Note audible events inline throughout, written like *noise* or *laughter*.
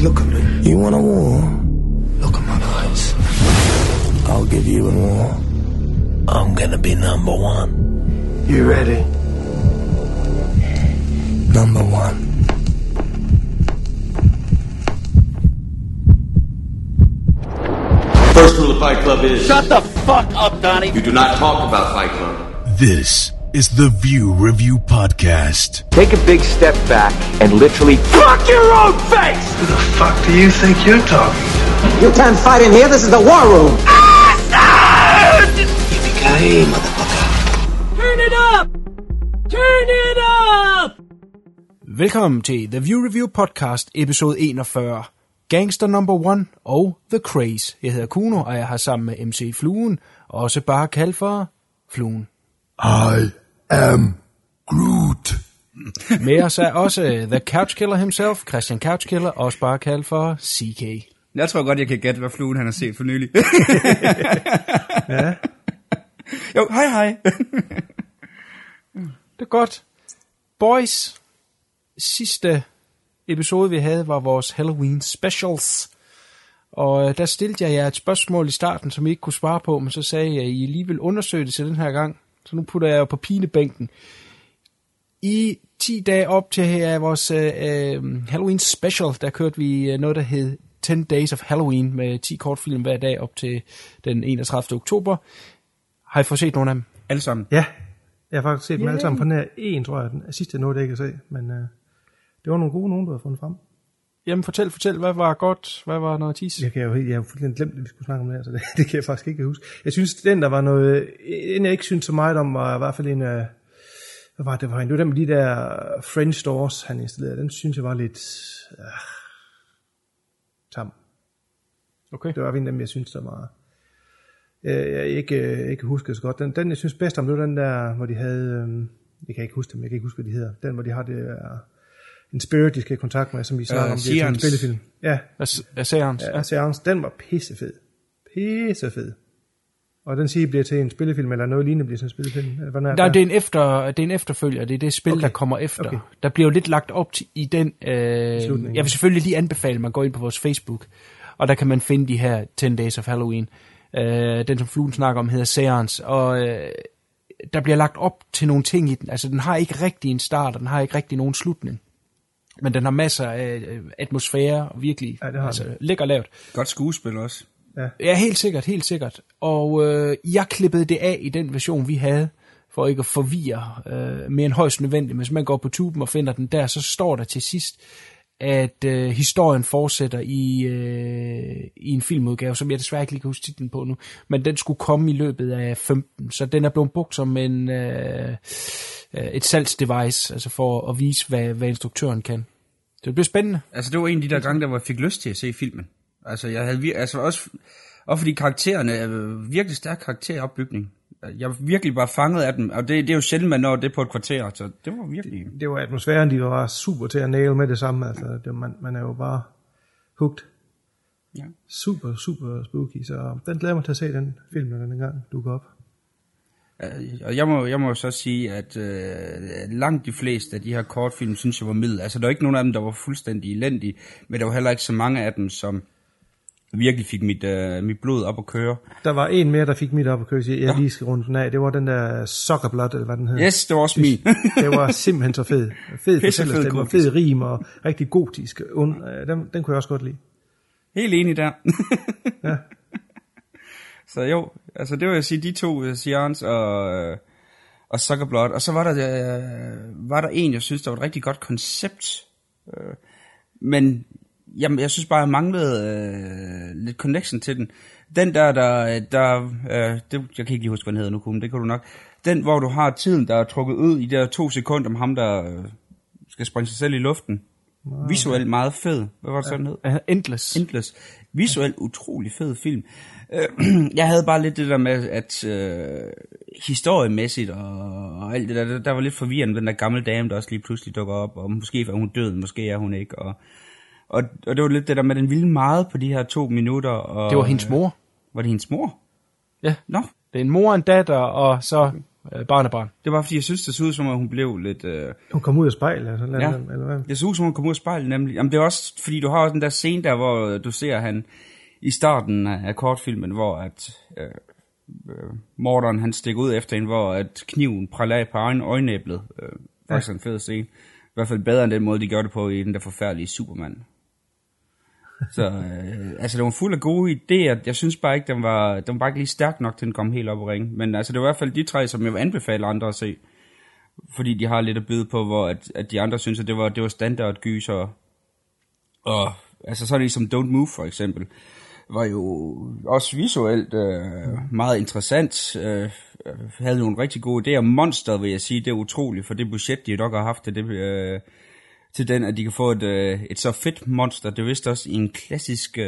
look at me. You want a war? Look at my eyes. I'll give you a war. I'm gonna be number one. You ready? Number one. First rule of Fight Club is Shut the fuck up, Donnie. you do not talk about Fight Club. This is the View Review Podcast. Take a big step back and literally fuck your own face. Who the fuck do you think you're talking to? You can't fight in here. This is the war room. Yippee-ki-yay, motherfucker. Turn it up! Turn it up! Velkommen til The View Review Podcast, episode 41. Gangster Number One og The Craze. Jeg hedder Kuno, og jeg har sammen med MC Fluen, også bare kaldt for Fluen. I am Groot. Med os er også The Couch Killer himself, Christian Couch Killer, også bare kaldt for CK. Jeg tror godt, jeg kan gætte, hvad fluen han har set for nylig. *laughs* Ja, jo, hej hej. det er godt. Boys, sidste episode vi havde var vores Halloween specials. Og øh, der stillede jeg jer et spørgsmål i starten, som I ikke kunne svare på, men så sagde jeg, at I lige vil undersøge det til den her gang. Så nu putter jeg jer på pinebænken. I 10 dage op til her er vores øh, øh, Halloween special, der kørte vi øh, noget, der hed 10 Days of Halloween, med 10 kortfilm hver dag op til den 31. oktober. Har I fået set nogle af dem? Alle sammen. Ja, jeg har faktisk set dem alle sammen på nær en, tror jeg, den sidste jeg nåede ikke at se, men øh, det var nogle gode nogen, du har fundet frem. Jamen fortæl, fortæl, hvad var godt, hvad var noget tis? Jeg kan jo helt, jeg har fuldstændig glemt, at vi skulle snakke om det her, så det, *laughs* det kan jeg faktisk ikke huske. Jeg synes, den der var noget, en jeg ikke synes så meget om, var i hvert fald en af, hvad var det, var en, det var den med de der French doors, han installerede, den synes jeg var lidt, øh, tam. Okay. Det var en af dem, jeg synes, der var, øh, jeg ikke, øh, ikke husker så godt. Den, den, jeg synes bedst om, det var den der, hvor de havde, øh, jeg kan ikke huske dem, jeg kan ikke huske, hvad de hedder. Den, hvor de har det der, en spirit, de skal i kontakt med, som vi snakker Øh, om, det er en spillefilm. Ja, Af Seance. Ja, seance, den var pissefed. Pissefed. Og den siger, bliver til en spillefilm, eller noget lignende bliver til en spillefilm. Eller er Nej, det er en, efter, det er en efterfølger, det er det spil, okay. Der kommer efter. Okay. Der bliver jo lidt lagt op til, i den... Øh, jeg vil selvfølgelig lige anbefale, at man går ind på vores Facebook, og der kan man finde de her 10 Days of Halloween. Øh, den, som Fluen snakker om, hedder Seance, og øh, der bliver lagt op til nogle ting i den. Altså, den har ikke rigtig en start, og den har ikke rigtig nogen slutning. Men den har masser af øh, atmosfære, og virkelig Ja, det har altså, den. lækker lavet. Godt skuespil også. Ja, helt sikkert, helt sikkert. Og øh, jeg klippede det af i den version, vi havde, for ikke at forvirre øh, mere end højst nødvendigt. Hvis man går på tuben og finder den der, så står der til sidst, at øh, historien fortsætter i, øh, i en filmudgave, som jeg desværre ikke lige kan huske titlen på nu, men den skulle komme i løbet af 15, så den er blevet brugt som en, øh, øh, et salgsdevice, altså for at vise, hvad, hvad instruktøren kan. Så det bliver spændende. Altså, det var en af de der gange, der hvor jeg fik lyst til at se filmen. Altså, jeg havde altså også, også fordi karaktererne er virkelig stærk karakteropbygning. Jeg var virkelig bare fanget af dem, og det, det er jo sjældent, man når det på et kvarter, så det var virkelig... det var atmosfæren, de var super til at næle med det samme. Altså, det, man, man er jo bare hooked. Ja. Super, super spooky. Så den glæder mig til at se den film, når den gang dukker op. Øh, Og jeg må, jeg må så sige, at øh, langt de fleste af de her kortfilm, synes jeg var middel. Altså, der var ikke nogen af dem, der var fuldstændig elendige, men der var heller ikke så mange af dem, som virkelig fik mit, øh, mit blod op at køre. Der var en mere, der fik mit op at køre, jeg lige skal runde den af. Det var den der Soccer Blood, eller hvad den hed. Yes, det var også min. det var simpelthen så fed. Fed fed fortællerstemme, gotisk. fed rim, og rigtig gotisk. Und, øh, den, den kunne jeg også godt lide. Helt enig der. *laughs* Ja. Så jo, altså det vil jeg sige, de to, uh, Seance og, øh, og Sucker Blood. Og så var der, uh, var der en, jeg synes, der var et rigtig godt koncept. Uh, men jamen, jeg synes bare, jeg manglede uh, lidt connection til den. Den der, der, der uh, det, jeg kan ikke lige huske, hvad den hedder nu, Kuhn, det kan du nok. Den, hvor du har tiden, der er trukket ud i de der to sekunder om ham, der uh, skal springe sig selv i luften. Visuelt meget fed. Hvad var det sådan hed? Uh, Endless. Endless. Visuelt utrolig fed film. Øh, *clears throat* jeg havde bare lidt det der med, at øh, historiemæssigt og, og alt det der, der, der var lidt forvirrende, den der gamle dame, der også lige pludselig dukker op, og måske er hun død, måske er hun ikke, og, og, og det var lidt det der med, den ville meget på de her to minutter. Og, Det var hendes mor. Var det hendes mor? Ja. Nå, Det er en mor og en datter, og så øh, barnebarn. Det var fordi, jeg synes, det så ud som om, hun blev lidt... Øh, Hun kom ud af spejlet, altså, eller, Ja. eller, eller hvad? det så ud som om, hun kom ud af spejlet, nemlig. Jamen, det er også, fordi du har også den der scene der, hvor du ser han i starten af kortfilmen, hvor at øh, øh, morderen, han stikker ud efter hende, hvor at kniven præller af på egen øjenæblet. Øh, faktisk en fed scene. I hvert fald bedre end den måde, de gør det på i den der forfærdelige Superman. Så øh, altså, det var fuld af gode idéer. Jeg synes bare ikke, den var, den var bare ikke lige stærk nok til, at den kom helt op og ringe. Men altså, det var i hvert fald de tre, som jeg vil anbefale andre at se. Fordi de har lidt at byde på, hvor at, at de andre synes, at det var, det var standard gyser. Og altså sådan ligesom Don't Move for eksempel, var jo også visuelt øh, meget interessant. Øh, øh, havde nogle rigtig gode idéer. Monster, vil jeg sige, det er utroligt, for det budget, de nok har haft det, øh, til den, at de kan få et, øh, et så fedt monster. Det er vist også en klassisk, øh,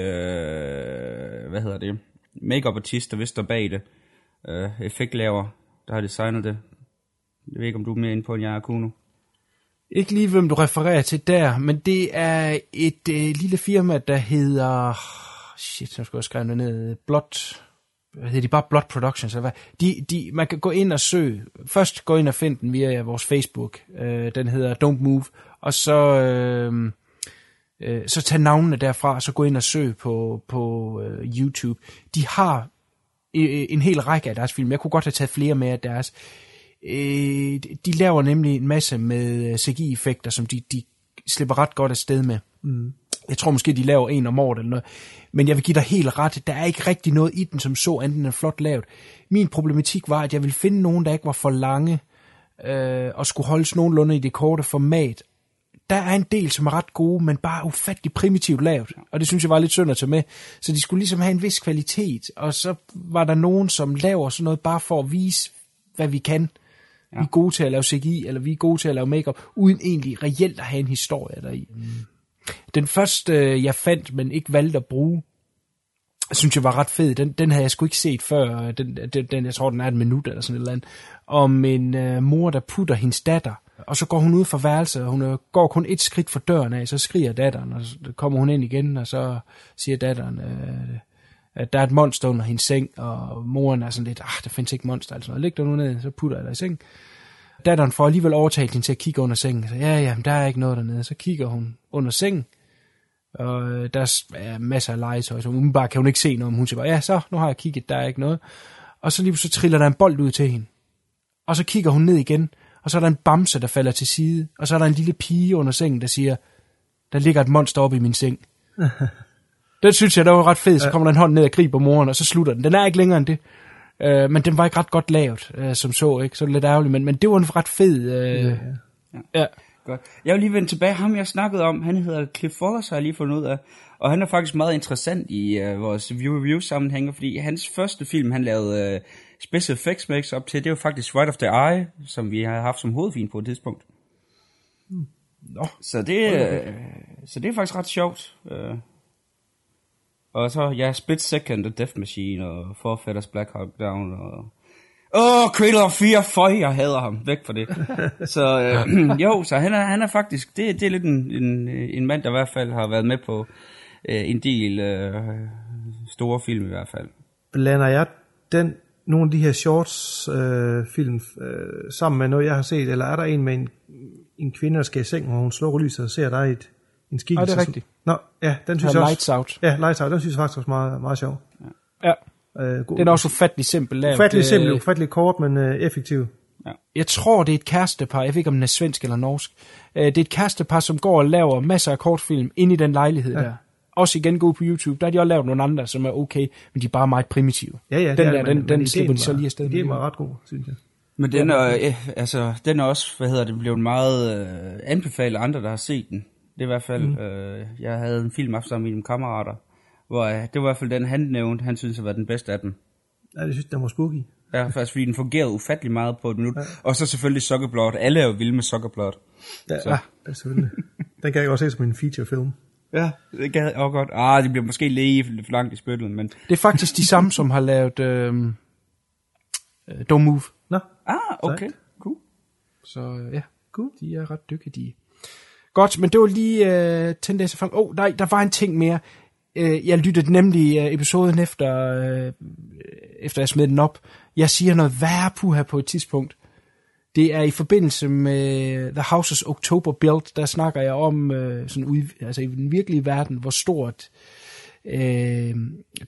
hvad hedder det, makeup artist der vist står bag det. Øh, effektlaver, der har designet det. Jeg ved ikke, om du er mere inde på, end jeg er, Kuno. Ikke lige, hvem du refererer til der, men det er et øh, lille firma, der hedder... Shit, nu skal jeg skrive det ned. Blot... Hvad hedder de? Bare Blot Productions, eller hvad? De, de, man kan gå ind og søge. Først gå ind og find den via vores Facebook. Øh, den hedder Don't Move. Og så... Øh, øh, så tag navnene derfra, og så gå ind og søg på, på øh, YouTube. De har øh, en hel række af deres film. Jeg kunne godt have taget flere med af deres. Øh, de laver nemlig en masse med CGI-effekter, som de, de slipper ret godt afsted med. Mm. Jeg tror måske, de laver en om året eller noget. Men jeg vil give dig helt ret. Der er ikke rigtig noget i den, som så anden end flot lavet. Min problematik var, at jeg ville finde nogen, der ikke var for lange, øh, og skulle holdes nogenlunde i det korte format. Der er en del, som er ret gode, men bare ufattelig primitivt lavet. Og det synes jeg var lidt synd at tage med. Så de skulle ligesom have en vis kvalitet. Og så var der nogen, som laver sådan noget bare for at vise, hvad vi kan. Ja. Vi er gode til at lave CGI, eller vi er gode til at lave makeup, uden egentlig reelt at have en historie deri. Mm. Den første, øh, jeg fandt, men ikke valgte at bruge, synes jeg var ret fed. Den, den havde jeg sgu ikke set før. Den, den, den, jeg tror, den er et minut eller sådan et eller andet. Om en uh, mor, der putter hendes datter. Og så går hun ud fra værelset, og hun øh, går kun et skridt fra døren af, så skriger datteren, og så kommer hun ind igen, og så siger datteren, øh, at der er et monster under hendes seng, og moren er sådan lidt, ah, der findes ikke monster, altså læg dig nu ned, så putter jeg dig i seng. Datteren får alligevel overtalt hende til at kigge under sengen, så ja, ja, der er ikke noget dernede, så kigger hun under sengen, og øh, der er masser af legetøj, så umiddelbart kan hun ikke se noget, men hun siger bare, ja, så, nu har jeg kigget, der er ikke noget. Og så lige så triller der en bold ud til hende. Og så kigger hun ned igen, og så er der en bamse, der falder til side, og så er der en lille pige under sengen, der siger, der ligger et monster oppe i min seng. *laughs* Den synes jeg, der var ret fed. Så kommer der en hånd ned og griber moren, og så slutter den. Den er ikke længere end det. Uh, men den var ikke ret godt lavet, uh, som så, ikke? Så det lidt ærgerligt, men, men det var en ret fed... Uh, ja, ja. ja. Godt. Jeg vil lige vende tilbage. Ham, jeg snakkede om, han hedder Cliff Wallace, har jeg lige fundet ud af. Og han er faktisk meget interessant i uh, vores view-review-sammenhænge, fordi hans første film, han lavede uh, special effects mix op til, det var faktisk Right of the Eye, som vi har haft som hovedfilm på et tidspunkt. Nå. Så det, okay. så det er faktisk ret sjovt. Uh, og så, ja, Split Second og Death Machine og Forfetters Black Hawk Down og... Åh, oh, Cradle of Fear, føj, jeg hader ham, væk fra det. *laughs* så øh, *clears throat* jo, så han er, han er faktisk, det, det er lidt en, en, en mand, der i hvert fald har været med på øh, en del øh, store film i hvert fald. Blander jeg den, nogle af de her shorts øh, film øh, sammen med noget, jeg har set, eller er der en med en, en kvinde, der skal i seng, hvor hun slukker lyset og ser der et, en skikkelse? Ja, det er rigtigt. Nå, ja, den synes Ja, jeg også... Lights Out. Ja, Lights Out, den synes jeg faktisk også meget, meget sjov. ja. Øh, god. Den er også ufattelig simpel lavet. Ufattelig simpel, ufattelig kort, men øh, effektiv. Jeg tror, det er et kærestepar. Jeg ved ikke, om den er svensk eller norsk. Øh, Det er et kærestepar, som går og laver masser af kortfilm ind i den lejlighed ja. der. Også igen gå på YouTube. Der har de også lavet nogle andre, som er okay, men de er bare meget primitive. Ja, ja, den det er der, det, den, men- den men slipper ideen de så lige afsted med. Ideen var ret god, synes jeg. Men den er, øh, altså, den er også, hvad hedder det, blevet meget øh, anbefalet af andre, der har set den. Det er i hvert fald, mm. øh, jeg havde en film sammen med mine kammerater, hvor øh, det var i hvert fald den, han nævnte, han synes, at var den bedste af dem. Ja, jeg synes, den var spooky. Ja, faktisk fordi den fungerede ufattelig meget på et minut. Ja. Og så selvfølgelig Sokkerblot. Alle er jo vilde med Sokkerblot. Ja, Så. ja det selvfølgelig. den kan jeg også se som en featurefilm. Ja, det gad jeg også godt. Ah, det bliver måske lige for langt i spyttet, men... Det er faktisk de samme, som har lavet øh, øh, Don't Move. Nå, Ah, okay. Cool. Så øh, ja, cool. de er ret dygtige. Godt, men det var lige øh, 10 days frem. Åh, oh, nej, der var en ting mere. Øh, jeg lyttede nemlig øh, episoden efter, øh, efter jeg smed den op. jeg siger noget værre puha på et tidspunkt. Det er i forbindelse med The Houses October Build, der snakker jeg om, øh, sådan ud, altså i den virkelige verden, hvor stort øh,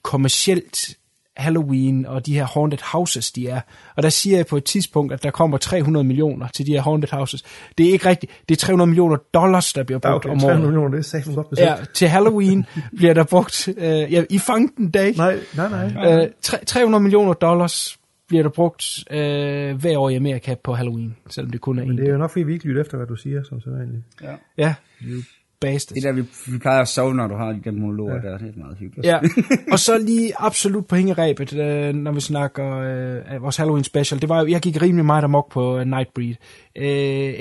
kommercielt Halloween og de her haunted houses, de er. Og der siger jeg på et tidspunkt, at der kommer 300 millioner til de her haunted houses. Det er ikke rigtigt. Det er 300 millioner dollars, der bliver er brugt okay, om 300 året. millioner, det er sagt godt besøgt. Ja, til Halloween bliver der brugt, øh, ja, i Funken Day, Nej, nej, nej. øh, tre- 300 millioner dollars bliver der brugt øh, hver år i Amerika på Halloween, selvom det kun er Men en. det er jo nok, fordi vi ikke lytter efter, hvad du siger, som sædvanligt. Ja, det er jo bastards. Det der, vi, vi plejer at sove, når du har de der monologer ja. der, det er meget hyggeligt. Ja, *laughs* og så lige absolut på hængeræbet, øh, når vi snakker øh, af vores Halloween special. Det var jo, jeg gik rimelig meget amok på uh, Nightbreed. Øh,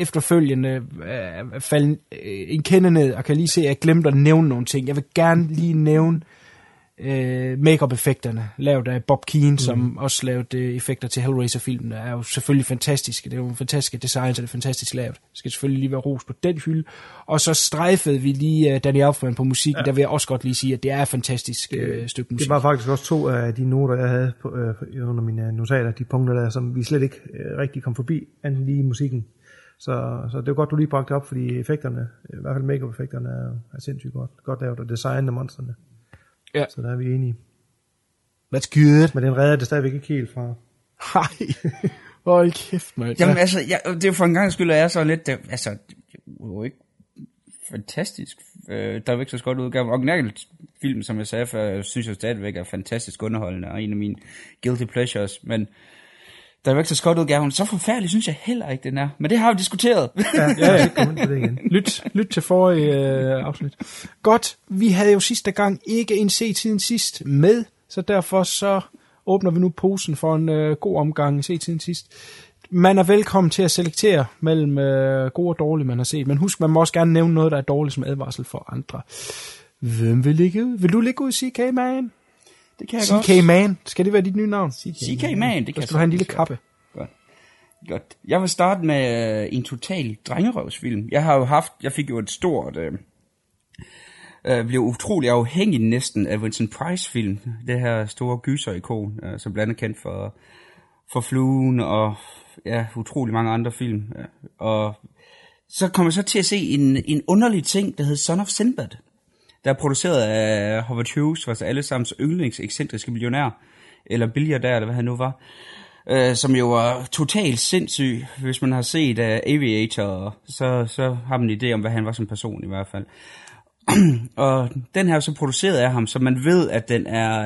efterfølgende øh, faldt øh, en kende ned, og kan lige se, at jeg glemte at nævne nogle ting. Jeg vil gerne lige nævne øh, make-up-effekterne, lavet af Bob Keane, mm. som også lavede øh, effekter til Hellraiser-filmen, er jo selvfølgelig fantastiske. Det er jo fantastiske designs, og det er fantastisk lavet. Det skal selvfølgelig lige være ros på den hylde. Og så strejfede vi lige uh, Danny Elfman på musikken. Ja. Der vil jeg også godt lige sige, at det er et fantastisk øh, stykke musik. Det var faktisk også to af de noter, jeg havde på, øh, under mine notater, de punkter der, som vi slet ikke øh, rigtig kom forbi, andet lige musikken. Så, så det er godt, du lige bragte op, fordi effekterne, i hvert fald make-up-effekterne, er, er sindssygt godt, godt lavet, og designet af monsterne. Ja. Så der er vi enige. That's good. Men den redder det stadigvæk ikke helt fra. Hej. *laughs* Hold kæft, mand. Jamen altså, jeg, det er jo for en gang skyld, at jeg er så lidt, det, altså, det er jo ikke fantastisk. Øh, der er jo ikke så godt udgave. Originalt film, som jeg sagde før, synes jeg stadigvæk er fantastisk underholdende, og en af mine guilty pleasures, men der er jo ikke så godt udgaven. Så forfærdelig synes jeg heller ikke, den er. Men det har vi diskuteret. Ja, ja, ja. Kom på det igen. Lyt, lyt til forrige øh, afsnit. Godt, vi havde jo sidste gang ikke en se-tiden sidst med, så derfor så åbner vi nu posen for en øh, god omgang se-tiden sidst. Man er velkommen til at selektere mellem øh, gode og dårlige, man har set, men husk, man må også gerne nævne noget, der er dårligt som advarsel for andre. Hvem vil ligge ud? Vil du ligge ud, CK Man? Det kan jeg CK Man, skal det være dit nye navn? CK Man, det kan Der jeg skal du have en lille kappe. Godt. Godt. Jeg vil starte med øh, en total drengerøvsfilm. Jeg har jo haft, jeg fik jo et stort, øh, øh, blev utrolig afhængig næsten af Vincent Price film. Det her store gyser-ikon, øh, som blandt andet kendt for, for Fluen og ja, utrolig mange andre film. Ja. Og så kom jeg så til at se en, en underlig ting, der hed Son of Sinbad. Der er produceret af Howard Hughes, vores allesammens yndlings ekscentriske millionær, eller billiardær, eller hvad han nu var, øh, som jo var totalt sindssyg. Hvis man har set uh, Aviator, så, så har man en idé om, hvad han var som person i hvert fald. *clears throat* og den her er så produceret af ham, så man ved, at den er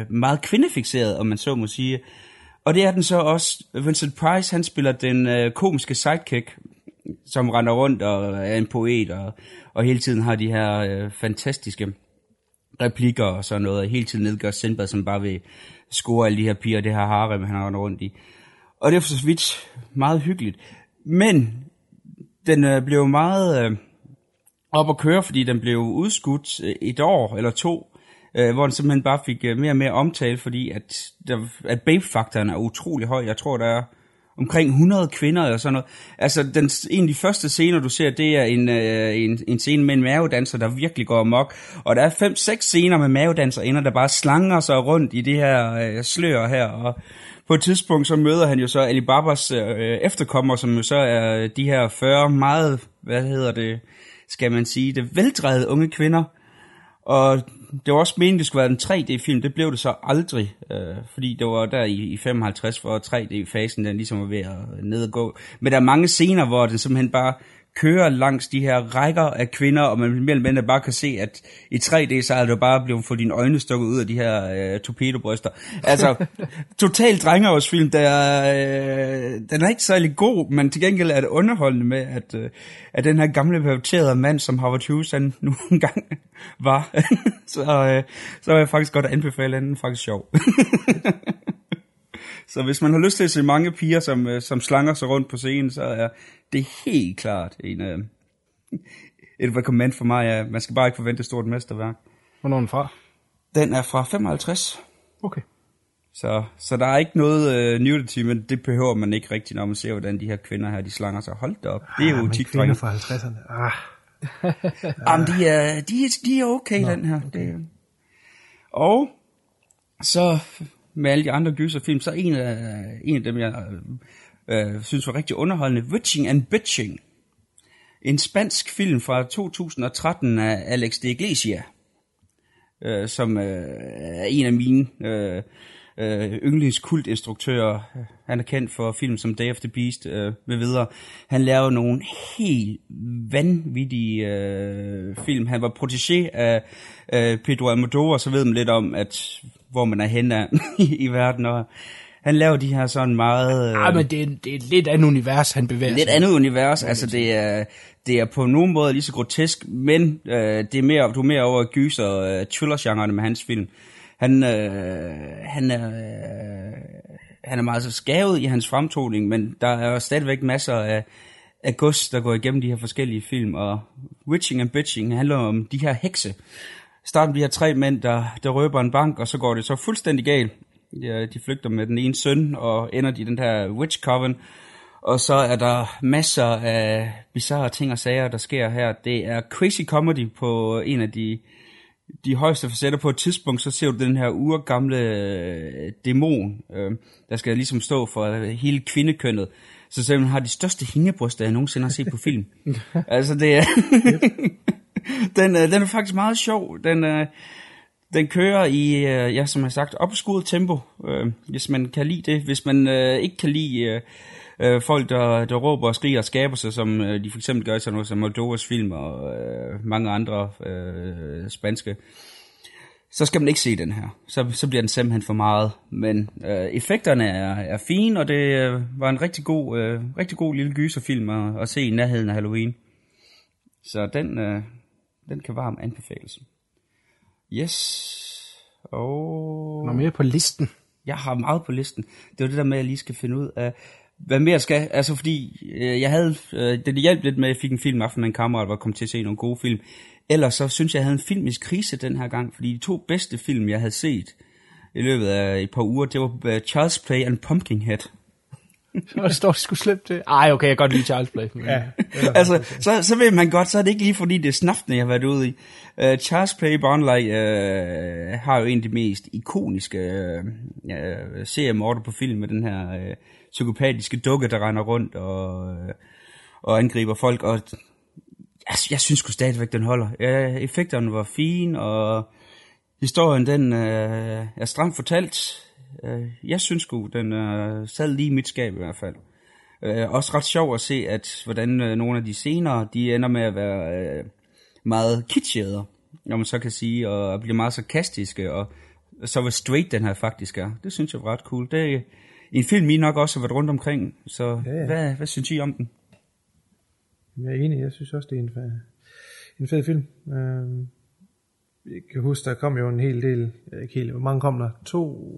øh, meget kvindefixeret, om man så må sige. Og det er den så også. Vincent Price, han spiller den øh, komiske sidekick, som render rundt og er en poet, og, og hele tiden har de her øh, fantastiske replikker og sådan noget, og hele tiden nedgør Sinbad, som bare vil score alle de her piger, det her harem, han har rundt i. Og det er for så vidt meget hyggeligt. Men den øh, blev meget øh, op at køre, fordi den blev udskudt øh, et år eller to, øh, hvor den simpelthen bare fik øh, mere og mere omtale, fordi at, der, at babe-faktoren er utrolig høj. Jeg tror, der er omkring 100 kvinder og sådan noget. Altså, den, en af de første scener, du ser, det er en, øh, en, en scene med en mavedanser, der virkelig går amok. Og der er fem, seks scener med mavedanserinder, der bare slanger sig rundt i det her øh, slør her. Og på et tidspunkt, så møder han jo så Alibabas øh, efterkommer, som jo så er de her 40 meget, hvad hedder det, skal man sige, det veldrejede unge kvinder. Og det var også meningen, det skulle være en 3D-film. Det blev det så aldrig, øh, fordi det var der i, i 55, hvor 3D-fasen den ligesom var ved at øh, nedgå. Men der er mange scener, hvor den simpelthen bare kører langs de her rækker af kvinder, og man mellem mændene bare kan se, at i 3D, så er det jo bare blevet få dine øjne stukket ud af de her øh, torpedobryster. *laughs* Altså, total drengeårsfilm, der, øh, den er ikke særlig god, men til gengæld er det underholdende med, at, øh, at den her gamle perverterede mand, som Howard Hughes han nu *laughs* engang var, *laughs* så, øh, så er jeg faktisk godt anbefale, at den er faktisk sjov. Så hvis man har lyst til at se mange piger, som, øh, som slanger sig rundt på scenen, så er det helt klart en, øh, *laughs* et recommend for mig. Ja. Man skal bare ikke forvente et stort mesterværk. Hvornår er den fra? Den er fra 55, Okay. så, så der er ikke noget øh, nudity, men det behøver man ikke rigtigt, når man ser, hvordan de her kvinder her, de slanger sig. Hold da op, det er jo Ah, men tit kvinder fra 50'erne. Ah, *laughs* Jamen, de er, de, de er okay, Nå, den her. Okay. Det, og så med alle de andre gyserfilm, så er en af, en af dem, jeg øh, synes var rigtig underholdende, Witching and Bitching. En spansk film fra 2013 af Alex de Iglesia, øh, som øh, er en af mine øh, øh, yndlingskultinstruktører. Han er kendt for film som Day of the Beast øh, med videre. Han laver nogle helt vanvittige øh, film. Han var protégé af øh, Pedro Almodovar, så ved man lidt om, at hvor man er henne *laughs* i, verden. Og han laver de her sådan meget... Øh, Ej, men det er, det er et lidt andet univers, han bevæger lidt sig. andet univers. Altså det er, det er på nogen måde lige så grotesk, men øh, det er mere, du er mere over gyser øh, thriller-genrerne med hans film. Han, øh, han er... Øh, han er meget så skavet i hans fremtoning, men der er stadigvæk masser af, af gods, der går igennem de her forskellige film, og Witching and Bitching handler om de her hekse. Starten her tre mænd, der, der røber en bank, og så går det så fuldstændig galt. Ja, de flygter med den ene søn, og ender de i den her Witch Coven, og så er der masser af bizarre ting og sager, der sker her. Det er crazy comedy på en af de, de højeste facetter. På et tidspunkt, så ser du den her urgamle øh, dæmon, øh, der skal ligesom stå for hele kvindekønnet. Så simpelthen har de største hængebryster, jeg nogensinde har set på film. *laughs* altså det er... *laughs* den, øh, den er faktisk meget sjov. Den, øh, den kører i, øh, ja, som jeg har sagt, opskudt tempo, øh, hvis man kan lide det. Hvis man øh, ikke kan lide øh, øh, folk, der, der råber og skriger og skaber sig, som øh, de for eksempel gør i sådan noget som Moldovas film og øh, mange andre øh, spanske, så skal man ikke se den her. Så, så bliver den simpelthen for meget. Men øh, effekterne er, er fine, og det øh, var en rigtig god, øh, rigtig god lille gyserfilm at, at se i nærheden af Halloween. Så den, øh, den kan varmt anbefales. Yes. Og... Noget mere på listen. Jeg har meget på listen. Det var det der med, at jeg lige skal finde ud af, hvad mere skal. Altså fordi, øh, jeg havde, øh, det hjalp lidt med, at jeg fik en film aften med en kammerat, hvor jeg kom til at se nogle gode film. Ellers så synes jeg, jeg havde en filmisk krise den her gang, fordi de to bedste film, jeg havde set i løbet af et par uger, det var uh, Child's Play and Pumpkinhead. *laughs* Så står det sgu slemt til. Ej, okay, jeg kan godt lide Charles Play. Men... Ja, *laughs* altså, så, så ved man godt, så er det ikke lige fordi, det er snaftene, jeg har været ude i. Uh, Charles Play Barnley uh, har jo en af de mest ikoniske uh, uh, seriemorder på film med den her uh, psykopatiske dukke, der render rundt og, uh, og angriber folk. Og jeg, jeg synes sgu stadigvæk, den holder. Uh, effekterne var fine, og historien den uh, er stramt fortalt. Uh, jeg synes sgu, den uh, sad lige i mit skab i hvert fald. Uh, også ret sjov at se, at hvordan uh, nogle af de senere, de ender med at være uh, meget kitschede, når man så kan sige, og bliver meget sarkastiske, og så hvor straight den her faktisk er. Det synes jeg var ret cool. Det er en film, I nok også har været rundt omkring, så Ja, ja. Hvad, hvad synes I om den? Jeg er enig, jeg synes også, det er en, fed, en fed film. Øhm, jeg kan huske, der kom jo en hel del, ja, ikke helt, hvor mange kom der? To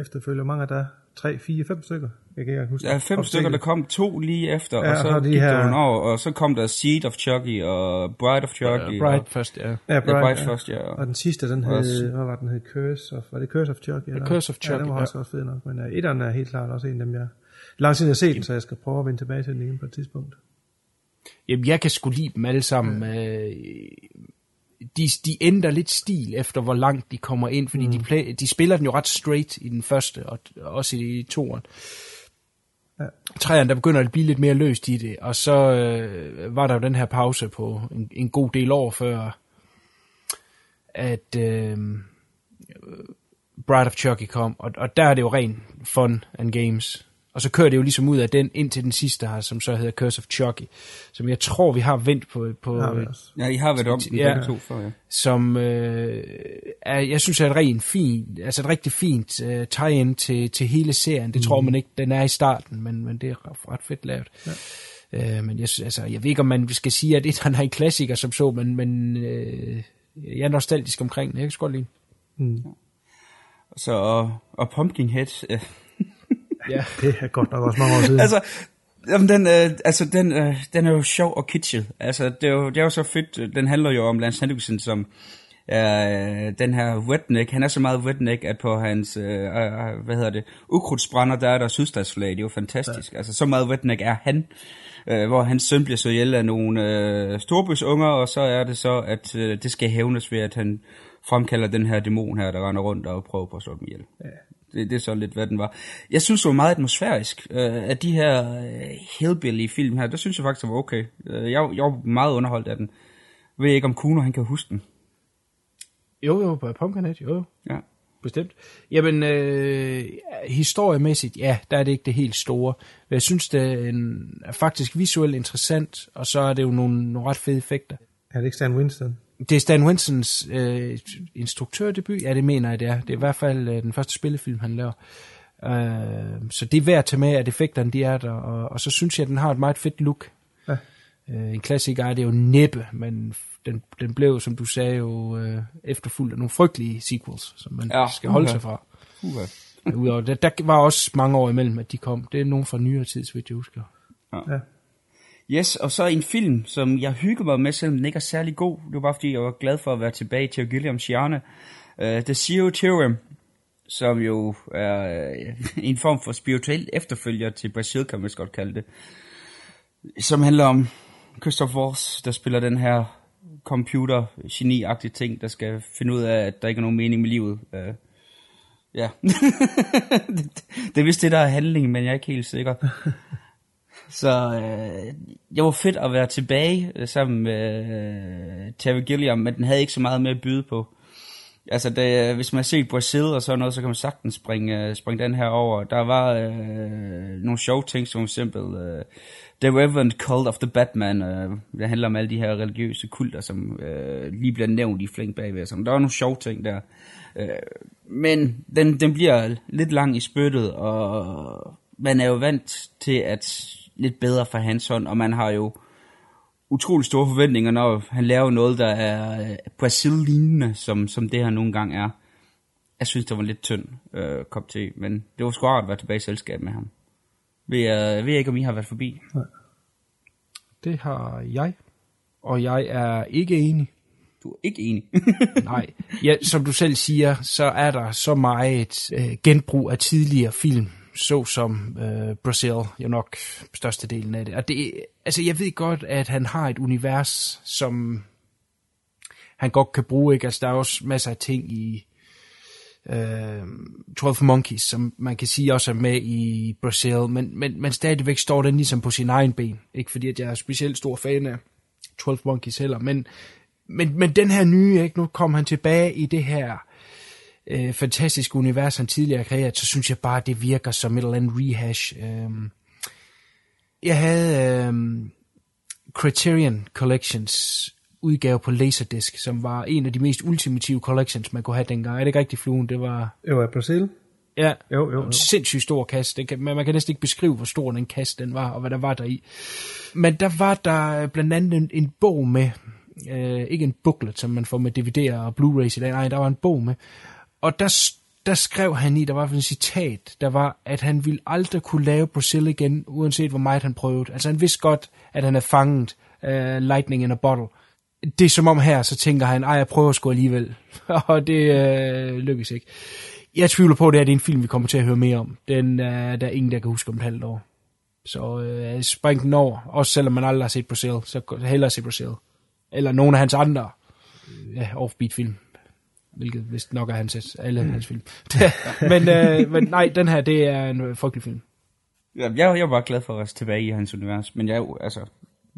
efterfølger, mange der? Tre, fire, fem stykker? Jeg kan ikke huske. Er fem Op- stykker, der kom to lige efter, Ja, og så og de gik her- der nogle år, og så kom der Seed of Chucky og Bride of Chucky. Bright og, først, ja. Ja, Ja, Bright, Bride ja. først, ja. Og den sidste, den hed, Også- hvad var den hed? Curse of, var det Curse of Chucky? Eller? Curse of Ja, Chucky, den var ja. også, også fed nok, men uh, etteren er helt klart også en af dem, jeg... Lang siden jeg har set den, så jeg skal prøve at vende tilbage til den igen på et tidspunkt. Jamen, jeg kan sgu lide dem alle sammen. Øh, de, de ændrer lidt stil efter, hvor langt de kommer ind, fordi mm. de, play, de spiller den jo ret straight i den første, og også i toeren. Ja. Træerne, der begynder at blive lidt mere løst i det, og så øh, var der jo den her pause på en, en god del år før, at øh, Bride of Chucky kom, og, og der er det jo ren fun and games. Og så kører det jo ligesom ud af den ind til den sidste her, som så hedder Curse of Chucky, som jeg tror, vi har vendt på, på også. Ja, I har været om den Ja. to før, ja. som øh, er, jeg synes er et rent fint, altså et rigtig fint øh, tie-in til, til hele serien. Det mm. tror man ikke, den er i starten, men, men det er ret, fedt lavet. Ja. Øh, men jeg, altså, jeg ved ikke, om man skal sige, at det er en klassiker som så, men, men øh, jeg er nostalgisk omkring den. Jeg kan sgu godt lide den. Så, og, og Pumpkinhead, øh, Ja. *laughs* Det er godt nok også mange år siden. altså, jamen, den, øh, altså den, øh, den er jo sjov og kitschet. Altså, det er jo, det er jo så fedt. Den handler jo om Lance Henriksen, som øh, den her redneck. Han er så meget redneck, at på hans, øh, øh, hvad hedder det, ukrudtsbrænder, der er der sydstatsflag. Det er jo fantastisk. Ja. Altså, så meget redneck er han. Øh, hvor hans søn bliver så ihjel af nogle øh, storbysunger, og så er det så, at øh, det skal hævnes ved, at han fremkalder den her dæmon her, der render rundt og prøver på at slå dem ihjel. Ja. Det, det er så lidt, hvad den var. Jeg synes, det var meget atmosfærisk. Øh, af de her øh, hillbilly-film her, der synes jeg faktisk, det var okay. Øh, jeg, jeg var meget underholdt af den. Jeg ved ikke, om Kuno han kan huske den. Jo, jo, på Pumpkinhead, jo, jo. Ja. Bestemt. Jamen, øh, historiemæssigt, ja, der er det ikke det helt store. Men jeg synes, det er, en, er faktisk visuelt interessant, og så er det jo nogle, nogle ret fede effekter. Er det ikke Stan Winston? Det er Stan Winsons øh, instruktørdebut, ja, det mener jeg, det er. Det er i hvert fald øh, den første spillefilm, han laver. Øh, så det er værd at tage med, at effekterne de er der, og, og så synes jeg, at den har et meget fedt look. Ja. Øh, en klassiker er det jo næppe, men den, den blev, som du sagde, jo øh, efterfulgt af nogle frygtelige sequels, som man Ja, ja, skal holde okay. sig fra. Uh, Udover det, der var også mange år imellem, at de kom. Det er nogen fra nyere tid, så vidt jeg husker. Ja. Yes, og så en film, som jeg hygger mig med, selvom den ikke er særlig god. Det var bare fordi, jeg var glad for at være tilbage til Gilliams hjerne. Uh, øh, The Zero Theorem, som jo er uh, *laughs* en form for spirituel efterfølger til Brazil, kan man godt kalde det. Som handler om Christoph Waltz, der spiller den her computer geni ting, der skal finde ud af, at der ikke er nogen mening med livet. Uh, ja, *laughs* det, det er vist det, der er handlingen, men jeg er ikke helt sikker. *laughs* Så øh, jeg var fedt at være tilbage øh, sammen med øh, Terry Gilliam, men den havde ikke så meget med at byde på. Altså, det, hvis man har set Brazil og sådan noget, så kan man sagtens springe, øh, springe den her over. Der var øh, nogle sjove ting, som for eksempel øh, The Reverend Cult of the Batman. Øh, det handler om alle de her religiøse kulter, som øh, lige bliver nævnt i flink bagved. Så der var nogle sjove ting der. Øh, men den, den bliver lidt lang i spyttet, og man er jo vant til at lidt bedre for hans hånd, og man har jo utrolig store forventninger, når han laver noget, der er øh, Brasil-lignende, som, som det her nogle gange er. Jeg synes, det var lidt tynd øh, kop te, men det var sgu rart at være tilbage i selskab med ham. Ved jeg, ved jeg ikke, om I har været forbi? Det har jeg, og jeg er ikke enig. Du er ikke enig. *laughs* Nej, ja, som du selv siger, så er der så meget øh, genbrug af tidligere film, såsom øh, Brazil, jo nok størstedelen af det. Og det, altså jeg ved godt, at han har et univers, som han godt kan bruge, ikke? Altså der er også masser af ting i øh, 12 Monkeys, som man kan sige også er med i Brazil, men, men, men stadigvæk står den ligesom på sin egen ben. Ikke fordi, at jeg er specielt stor fan af 12 Monkeys heller, men, men, men den her nye, ikke? nu kom han tilbage i det her øh, fantastiske univers, han tidligere har kreeret, så synes jeg bare, det virker som et eller andet rehash. Øhm, jeg havde øhm, Criterion Collections udgave på Laserdisc, som var en af de mest ultimative collections, man kunne have dengang. Er det ikke rigtig fluen? Det var... Jo, er Brasil? Ja, Jo, jo, jo. en sindssygt stor kasse. Det kan, man, man kan næsten ikke beskrive, hvor stor den kasse den var, og hvad der var der i. Men der var der blandt andet en, en bog med, øh, ikke en booklet, som man får med DVD'er og Blu-rays i dag, nej, der var en bog med. Og der, der skrev han i, der var en citat, der var, at han ville aldrig kunne lave Brazil igen, uanset hvor meget han prøvede. Altså han vidste godt, at han er fanget uh, lightning in a bottle. Det er som om her, så tænker han, ej, jeg prøver sgu alligevel. *laughs* og det øh, lykkes ikke. Jeg tvivler på, at det er, det er en film, vi kommer til at høre mere om. Den uh, der er ingen, der kan huske om et halvt år. Så øh, spring den over. Også selvom man aldrig har set Brazil, så hellere se Brazil. Eller nogen af hans andre øh, ja, offbeat-film. Hvilket vist nok er hans, alle mm. hans film. *laughs* men, øh, men nej, den her, det er en øh, frygtelig film. Ja, jeg, jeg var bare glad for at være tilbage i hans univers, men jeg er jo, altså,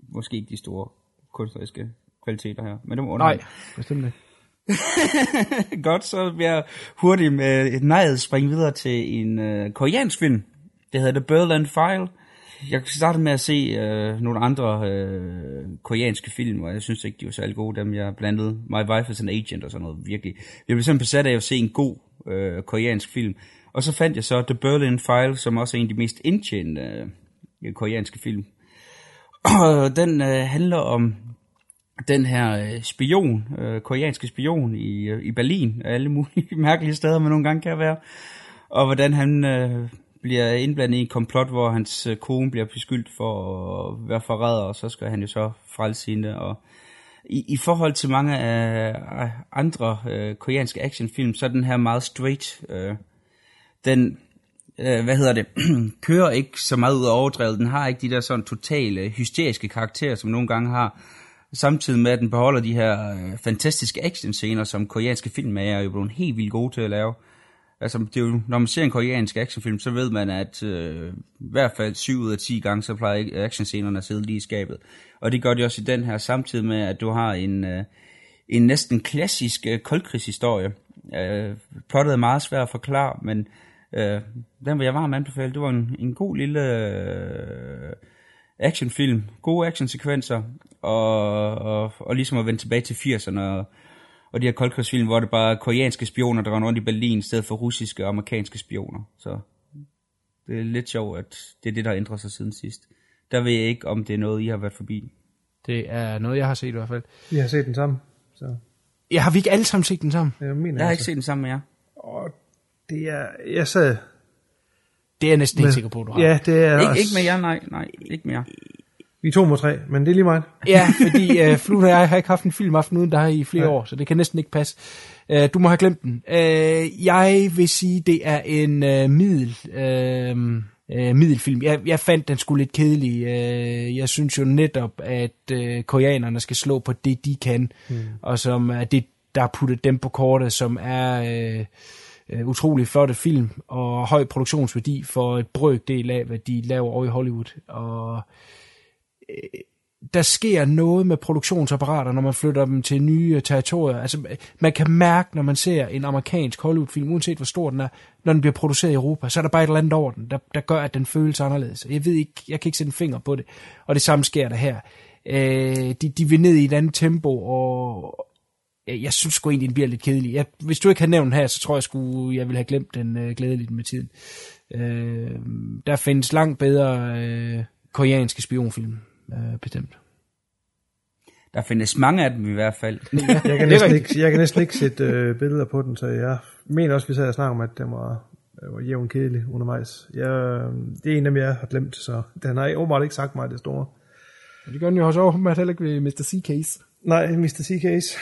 måske ikke de store kunstneriske kvaliteter her, men det var Nej, underholdende. bestemt ikke. *laughs* Godt, så vil jeg hurtigt med et nejet springe videre til en øh, koreansk film. Det hedder The Berlin File. Jeg startede med at se øh, nogle andre øh, koreanske film, og jeg synes ikke, de var særlig gode, dem jeg blandede. My Wife is an Agent og sådan noget, virkelig. Jeg blev simpelthen besat af at se en god øh, koreansk film. Og så fandt jeg så The Berlin File, som også er en af de mest indtjenende øh, koreanske film. Og den øh, handler om den her øh, spion, øh, koreanske spion i, øh, i Berlin, og alle mulige *laughs* mærkelige steder, man nogle gange kan være, og hvordan han øh, bliver indblandet i en komplot, hvor hans øh, kone bliver beskyldt for at være forræder, og så skal han jo så frelse hende, og i, i forhold til mange af andre øh, koreanske actionfilm, så er den her meget straight. Øh, den, øh, hvad hedder det, *clears throat* kører ikke så meget ud af overdrevet. Den har ikke de der sådan totale øh, hysteriske karakterer, som nogle gange har. Samtidig med, at den beholder de her øh, fantastiske actionscener, som koreanske filmmager er jo blevet helt vildt gode til at lave. Altså, det er jo, når man ser en koreansk actionfilm, så ved man, at øh, i hvert fald 7 ud af 10 gange, så plejer actionscenerne at sidde lige i skabet. Og det gør de også i den her, samtidig med, at du har en, øh, en næsten klassisk øh, koldkrigshistorie. Øh, plottet er meget svært at forklare, men øh, den vil jeg varmt anbefale. Det var en, en god lille øh, actionfilm. Gode actionsekvenser, og, og, og ligesom at vende tilbage til 80'erne, og, og de her koldkrigsfilm, hvor det bare er koreanske spioner, der render rundt i Berlin, i stedet for russiske og amerikanske spioner. Så det er lidt sjovt, at det er det, der har ændret sig siden sidst. Der ved jeg ikke, om det er noget, I har været forbi. Det er noget, jeg har set i hvert fald. Vi har set den sammen. Så. Ja, har vi ikke alle sammen set den sammen? Jeg, mener, Jeg har altså. ikke set den sammen med jer. Og det er... Jeg sad... Det er jeg næsten ikke sikker på, du har. Ja, det er Ikke, også, ikke med jer, nej. Nej, ikke med jer. Vi er to mod tre, men det er lige meget. Ja, fordi uh, Fluen og jeg har ikke haft en filmaften uden dig i flere Nej. år, så det kan næsten ikke passe. Uh, du må have glemt den. Uh, jeg vil sige, det er en uh, middel... Uh, Uh, middelfilm. Jeg, jeg fandt den skulle lidt kedelig. Uh, jeg synes jo netop, at uh, koreanerne skal slå på det, de kan, mm. og som er det, der har puttet dem på kortet, som er uh, uh, utrolig flotte film og høj produktionsværdi for et brøkdel af, hvad de laver over i Hollywood. Og Øh, der sker noget med produktionsapparater, når man flytter dem til nye territorier. Altså, man kan mærke, når man ser en amerikansk Hollywood-film, uanset hvor stor den er, når den bliver produceret i Europa, så er der bare et eller andet over den, der, der gør, at den føles anderledes. Jeg ved ikke, jeg kan ikke sætte en finger på det. Og det samme sker der her. Øh, de, de vil ned i et andet tempo, og jeg, jeg synes sgu egentlig, den bliver lidt kedelig. Jeg, hvis du ikke havde nævnt den her, så tror jeg sgu, jeg ville have glemt den øh, glædeligt med tiden. Øh, der findes langt bedre øh, koreanske spionfilm, øh, bestemt. Der findes mange af dem i hvert fald. *laughs* Jeg kan, næsten ikke, jeg kan næsten ikke sætte øh, billeder på den, så jeg mener også, vi sad og snakkede om, at den var, øh, var jævn kedelig undervejs. Jeg, øh, det er en af dem, jeg har glemt, så den har åbenbart ikke sagt mig det store. Og det gør den jo også åbenbart heller ikke ved Mr. C-Case. Nej, Mr. C-Case.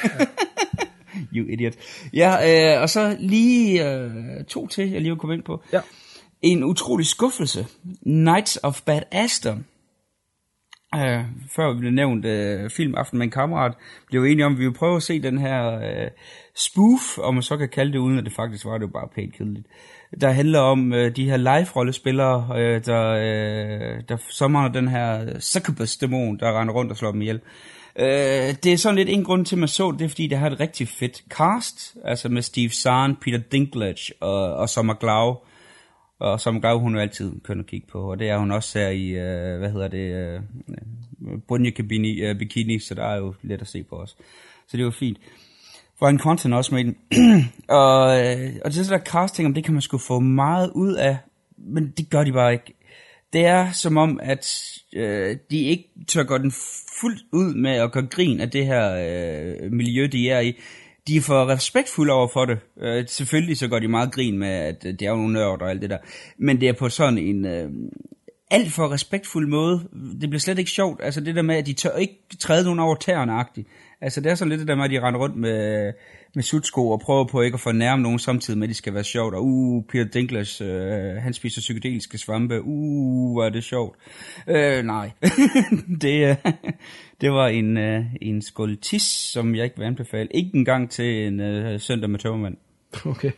*laughs* you idiot. Ja, øh, og så lige øh, to til, jeg lige vil komme ind på. Ja. En utrolig skuffelse. Knights of Bad Aster øh, før vi blev nævnt øh, filmaften med en kammerat, blev vi enige om, at vi ville prøve at se den her øh, spoof, om man så kan kalde det, uden at det faktisk var, det var bare pænt kedeligt. Der handler om øh, de her live-rollespillere, øh, der, øh, der sommer den her succubus-dæmon, der render rundt og slår dem ihjel. Uh, det er sådan lidt en grund til, at man så det, det er, fordi det har et rigtig fedt cast, altså med Steve Zahn, Peter Dinklage og, og Summer Glau. Og som gav hun jo altid køn at kigge på, og det er hun også her i, øh, hvad hedder det, øh, Bunje øh, Bikini, så der er jo let at se på os. Så det var fint. For en content også med den. *clears throat* og, øh, og det er sådan der casting, om det kan man sgu få meget ud af, men det gør de bare ikke. Det er som om, at øh, de ikke tør gå den fuldt ud med at gøre grin af det her øh, miljø, de er i de er for respektfulde over for det. Øh, selvfølgelig så går de meget grin med, at øh, det er jo nogle nørder og alt det der. Men det er på sådan en øh, alt for respektfuld måde. Det bliver slet ikke sjovt. Altså det der med, at de tør ikke træde nogen over tæerne-agtigt. Altså det er sådan lidt det der med, at de render rundt med, med sutsko og prøver på ikke at fornærme nogen samtidig med, at de skal være sjovt. Og uh, Peter Dinklage, øh, han spiser psykedeliske svampe. Uh, hvor er det sjovt. Øh, nej. *laughs* det, øh, det var en, øh, en skål tis, som jeg ikke vil anbefale. Ikke engang til en øh, søndag med tømmermand. Okay.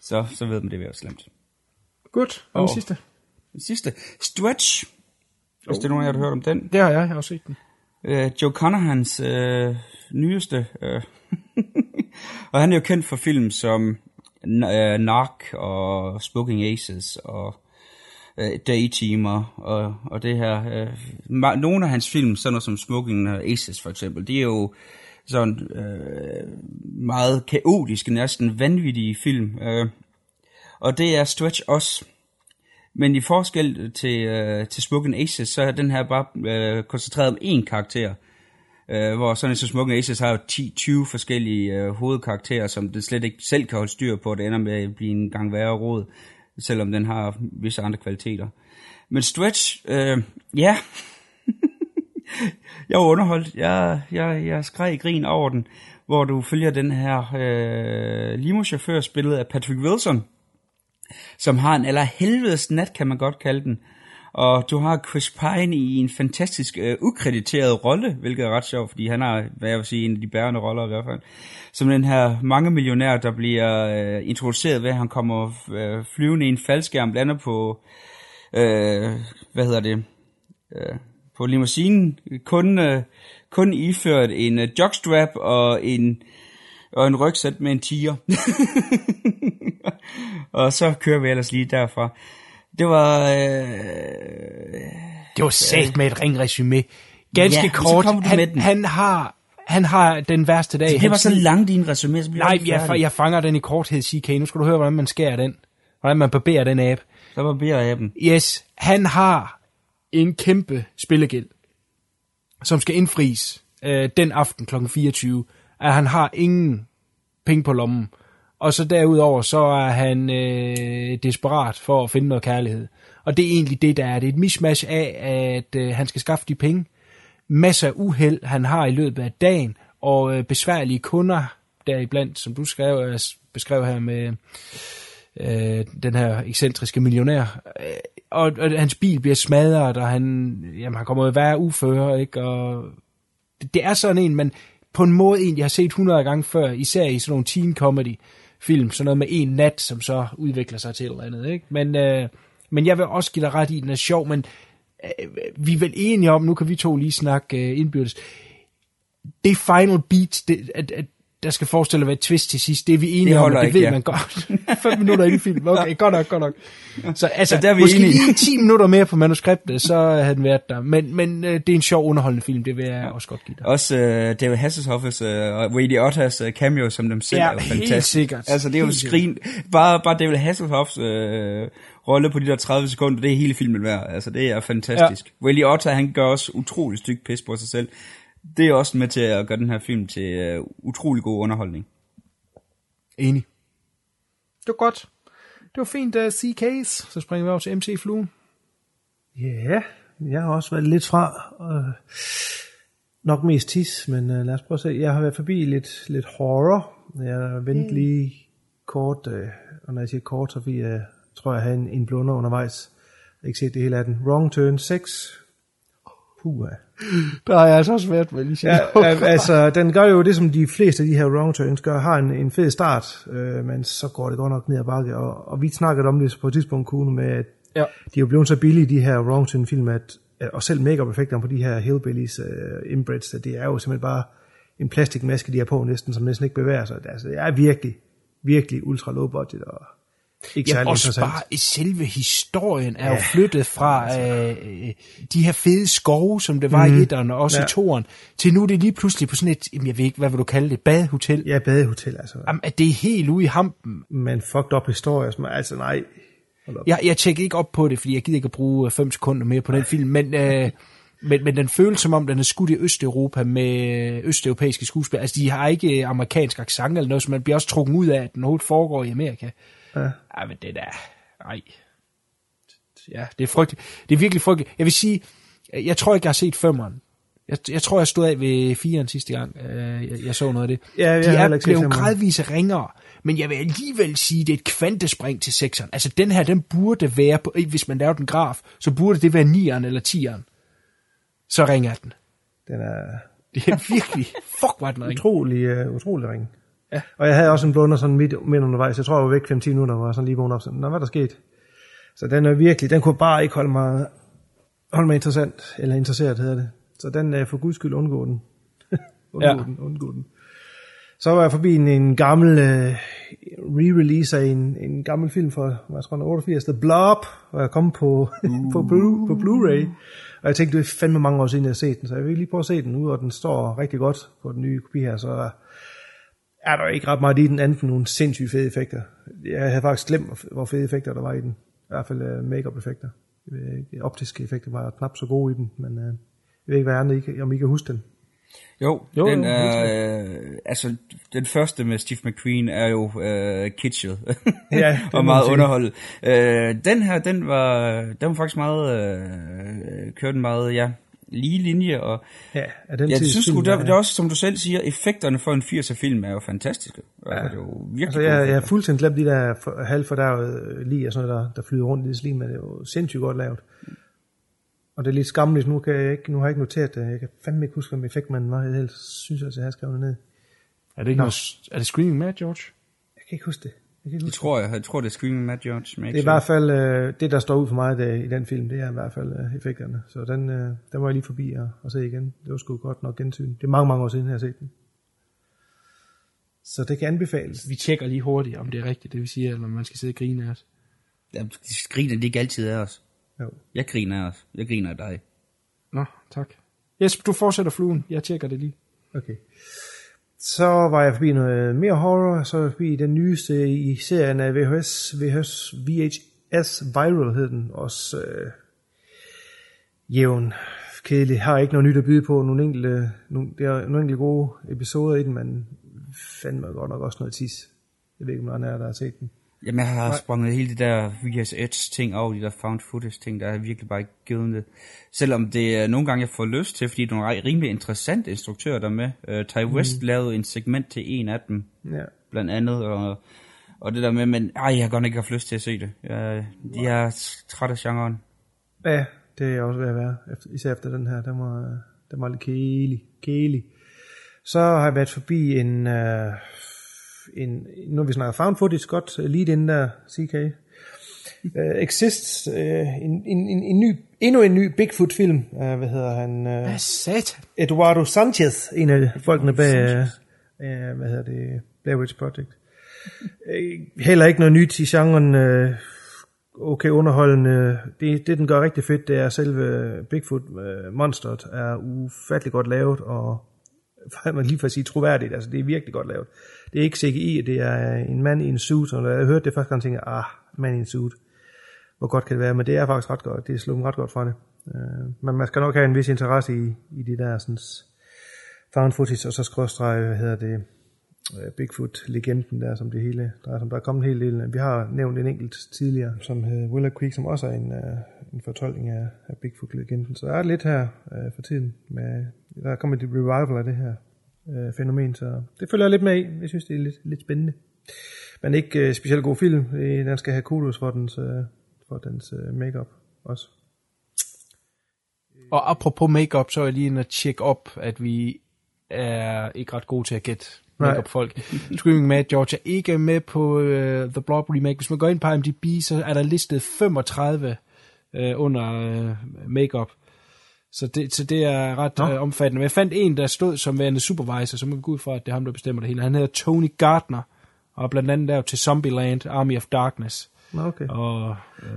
Så, så ved man, det er slemt. Godt. Og Og- den sidste? Den sidste. Stretch. Hvis det er nogen af jer, der har hørt om den. Det har jeg, jeg har også set den. Øh, Joe Conahans øh, nyeste. Øh. *laughs* og han er jo kendt for film som øh, Narc og Smoking Aces og øh, Daytimer og, og det her. Øh, ma- nogle af hans film, sådan noget som Smoking Aces for eksempel, det er jo sådan øh, meget kaotiske, næsten vanvittige film. Øh, og det er Stretch også. Men i forskel til, øh, til Smoking Aces, så er den her bare øh, koncentreret om én karakter. Øh, hvor sådan en så smukken Aces har jo 10-20 forskellige øh, hovedkarakterer, som den slet ikke selv kan holde styr på, og det ender med at blive en gang værre råd, selvom den har visse andre kvaliteter. Men Stretch, øh, ja, *laughs* jeg var underholdt. Jeg, jeg, jeg skreg i grin over den, hvor du følger den her øh, limochauffør spillet af Patrick Wilson, som har en eller helvedes nat, kan man godt kalde den. Og du har Chris Pine i en fantastisk øh, ukrediteret rolle, hvilket er ret sjovt, fordi han har, hvad jeg vil sige, en af de bærende roller i hvert fald. Som den her mange millionær, der bliver øh, introduceret ved, at han kommer øh, flyvende i en faldskærm, lander på, øh, hvad hedder det, øh, på limousinen, kun, øh, kun iført en øh, jockstrap og en, og en rygsæt med en tiger. *laughs* og så kører vi ellers lige derfra. Det var... Øh, Det var sat med et ringresumé. Ganske Ja, så kort. Han, han, har, han har den værste dag. det Han var så lang din resume, så Nej, jeg, færdig. jeg fanger den i korthed, CK. Nu skal du høre, hvordan man skærer den. Hvordan man barberer den app. Så jeg dem. Yes, han har en kæmpe spillegæld, som skal indfries øh, den aften kl. 24. At han har ingen penge på lommen. Og så derudover, så er han øh, desperat for at finde noget kærlighed. Og det er egentlig det, der er. Det er et mismatch af, at øh, han skal skaffe de penge. Masser af uheld, han har i løbet af dagen, og øh, besværlige kunder deriblandt, som du skrev, øh, beskrev her med øh, den her ekscentriske millionær. Øh, og, og hans bil bliver smadret, og han, jamen, han kommer i være ufører, ikke? Og det, det er sådan en, man på en måde egentlig har set 100 gange før, især i sådan nogle teen comedy film, sådan noget med en nat, som så udvikler sig til et eller andet, ikke? Men, øh, men jeg vil også give dig ret i, at den er sjov, men øh, vi er vel enige om, nu kan vi to lige snakke øh, indbyrdes, det final beat, det, at, at der skal forestille at være et twist til sidst, det er vi enige Det om, det ikke, ved ja. man godt. *laughs* Fem minutter ind i filmen, okay, godt nok, godt nok. Så altså, Så der er vi måske enige. lige 10 minutter mere på manuskriptet, så havde den været der. Men, men øh, det er en sjov, underholdende film, det vil jeg også godt give dig. Også uh, David Hasselhoffs uh, og Ray Liotta's uh, cameo som dem selv Ja, er jo helt fantastisk. sikkert. Altså det er jo skrin. Bare, bare David Hasselhoffs uh, rolle på de der 30 sekunder, det er hele filmen værd. Altså det er fantastisk. Ja. Ray Liotta, han gør også utrolig stykke pis på sig selv. Det er også med til at gøre den her film til uh, utrolig god underholdning. Enig. Det var godt. Det var fint, uh, CK's. Så springer vi over til MC Fluen. Ja, jeg har også været lidt fra. Øh, nok mest tis, men øh, lad os prøve at se. Jeg har været forbi lidt, lidt horror. Jeg vendte lige kort, øh, og når jeg siger kort, så fordi jeg tror, jeg havde en, en blunder undervejs. Jeg har ikke set det hele af den. Wrong Turn 6. Puh, Der har jeg altså også været med lige Ja, al- altså, den gør jo det, som de fleste af de her wrong turns gør, har en, en fed start, øh, men så går det godt nok ned ad bakke, og, og vi snakkede om det på et tidspunkt, Kuno, med, at Ja. de er jo blevet så billige, de her wrong turn film, at, og selv make effekterne på de her hillbillies uh, inbreds, at det er jo simpelthen bare en plastikmaske, de har på næsten, som næsten ikke bevæger sig. Altså, det er virkelig, virkelig ultra low budget, og ikke Ja, også bare selve historien er jo flyttet fra øh, de her fede skove, som det var mm. i etteren og også Ja. i toeren, til nu er det lige pludselig på sådan et, jamen, jeg ved ikke, hvad vil du kalde det, badehotel. Ja, badehotel, altså. Jamen, at det er helt ude i hampen. Men fucked up historie, som, altså nej. Jeg, jeg tjekker ikke op på det, fordi jeg gider ikke at bruge 5 sekunder mere på den film, men, øh, *laughs* men, men den føles som om, den er skudt i Østeuropa med østeuropæiske skuespillere. Altså, de har ikke amerikansk accent eller noget, så man bliver også trukket ud af, at den overhovedet foregår i Amerika. Ja. Ej, men det der... Ej. Ja, det er frygteligt. Det er virkelig frygteligt. Jeg vil sige, jeg tror ikke, jeg har set femmeren. Jeg, jeg tror, jeg stod af ved firen sidste gang, øh, jeg, jeg så noget af det. Ja, jeg De er blevet femmeren. gradvist ringere, men jeg vil alligevel sige, det er et kvantespring til sekseren. Altså, den her, den burde være, på, hvis man laver den graf, så burde det være nieren eller tieren. Så ringer den. Den er, Det er virkelig, *laughs* fuck, er den ring. utrolig, uh, utrolig ring. Ja. Og jeg havde også en blunder sådan midt, midt undervejs. Jeg tror, jeg var væk 5-10 minutter, og var sådan lige vågnet op. Sådan, Nå, hvad er der sket? Så den er virkelig, den kunne bare ikke holde mig, holde mig interessant, eller interesseret hedder det. Så den er for guds skyld undgå den. *laughs* undgå Ja. den, undgå den. Så var jeg forbi en, en gammel uh, re-release af en, en gammel film fra, hvad tror jeg, 88, The Blob, og jeg kom på, *laughs* på, Blu, på Blu-ray. Og jeg tænkte, det er fandme mange år siden, jeg har set den, så jeg vil lige prøve at se den nu, og den står rigtig godt på den nye kopi her, så er der ikke ret meget i den, anden for nogle sindssygt fede effekter. Jeg havde faktisk glemt, hvor- fede effekter der var i den. I hvert fald uh, make-up effekter. Optiske effekter var knap så gode i den, men uh, jeg ved ikke, hvad I kan, om I kan huske den. Jo, Jo, den jo, er, øh, altså den første med Steve McQueen er jo øh, kitschet *laughs* Ja, og meget underholdet. Øh, den her, den var, den var faktisk meget, øh, kørte den meget, ja, lige linje, og Ja, af den jeg synes film, der, ja. det er også, som du selv siger, effekterne for en 80'er film er jo fantastiske. Ja. Det er jo virkelig Altså, jeg, jeg er fuldstændig glemt de der for- halvfordærvede lige og sådan noget, der, der flyder rundt i det slim, men det er jo sindssygt godt lavet. Og det er lidt skamligt, nu, kan jeg ikke, nu har jeg ikke noteret det. Jeg kan fandme ikke huske, hvem effektmanden var. Jeg synes, at jeg har skrevet det ned. Er det ikke Nå. noget, er det Screaming Mad, George? Jeg kan ikke huske det. Jeg kan Det tror jeg, jeg tror det er Screaming Mad George. det. er i hvert fald øh, det, der står ud for mig det, i den film. Det er i hvert fald øh, effekterne. Så den, øh, den var jeg lige forbi og, og se igen. Det var sgu godt nok gensyn. Det er mange, mange år siden, jeg har set den. Så det kan anbefales. Vi tjekker lige hurtigt, om det er rigtigt, det vi siger, eller om man skal sidde og grine af os. Jamen, de griner det ikke altid af os. Jo. Jeg griner af os. Jeg griner af dig. Nå, tak. Yes, du fortsætter fluen. Jeg tjekker det lige. Okay. Så var jeg forbi noget mere horror, så var jeg forbi den nyeste i serien af VHS, VHS, VHS Viral hed den, også øh, jævn, kedelig, har ikke noget nyt at byde på, nogle enkelte, nogle, der er nogle enkelte gode episoder i den, men fandme godt nok også noget tis. Jeg ved ikke, om der er, der har set den. Jamen, jeg har sprunget hele det der VHS ting over, de der found footage ting, der er virkelig bare ikke givet det. Selvom det er nogle gange, jeg får lyst til, fordi det er nogle rimelig interessante instruktører der er med. Uh, Ty West mm. lavede en segment til en af dem, Ja. blandt andet, og, og det der med, men ej, jeg har godt ikke haft lyst til at se det. Jeg, de er træt af genren. Ja, det er jeg også ved at være, efter, især efter den her. Den var, den var lidt kedelig. kedelig. Så har jeg været forbi en, uh, en nu har vi snakker found footage, godt uh, lead in der, CK. Uh, exists, uh, en, en, en, en ny, endnu en ny Bigfoot-film. Uh, hvad hedder han? Uh, Hvad satan? Eduardo Sanchez, en af folkene bag, uh, hvad hedder det, Blair Witch Project. Uh, heller ikke noget nyt i genren, uh, okay underholdende. Det, det, den gør rigtig fedt, det er selve Bigfoot monsteret er ufattelig godt lavet, og man *laughs* lige for at sige troværdigt, altså det er virkelig godt lavet. Det er ikke CGI, det er en mand i en suit, og når jeg hørte det første gang, tænkte jeg, ah, mand i en suit. Hvor godt kan det være, men det er faktisk ret godt, det er slået ret godt fra det. Øh, men man skal nok have en vis interesse i, i de der sådan, found footage, og så skråstrege, hvad hedder det, øh, Bigfoot-legenden der, som det hele drejer sig om. Der er kommet en hel del. Øh, vi har nævnt en enkelt tidligere, som hedder Willow Creek, som også er en, uh, en fortolkning af, af Bigfoot-legenden. Så der er lidt her uh, for tiden. Med, der er kommet et revival af det her uh, fænomen, så det følger jeg lidt med i. Jeg synes, det er lidt, lidt spændende. Men ikke uh, specielt god film. Øh, Den skal have kudos for dens, uh, for dens uh, makeup også. Og apropos makeup, så er jeg lige inde og tjekke op, at vi er ikke ret gode til at gætte makeup folk. Screaming Mad George er ikke med på uh, The Blob Remake. Hvis man går ind på IMDb, så er der listet 35 uh, under uh, makeup. Så det, så det er ret Nå. uh, omfattende. Men jeg fandt en, der stod som værende supervisor, så man kan gå ud fra, at det er ham, der bestemmer det hele. Han hedder Tony Gardner, og blandt andet der til Zombieland, Army of Darkness. Nå, okay. Og, uh,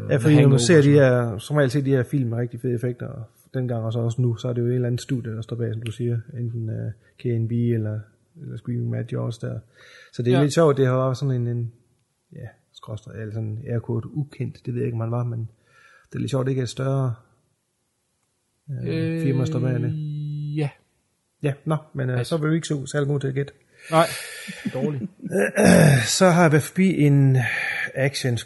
Ja, fordi når man ser de her, som regel ser de her film med rigtig fede effekter, og dengang og så også nu, så er det jo en eller anden studie, der står bag, som du siger, enten uh, KNB eller, eller Screaming Mad Jaws der. Så det er Ja. lidt sjovt, det har også sådan en, en ja, skråstrej, eller sådan en aircode ukendt, det ved jeg ikke, om man var, men det er lidt sjovt, det ikke er et større øh, firma, står bag det. Ja. Ja, nå, men uh, så vil vi ikke så særlig gode til at gætte. Nej, dårligt. *clears throat* Så har jeg været forbi en action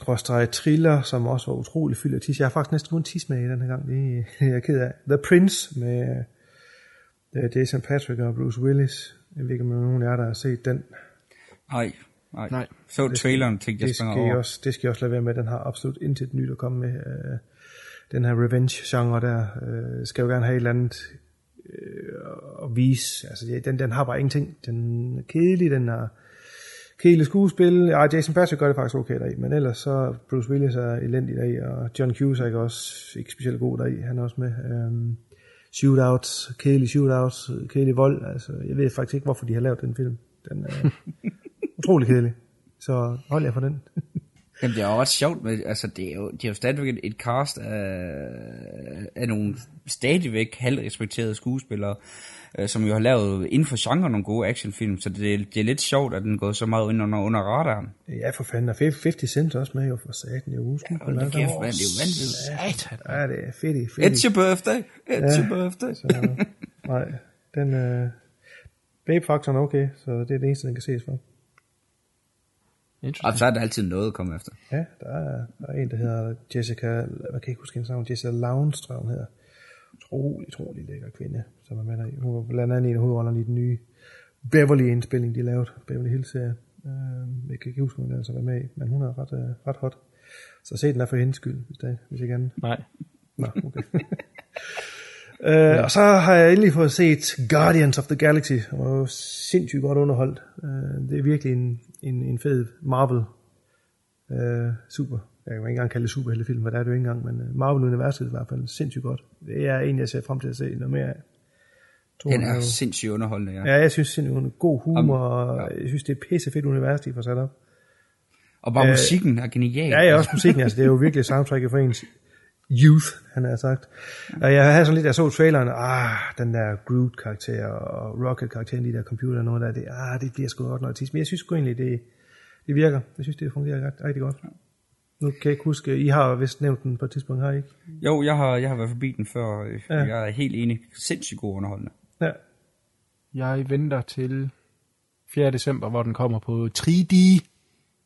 thriller, som også var utrolig fyldt af tis. Jeg har faktisk næsten kun tis med i den her gang. Det er jeg ked af. The Prince med øh, Jason Patrick og Bruce Willis. Jeg ved ikke, om nogen af jer, der har set den. Nej, nej. Nej. Så traileren, tænkte jeg Det skal, over. også, det skal I også lade være med. Den har absolut intet nyt at komme med. Øh, Den her revenge-genre der øh, skal jo gerne have et eller andet øh, at vise. Altså, ja, den, den har bare ingenting. Den er kedelig, den er kedelig skuespil. Ja, Jason Patrick gør det faktisk okay deri, men ellers så Bruce Willis er elendig deri, og John Cusack er også ikke specielt god deri. Han er også med. Øhm, shootouts, kedelig shootouts, kedelig vold. Altså, jeg ved faktisk ikke, hvorfor de har lavet den film. Den er *laughs* utrolig kedelig. Så hold jer for den. Jamen, det er jo ret sjovt med, altså, det er jo, det er jo stadigvæk et, cast af, af nogle stadigvæk halvrespekterede skuespillere, øh, som jo har lavet inden for genre nogle gode actionfilm, så det, det er lidt sjovt, at den går så meget ind under, under radaren. Ja, for fanden. Og 50 Cent er også med jo for satan. Jo, ja, Hold da kæft, man, det er jo vanvittigt. Satan. Ja, det er fedt, fedt. It's your birthday, it's your birthday. Så, nej, den... Øh, Babe-faktoren er okay, så det er det eneste, den kan ses for. Og så er der altid noget at komme efter. Ja, der er, der er en, der hedder Jessica, hvad kan jeg ikke huske hendes navn, Jessica Lowndes, tror jeg, hun hedder. utrolig, utrolig lækker kvinde, som er med der i. Hun var blandt andet en af hovedrollerne i den nye Beverly-indspilling, de lavede. Beverly Hills-serie. Øh, jeg kan ikke huske, den altså var med i, men hun er ret, øh, ret hot. Så se den er for hendes skyld, hvis, det, hvis ikke andet. Nej. Nå, okay. *laughs* øh, og så har jeg endelig fået set Guardians of the Galaxy, og var jo sindssygt godt underholdt. Øh, det er virkelig en, en, en fed Marvel øh, super. Jeg kan ikke engang kalde det superheltefilm, for det er det jo ikke engang, men Marvel-universet er i hvert fald sindssygt godt. Det er en, jeg ser frem til at se noget mere af. Den er jo- sindssygt underholdende, ja. Ja, jeg synes hun er god humor, og ja. jeg synes, det er pisse fedt univers, de får sat op. Og bare Øh, musikken er genial. Ja, ja, også musikken, altså det er jo virkelig soundtracket for ens youth, han har sagt. Og jeg havde sådan lidt, jeg så traileren, ah, den der Groot-karakter og Rocket-karakteren, de der computer og noget der, det, ah, det bliver sgu godt noget tis. Men jeg synes sgu egentlig, det, det virker. Jeg synes, det fungerer ret, rigtig godt. Nu kan jeg ikke huske, I har vist nævnt den på et tidspunkt, har I ikke? Jo, jeg har, jeg har været forbi den før. øh, Ja. Jeg er helt enig. Sindssygt god underholdende. Ja. Jeg venter til 4. december, hvor den kommer på 3D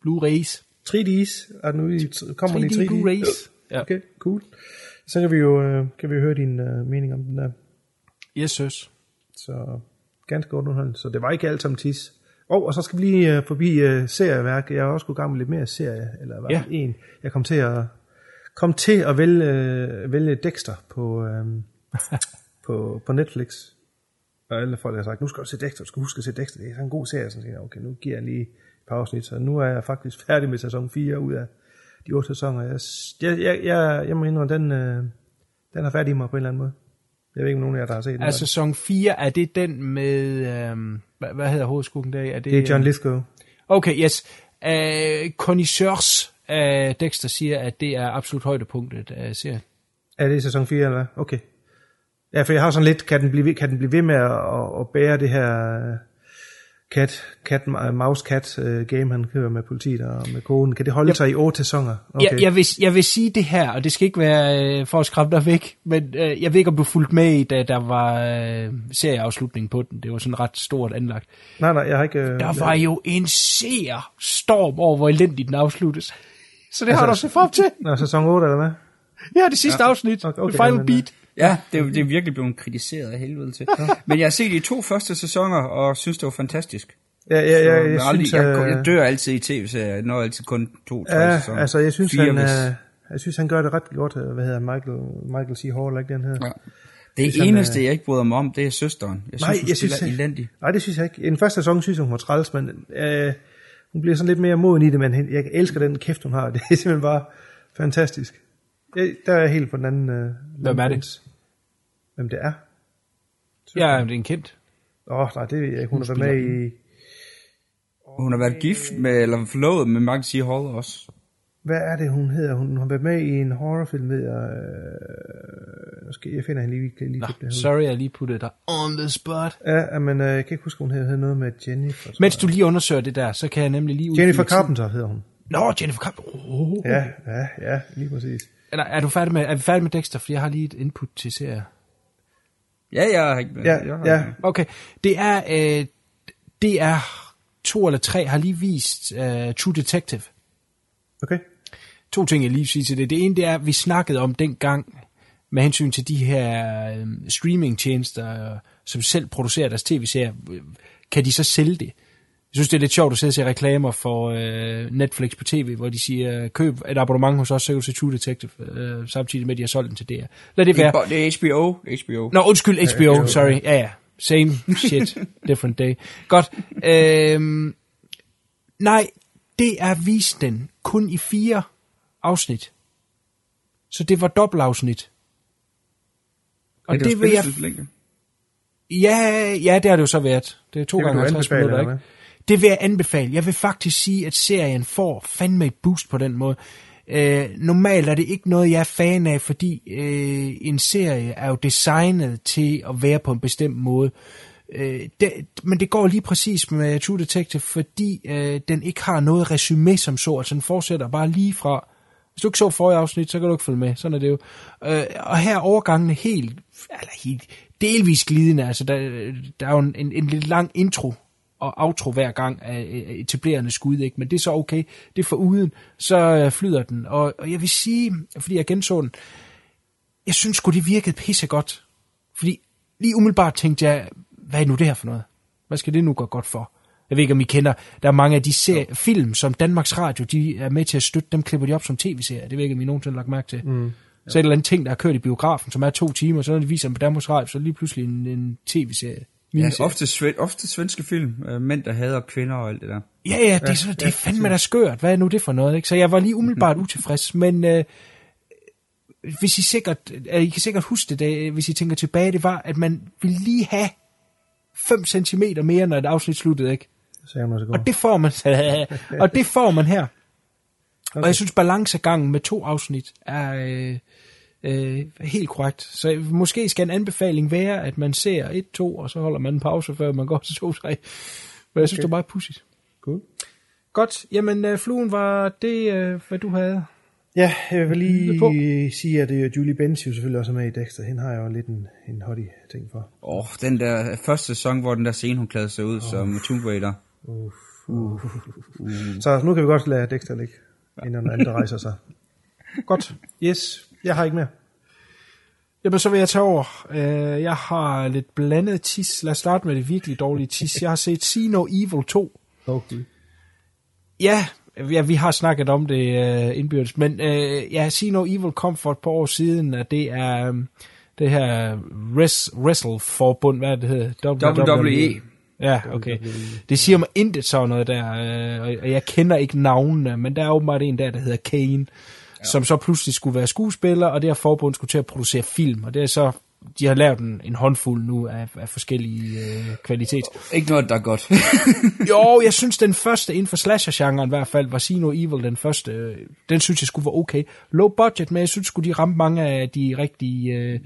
Blu-rays. 3Ds, er den ude i, kommer den i 3D 3D? Blu-rays. Ja. Okay, cool. Så kan vi jo, øh, kan vi høre din uh, mening om den der. Yes, søs. Så ganske godt underholdende. Så det var ikke alt sammen tis. Og, og så skal vi lige uh, forbi uh, serieværk. Jeg har også gået i gang med lidt mere serie, eller hvad Ja. en. Jeg kom til at, kom til at vælge, uh, vælge Dexter på, um, *laughs* på, på Netflix. Og alle folk har sagt, nu skal du se Dexter, du skal huske at se Dexter. Det er sådan en god serie. Så tænkte jeg, okay, nu giver jeg lige et par afsnit. Så nu er jeg faktisk færdig med sæson 4 ud af de otte sæsoner. Jeg, jeg, jeg, jeg, jeg må indrømme, den, uh, den er færdig i mig på en eller anden måde. Jeg ved ikke, om nogen af jer, der har set den. Er sæson 4, er det den med, øhm, hvad, hvad hedder hovedskukken der? Er det, det er John øhm, Lithgow. Okay, yes. Uh, Connoisseurs af Dexter siger, at det er absolut højdepunktet af serien. Er det i sæson 4, eller hvad? Okay. Ja, for jeg har sådan lidt, kan den blive, kan den blive ved med at, at, bære det her øh, cat, cat, mouse cat uh, game, han kører med politiet og med koden. Kan det holde Yep. sig i otte sæsoner? Okay. Jeg, jeg, vil, jeg vil sige det her, og det skal ikke være øh, for at skræmme dig væk, men øh, jeg ved ikke, om du fulgte med i, da der var øh, serieafslutning på den. Det var sådan ret stort anlagt. Nej, nej, jeg har ikke... Øh, Der var jo en seerstorm over, hvor elendigt den afsluttes. Så det har du Altså- se frem til. Nå, sæson 8, eller hvad? Ja, det sidste Ja. afsnit. Okay, Okay, final men, øh, beat. Ja, det er, det er virkelig blevet kritiseret af helvede til. Men jeg har set de to første sæsoner, og synes, det var fantastisk. Ja, ja, ja, jeg, jeg, aldrig, synes, jeg, øh, jeg dør altid i tv-serier. Jeg når altid kun to, tre Ja, sæsoner. altså jeg synes, Fire, han, hvis- øh, jeg synes, han gør det ret godt. øh, Hvad hedder han? Michael, Michael C. Hall, ikke den her? Ja. Det Hvis han, eneste, øh, jeg ikke bryder mig om, det er søsteren. Jeg synes, Nej, hun jeg synes, spiller elendig. Nej, det synes jeg ikke. I den første sæson synes jeg, hun var træls, men øh, hun bliver sådan lidt mere moden i det, men jeg elsker den kæft, hun har. *laughs* Det er simpelthen bare fantastisk. Jeg, der er jeg helt på den anden... Øh, Hvem er det? Hvem det er? Ja, det er en kendt. Åh, oh, nej, det ved jeg ikke. Hun har været med i... Hun har været gift med, eller forlovet med Michael C. Hall også. Hvad er det, hun hedder? Hun har været med i en horrorfilm, ved jeg... Øh, nu skal jeg finder hende lige, lige Nå, det sorry, jeg lige puttede dig on the spot. Ja, men øh, jeg kan ikke huske, hun hedder noget med Jennifer. Mens du lige undersøger det der, så kan jeg nemlig lige... Jennifer Carpenter hedder hun. Nå, Jennifer Carpenter. Oh. Ja, ja, ja, lige præcis. Er, er, du færdig med, er vi færdige med Dexter? For jeg har lige et input til serier. Ja, jeg har ikke... Ja, jeg har ja. Okay, det er, øh, det er to eller tre har lige vist øh, True Detective. Okay. To ting, jeg lige vil sige til det. Det ene, det er, vi snakkede om dengang med hensyn til de her øh, streamingtjenester, som selv producerer deres tv-serier. Kan de så sælge det? Jeg synes, det er lidt sjovt at sidde og se reklamer for øh, Netflix på tv, hvor de siger, køb et abonnement hos os, så kan du se True Detective, øh, samtidig med, at de har solgt den til DR. Lad det være. Det er HBO. HBO. Nå, undskyld, HBO, sorry. Ja, ja. Same shit, different day. Godt. Øhm, nej, det er vist den kun i fire afsnit. Så det var dobbeltafsnit. Og det, var vil jeg... Ja, ja, det har det jo så været. Det er to Det gange du 50 anbefale, minutter, ikke? Det vil jeg anbefale. Jeg vil faktisk sige, at serien får fandme et boost på den måde. Øh, normalt er det ikke noget, jeg er fan af, fordi øh, en serie er jo designet til at være på en bestemt måde. Øh, det, men det går lige præcis med True Detective, fordi øh, den ikke har noget resume som så, altså den fortsætter bare lige fra, hvis du ikke så forrige afsnit, så kan du ikke følge med, sådan er det jo. Øh, og her er overgangene helt, eller helt delvis glidende, altså der, der er jo en, en, en lidt lang intro, og outro hver gang af etablerende skud, ikke? men det er så okay. Det er for uden, så øh, flyder den. Og, og jeg vil sige, fordi jeg genså den, jeg synes sgu, det virkede pissegodt. Fordi lige umiddelbart tænkte jeg, hvad er nu det her for noget? Hvad skal det nu gå godt for? Jeg ved ikke, om I kender, der er mange af de serie, film, som Danmarks Radio, de er med til at støtte, dem klipper de op som tv-serier. Det ved ikke, om I nogensinde har lagt mærke til. Mm. Så er et eller andet ting, der har kørt i biografen, som er to timer, så når de viser dem på Danmarks Radio, så er lige pludselig en, en tv-serie. Ja, Miniserie. ofte, sven- ofte svenske film. Øh, mænd, der hader kvinder og alt det der. Ja, ja, det er, så, det er fandme da skørt. Hvad er nu det for noget? Ikke? Så jeg var lige umiddelbart utilfreds, men øh, hvis I sikkert, øh, I kan sikkert huske det, da, hvis I tænker tilbage, det var, at man ville lige have 5 cm mere, når et afsnit sluttede, ikke? Så jeg så. Og det får man, og det får man her. *laughs* Okay. Og jeg synes, balancegangen med to afsnit er øh, øh, helt korrekt. Så måske skal en anbefaling være, at man ser et, to, og så holder man en pause, før man går til to, tre. Men jeg synes, Okay. det er meget pudsigt. Cool. Godt, jamen øh, fluen var det, øh, hvad du havde. Ja, jeg vil lige På. sige, at øh, Julie Benz jo selvfølgelig også er med i Dexter. Hende har jeg jo lidt en, en hottie ting for. Åh, oh, den der første sæson, hvor den der scene, hun klædte sig ud oh. som Tomb Raider. Så nu kan vi godt lade Dexter ligge, inden den anden *laughs* rejser sig. Godt. Yes, jeg har ikke mere. Jamen, så vil jeg tage over. Øh, jeg har lidt blandet tis. Lad os starte med det virkelig dårlige tis. Jeg har set See No Evil 2. Okay. Ja, ja vi har snakket om det øh, indbyrdes, men øh, ja, See No Evil kom for et par år siden, og det er øh, det her res, wrestle-forbund, hvad er det hedder? WWE. Ja, okay. Det siger mig intet sådan noget der, øh, og- og jeg kender ikke navnene, men der er åbenbart en der, der hedder Kane, ja. som så pludselig skulle være skuespiller, og det her forbund skulle til at producere film, og det er så, de har lavet en, en håndfuld nu af, af forskellige øh, kvalitet. Ikke noget, der er godt. *laughs* Jo, jeg synes den første inden for slasher-genren i hvert fald, var See No Evil den første, øh, den synes jeg skulle var okay. Low budget, men jeg synes skulle de ramte mange af de rigtige øh,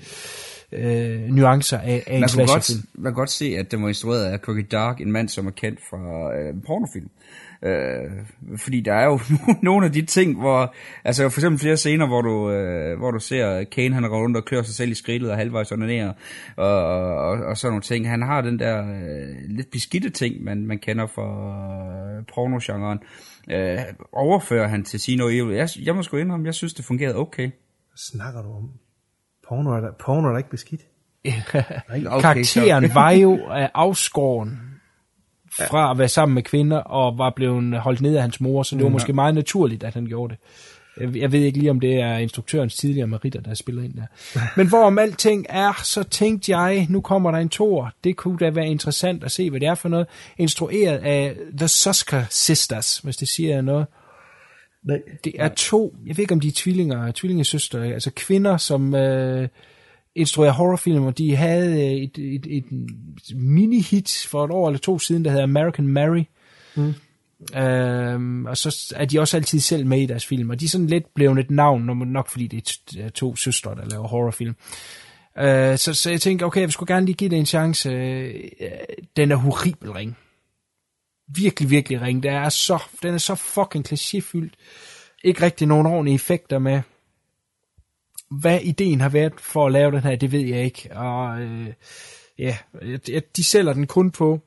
øh, nuancer af, af en man, godt, slasherfilm. man kan godt se, at den var instrueret af Cookie Dark, en mand, som er kendt fra øh, pornofilm. Øh, fordi der er jo *laughs* nogle af de ting, hvor, altså for eksempel flere scener, hvor du, øh, hvor du ser Kane, han går rundt og klør sig selv i skridtet og halvvejs onanerer, og, og, og, og sådan nogle ting. Han har den der øh, lidt beskidte ting, man, man kender fra øh, pornogenren. Øh, overfører han til Sino Evil. Jeg, jeg må sgu indrømme, jeg synes, det fungerede okay. Hvad snakker du om? Porno er der, porno er der ikke beskidt. Okay, Karakteren så- var jo øh, afskåren fra at være sammen med kvinder, og var blevet holdt ned af hans mor, så det var måske meget naturligt, at han gjorde det. Jeg- ved ikke lige, om det er instruktørens tidligere meritter, der spiller ind der. *laughs* Men hvorom alting er, så tænkte jeg, nu kommer der en tor. Det kunne da være interessant at se, hvad det er for noget. Instrueret af The Susker Sisters, hvis det siger noget. Nej. Det er to, jeg ved ikke om de er tvillinger, tvillingesøstre, altså kvinder, som øh, instruerer horrorfilm, og de havde øh, et, et, et mini-hit for et år eller to siden, der hedder American Mary. Mm. Øhm, og så er de også altid selv med i deres film, og de er sådan lidt blevet et navn, nok fordi det er to søstre, der laver horrorfilm. Øh, så, så jeg tænkte, okay, jeg skulle gerne lige give det en chance. Øh, den er horribel ring. Virkelig, virkelig ring. Det er så, den er så fucking klichéfyldt. Ikke rigtig nogen ordentlige effekter med. Hvad ideen har været for at lave den her, det ved jeg ikke. Og øh, ja, de sælger den kun på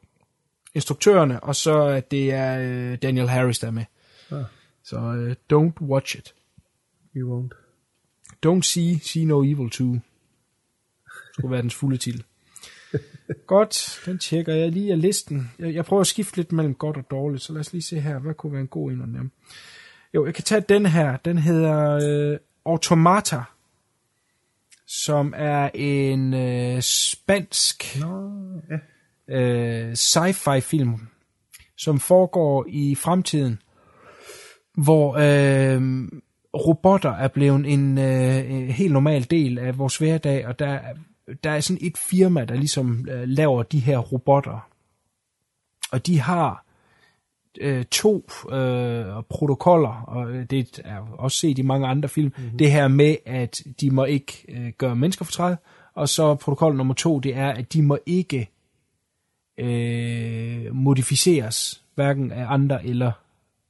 instruktørerne, og så at det er øh, Daniel Harris, der er med. Ah. Så øh, don't watch it. You won't. Don't see, see no evil 2. Skulle være dens fulde titel. *laughs* Godt, den tjekker jeg lige af listen. Jeg, jeg prøver at skifte lidt mellem godt og dårligt, så lad os lige se her, hvad kunne være en god en af dem. Jo, jeg kan tage den her. Den hedder øh, Automata, som er en øh, spansk Nå, ja. øh, sci-fi film, som foregår i fremtiden, hvor øh, robotter er blevet en, øh, en helt normal del af vores hverdag, og der, er- der er sådan et firma, der ligesom øh, laver de her robotter. Og de har øh, to øh, protokoller, og øh, det er også set i mange andre film, mm-hmm. det her med, at de må ikke øh, gøre mennesker fortræd, og så protokol nummer to, det er, at de må ikke øh, modificeres, hverken af andre eller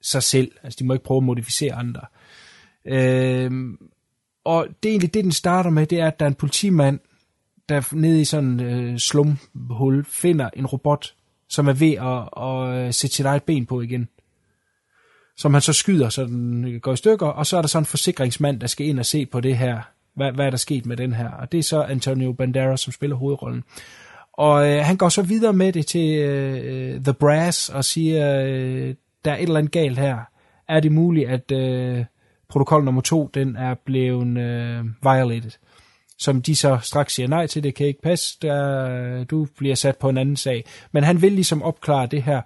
sig selv. Altså, de må ikke prøve at modificere andre. Øh, og det er egentlig det, den starter med, det er, at der er en politimand, der nede i sådan en øh, slumhul finder en robot, som er ved at, at, øh, sætte sit eget ben på igen. Som han så skyder, så den øh, går i stykker, og så er der så en forsikringsmand, der skal ind og se på det her hvad, hvad er der sket med den her? Og det er så Antonio Banderas, som spiller hovedrollen. Og øh, han går så videre med det til øh, The Brass og siger, øh, der er et eller andet galt her. Er det muligt, at øh, protokol nummer to, den er blevet øh, violated? Som de så straks siger nej til, det kan ikke passe, der, du bliver sat på en anden sag. Men han vil ligesom opklare det her,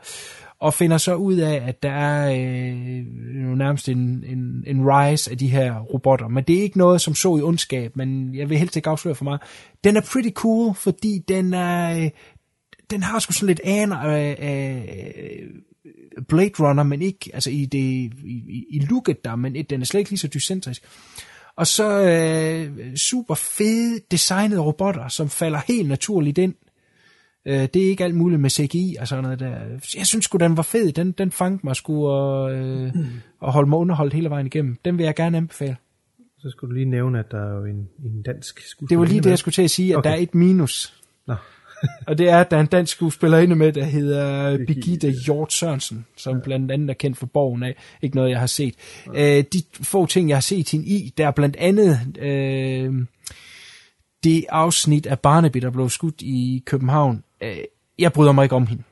og finder så ud af, at der er øh, jo nærmest en, en, en rise af de her robotter. Men det er ikke noget, som så i ondskab, men jeg vil helst ikke afsløre for meget. Den er pretty cool, fordi den er... Øh, den har sgu sådan lidt aner af, af Blade Runner, men ikke altså i, det, i, i looket der, men den er slet ikke lige så dycentrisk. Og så øh, super fede designede robotter, som falder helt naturligt ind. Øh, det er ikke alt muligt med CGI og sådan noget der. Jeg synes sgu, den var fed. Den, den fangede mig sgu og, øh, mm. og holdt mig underholdt hele vejen igennem. Den vil jeg gerne anbefale. Så skulle du lige nævne, at der er jo en, en dansk skuespiller. Det var lige det, jeg skulle til at sige, at okay. der er et minus. Nå. Og det er, at der er en dansk skuespillerinde med, der hedder Birgitte Hjort Sørensen, som ja. blandt andet er kendt for borgen af. Ikke noget, jeg har set. Ja. Øh, de få ting, jeg har set hende i, der er blandt andet øh, det afsnit af Barnaby, der blev skudt i København. Øh, jeg bryder mig ikke om hende.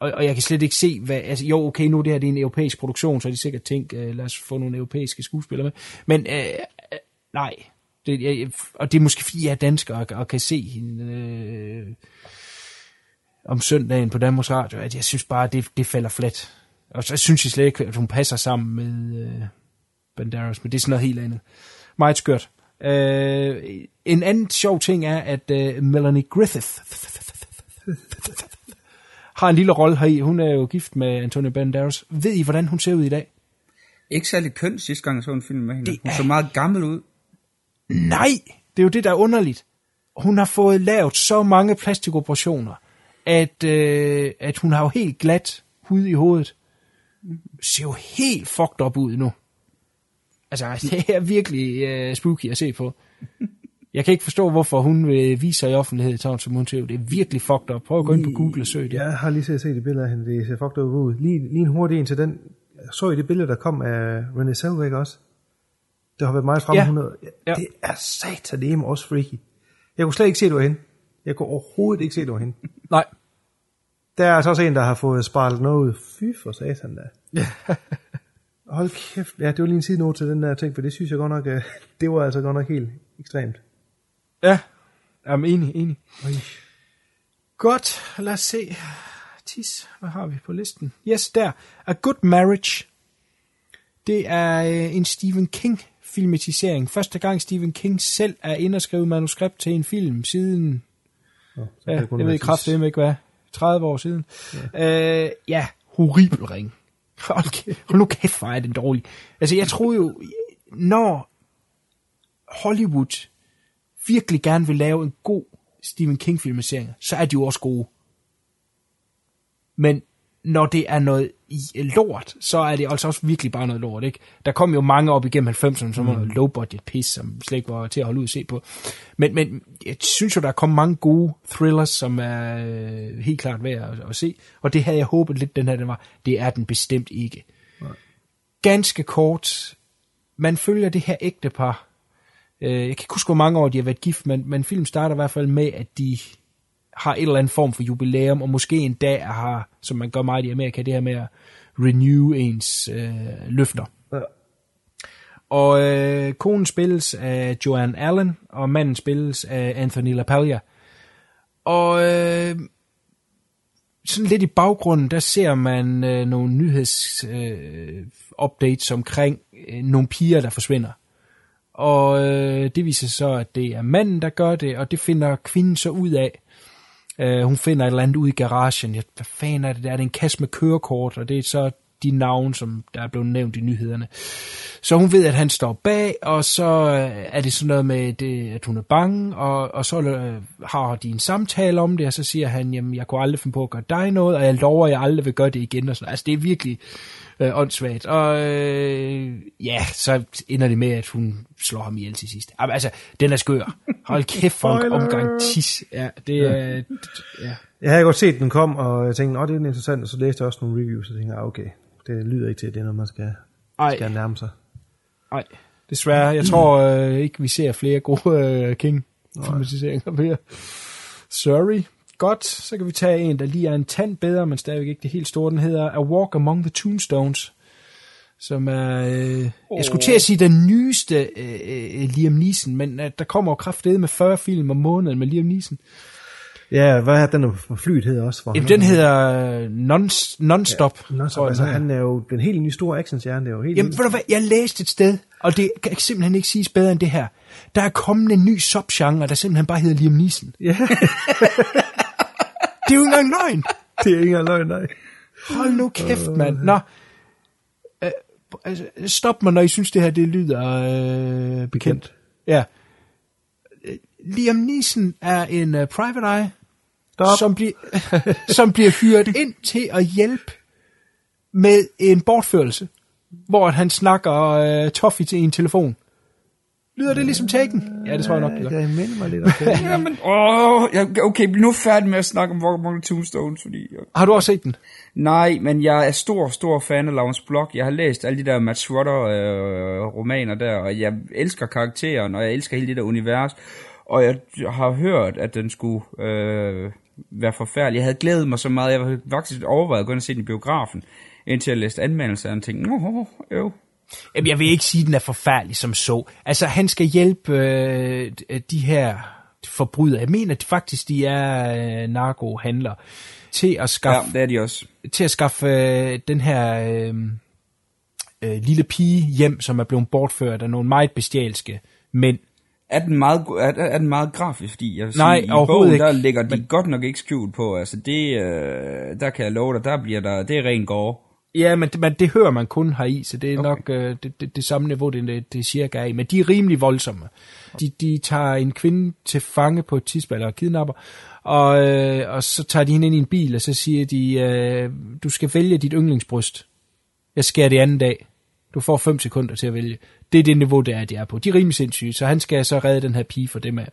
Og, og jeg kan slet ikke se, hvad... Altså, jo, okay, nu det her det er en europæisk produktion, så er de sikkert tænkt, øh, lad os få nogle europæiske skuespillere med. Men øh, øh, nej, det, jeg, og det er måske fordi, jeg er dansker og, og kan se hende øh, om søndagen på Danmarks Radio, at jeg synes bare, at det, det falder flat. Og så synes jeg slet ikke, at hun passer sammen med øh, Banderas, men det er sådan noget helt andet. Meget skørt. Øh, en anden sjov ting er, at øh, Melanie Griffith *laughs* har en lille rolle heri. Hun er jo gift med Antonio Banderas. Ved I, hvordan hun ser ud i dag? Ikke særlig køn sidste gang, jeg så en film med hende. Det hun er... så meget gammel ud. Nej, det er jo det, der er underligt. Hun har fået lavet så mange plastikoperationer, at, øh, at hun har jo helt glat hud i hovedet. Ser jo helt fucked up ud nu. Altså, *laughs* det er virkelig øh, spooky at se på. Jeg kan ikke forstå, hvorfor hun vil vise sig i offentlighed, sådan som hun ser Det er virkelig fucked up. Prøv at gå ind på Google og søg det. Jeg har lige set det billede af hende. Det ser fucked up ud. Lige, lige en hurtig en til den. Så I det billede, der kom af Renée Zellweger også? Det har været meget frem. Ja. 100. Ja. Det er sataneme også freaky. Jeg kunne slet ikke se, det var hende. Jeg kunne overhovedet ikke se, det var hende. Nej. Der er altså også en, der har fået sparlet noget ud. Fy for satan da. *laughs* Hold kæft. Ja, det var lige en side til den der ting, for det synes jeg godt nok, øh, *laughs* det var altså godt nok helt ekstremt. Ja, jeg er enig, enig. Oj. Godt, lad os se. Tis, hvad har vi på listen? Yes, der. A Good Marriage. Det er øh, en Stephen King filmatisering. Første gang Stephen King selv er inde og skrive manuskript til en film siden, Nå, så ja, jeg ved ikke kraft ikke hvad, 30 år siden. Ja, øh, ja horribel ring. *laughs* Hold, hold nu kæft, hvor er den dårlig. Altså, jeg tror jo, når Hollywood virkelig gerne vil lave en god Stephen King filmatisering, så er de jo også gode. Men når det er noget lort, så er det altså også virkelig bare noget lort, ikke? Der kom jo mange op igennem 90'erne, som var noget low budget pis, som slet ikke var til at holde ud at se på. Men, men jeg synes jo, der er kommet mange gode thrillers, som er øh, helt klart værd at, at se. Og det havde jeg håbet lidt, den her den var. Det er den bestemt ikke. Ganske kort. Man følger det her ægtepar. Øh, jeg kan ikke huske, hvor mange år de har været gift, men, men film starter i hvert fald med, at de har en eller anden form for jubilæum, og måske en dag har, som man gør meget i Amerika, det her med at renew ens øh, løfter. Ja. Og øh, konen spilles af Joanne Allen, og manden spilles af Anthony LaPaglia. Og øh, sådan lidt i baggrunden, der ser man øh, nogle nyheds øh, updates omkring øh, nogle piger, der forsvinder. Og øh, det viser så, at det er manden, der gør det, og det finder kvinden så ud af. Øh, hun finder et eller andet ud i garagen. Ja, hvad fanden er det der? Det er en kasse med kørekort, og det er så de navne, som der er blevet nævnt i nyhederne. Så hun ved, at han står bag, og så øh, er det sådan noget med, det, at hun er bange, og, og så øh, har de en samtale om det, og så siger han, jamen, jeg kunne aldrig finde på at gøre dig noget, og jeg lover, at jeg aldrig vil gøre det igen. Og sådan. Altså, det er virkelig øh, åndssvagt. Og øh, ja, så ender det med, at hun slår ham ihjel til sidst. Altså, den er skør. Hold kæft for en omgang tis. Ja, det er... Ja. Jeg havde godt set, den kom, og jeg tænkte, åh, det er interessant, og så læste jeg også nogle reviews, og tænkte, ah, okay, det lyder ikke til, at det er noget, man skal, Ej, skal nærme sig. ej. Desværre. Jeg tror øh, ikke, vi ser flere gode øh, King-filmatiseringer mere. Sorry. Godt, så kan vi tage en, der lige er en tand bedre, men stadigvæk ikke det helt store. Den hedder A Walk Among the Tombstones, som er, øh, oh. jeg skulle til at sige den nyeste øh, øh, Liam Neeson, men øh, der kommer jo kraftedeme med 40 film om måneden med Liam Neeson. Ja, hvad er den på flyet hedder også? For Jamen, den hedder øh, non, Non-Stop. Ja, non tror jeg, altså, han er jo den helt nye store actionstjerne, det er jo helt Jamen, ved du hvad, jeg læste et sted, og det kan simpelthen ikke siges bedre end det her. Der er kommet en ny subgenre, der simpelthen bare hedder Liam Neeson. Ja, *laughs* Det er jo ikke engang løgn. *laughs* det er ikke engang løgn, nej. Hold nu kæft, mand. Nå. Øh, altså, stop mig, når I synes, det her det lyder øh, bekendt. Ja. Øh, Liam Neeson er en uh, private eye, Stop. som, bliver, *laughs* som bliver hyret ind til at hjælpe med en bortførelse, hvor han snakker uh, toffee til en telefon. Lyder det ligesom Taken? Ja, det tror jeg nok, det gør. Jeg minder mig lidt om det. *laughs* Jamen, åh, okay, bliv nu færdig med at snakke om Walk Among Tombstones, fordi... Jeg, Har du også set den? nej, men jeg er stor, stor fan af Lawrence Block. Jeg har læst alle de der Matt Schroeder-romaner der, og jeg elsker karakteren, og jeg elsker hele det der univers. Og jeg har hørt, at den skulle øh, være forfærdelig. Jeg havde glædet mig så meget. Jeg havde faktisk overvejet at gå ind og se den i biografen, indtil jeg læste anmeldelser, og tænkte, åh, jo, Jamen, jeg vil ikke sige, at den er forfærdelig som så. Altså, han skal hjælpe øh, de her forbrydere. Jeg mener at faktisk, de er øh, narkohandlere til at Ja, skaffe, det er de også. til at skaffe øh, den her øh, øh, lille pige hjem, som er blevet bortført af nogle meget bestialske mænd. Er den meget, er, er den meget grafisk? Fordi jeg vil sige, Nej, i overhovedet bogen, ikke. der ligger de godt nok ikke skjult på. Altså det, øh, der kan jeg love dig, der bliver der, det er ren gore. Ja, men, men det hører man kun her i, så det er okay. nok øh, det, det, det samme niveau, det, det, det cirka er i. Men de er rimelig voldsomme. De, de tager en kvinde til fange på et tidspunkt, eller kidnapper, og, øh, og så tager de hende ind i en bil, og så siger de, øh, du skal vælge dit yndlingsbryst. Jeg skærer det anden dag. Du får 5 sekunder til at vælge. Det er det niveau, det er, de er på. De er rimelig sindssyge, så han skal så redde den her pige for dem af.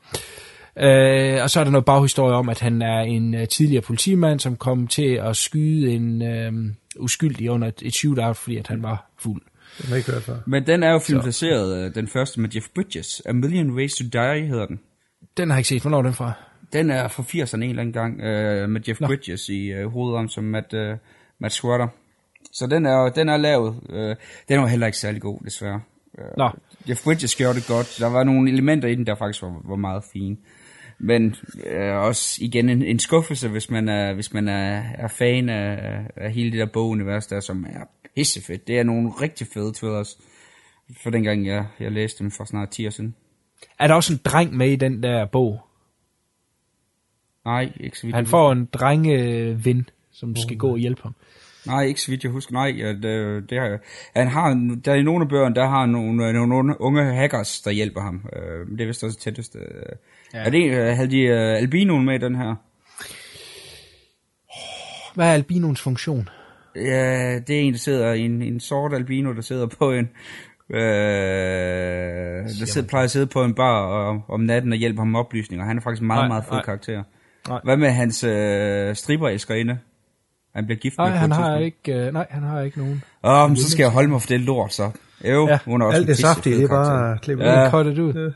Øh, og så er der noget baghistorie om, at han er en øh, tidligere politimand, som kom til at skyde en øh, uskyldig under et, et shootout, fordi at han var fuld. Det har ikke hørt før. Men den er jo filmatiseret, øh, den første med Jeff Bridges. A Million Ways to Die hedder den. Den har jeg ikke set. Hvornår er den fra? Den er fra 80'erne en eller anden gang, øh, med Jeff Nå. Bridges i øh, hovedånden som Matt, øh, Matt Schroeder. Så den er, den er lavet. Øh, den var heller ikke særlig god, desværre. Øh, Nå. Jeff Bridges gjorde det godt. Der var nogle elementer i den, der faktisk var, var meget fine. Men øh, også igen en, en skuffelse, hvis man er, hvis man er, er fan af, af hele det der bogunivers der, som er pissefedt. Det er nogle rigtig fede thrillers. For dengang jeg, jeg læste dem for snart 10 år siden. Er der også en dreng med i den der bog? Nej, ikke så vidt Han får en drengeven, som skal gå og hjælpe ham. Nej, ikke så vidt jeg husker. Nej, ja, det, det har, han har, der er i nogle af bøgerne, der har nogle, nogle unge- hackers, der hjælper ham. Øh, det er vist også tættest. Øh. Ja. Er det, øh, havde de øh, albinoen med den her? Hvad er albinoens funktion? Ja, det er en, der sidder, en, en sort albino, der sidder på en, øh, der sidder, plejer at sidde på en bar og, om natten og hjælper ham med oplysninger. Han er faktisk en meget, Nej, meget fed nej. karakter. Nej. Hvad med hans øh, striberelskerinde? Han bliver gift Nej, med han har ikke, øh, nej, han har ikke nogen. Åh, men så skal jeg holde mig for det lort, så. Jo, Ja, hun er også Alt det saftige, det er bare klippet Ja. Cut it ud.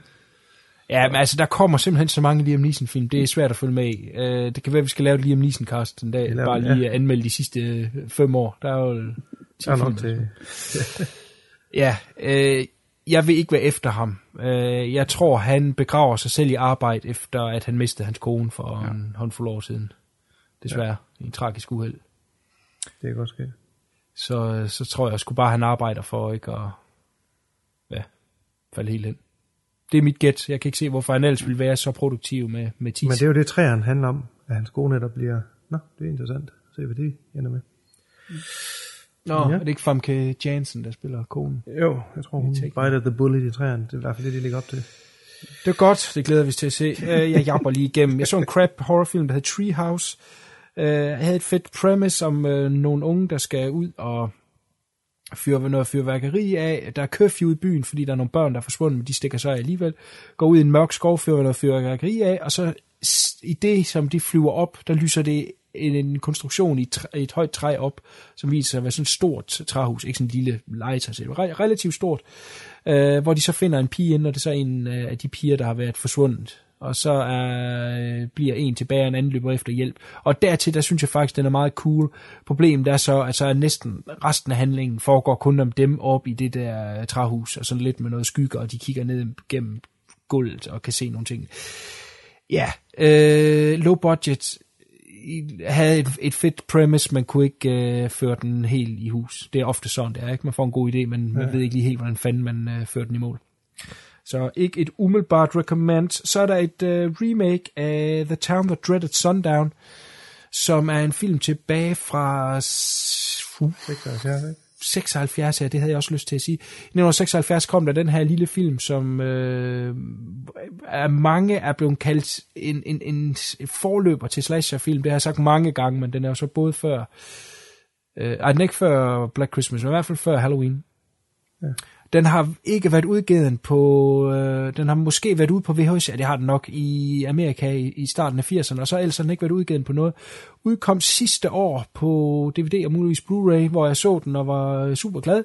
Ja, men altså, der kommer simpelthen så mange Liam Neeson-film. Det er svært at følge med i. Uh, det kan være, at vi skal lave et Liam Neeson-cast en dag. laver Bare lige ja. anmelde de sidste øh, fem år. Der er jo... Der er nok til. Ja, øh, jeg vil ikke være efter ham. Øh, jeg tror, han begraver sig selv i arbejde, efter at han mistede hans kone for ja. en håndfuld år siden. Desværre. Ja. En tragisk uheld. Det kan godt ske. Så, så tror jeg sgu bare, han arbejder for ikke at ja, falde helt hen. Det er mit gæt. Jeg kan ikke se, hvorfor han ellers ville være så produktiv med, med tis. Men det er jo det, træerne handler om, at hans kone netop bliver... Nå, det er interessant. Se, hvad det ender med. Nå, Ja. er det ikke Famke Jansen, der spiller konen? Jo, jeg tror, hun biter the bullet i træerne. Det er i hvert fald det, de ligger op til. Det er godt, det glæder vi os til at se. Øh, Jeg japper lige igennem. Jeg så en crap horrorfilm, der hedder Treehouse. Øh, havde et fedt premise om øh, nogle unge, der skal ud og fyre noget fyrværkeri af. Der er curfew i byen, fordi der er nogle børn, der er forsvundet, men de stikker sig alligevel. Går ud i en mørk skov, fyrer noget fyrværkeri af, og så i det, som de flyver op, der lyser det en, en konstruktion i et, træ, et højt træ op, som viser sig at være sådan et stort træhus, ikke sådan en lille legetøj, det relativt stort, øh, hvor de så finder en pige ind, og det er så en øh, af de piger, der har været forsvundet. Og så er, bliver en tilbage, og en anden løber efter hjælp. Og dertil, der synes jeg faktisk, den er meget cool. Problemet er så, at så er næsten resten af handlingen foregår kun om dem op i det der træhus, og sådan lidt med noget skygge, og de kigger ned gennem gulvet og kan se nogle ting. Ja, øh, low budget havde et, et fedt premise, man kunne ikke øh, føre den helt i hus. Det er ofte sådan, det er ikke? Man får en god idé, men man ved ikke lige helt, hvordan fanden man øh, fører den i mål. Så ikke et umiddelbart recommend. Så er der et øh, remake af The Town That Dreaded Sundown, som er en film tilbage fra uh, 76, ikke? 76, ja, det havde jeg også lyst til at sige. I 1976 kom der den her lille film, som øh, er mange er blevet kaldt en, en, en forløber til slasherfilm. Det har jeg sagt mange gange, men den er jo så både før... Øh, ej, den er ikke før Black Christmas, men i hvert fald før Halloween. Ja. Den har ikke været udgivet på... Øh, den har måske været ude på VHS, ja, det har den nok i Amerika i, i starten af 80'erne, og så ellers har den ikke været udgivet på noget. Udkom sidste år på DVD og muligvis Blu-ray, hvor jeg så den og var super glad.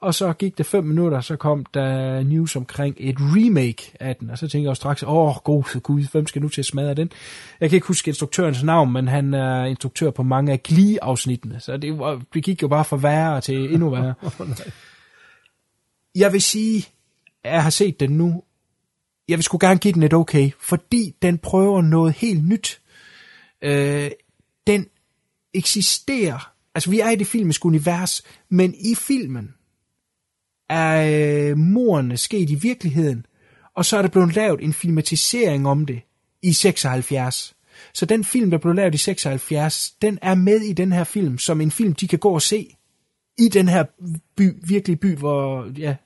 Og så gik det fem minutter, så kom der news omkring et remake af den, og så tænkte jeg jo straks, åh, god gud, hvem skal nu til at smadre den? Jeg kan ikke huske instruktørens navn, men han er instruktør på mange af Glee-afsnittene, så det, var, det gik jo bare fra værre til endnu værre. *laughs* jeg vil sige, at jeg har set den nu. Jeg vil sgu gerne give den et okay, fordi den prøver noget helt nyt. Øh, den eksisterer, altså vi er i det filmiske univers, men i filmen er øh, morerne sket i virkeligheden, og så er der blevet lavet en filmatisering om det i 76. Så den film, der blev lavet i 76, den er med i den her film, som en film, de kan gå og se i den her by, virkelig by, hvor ja,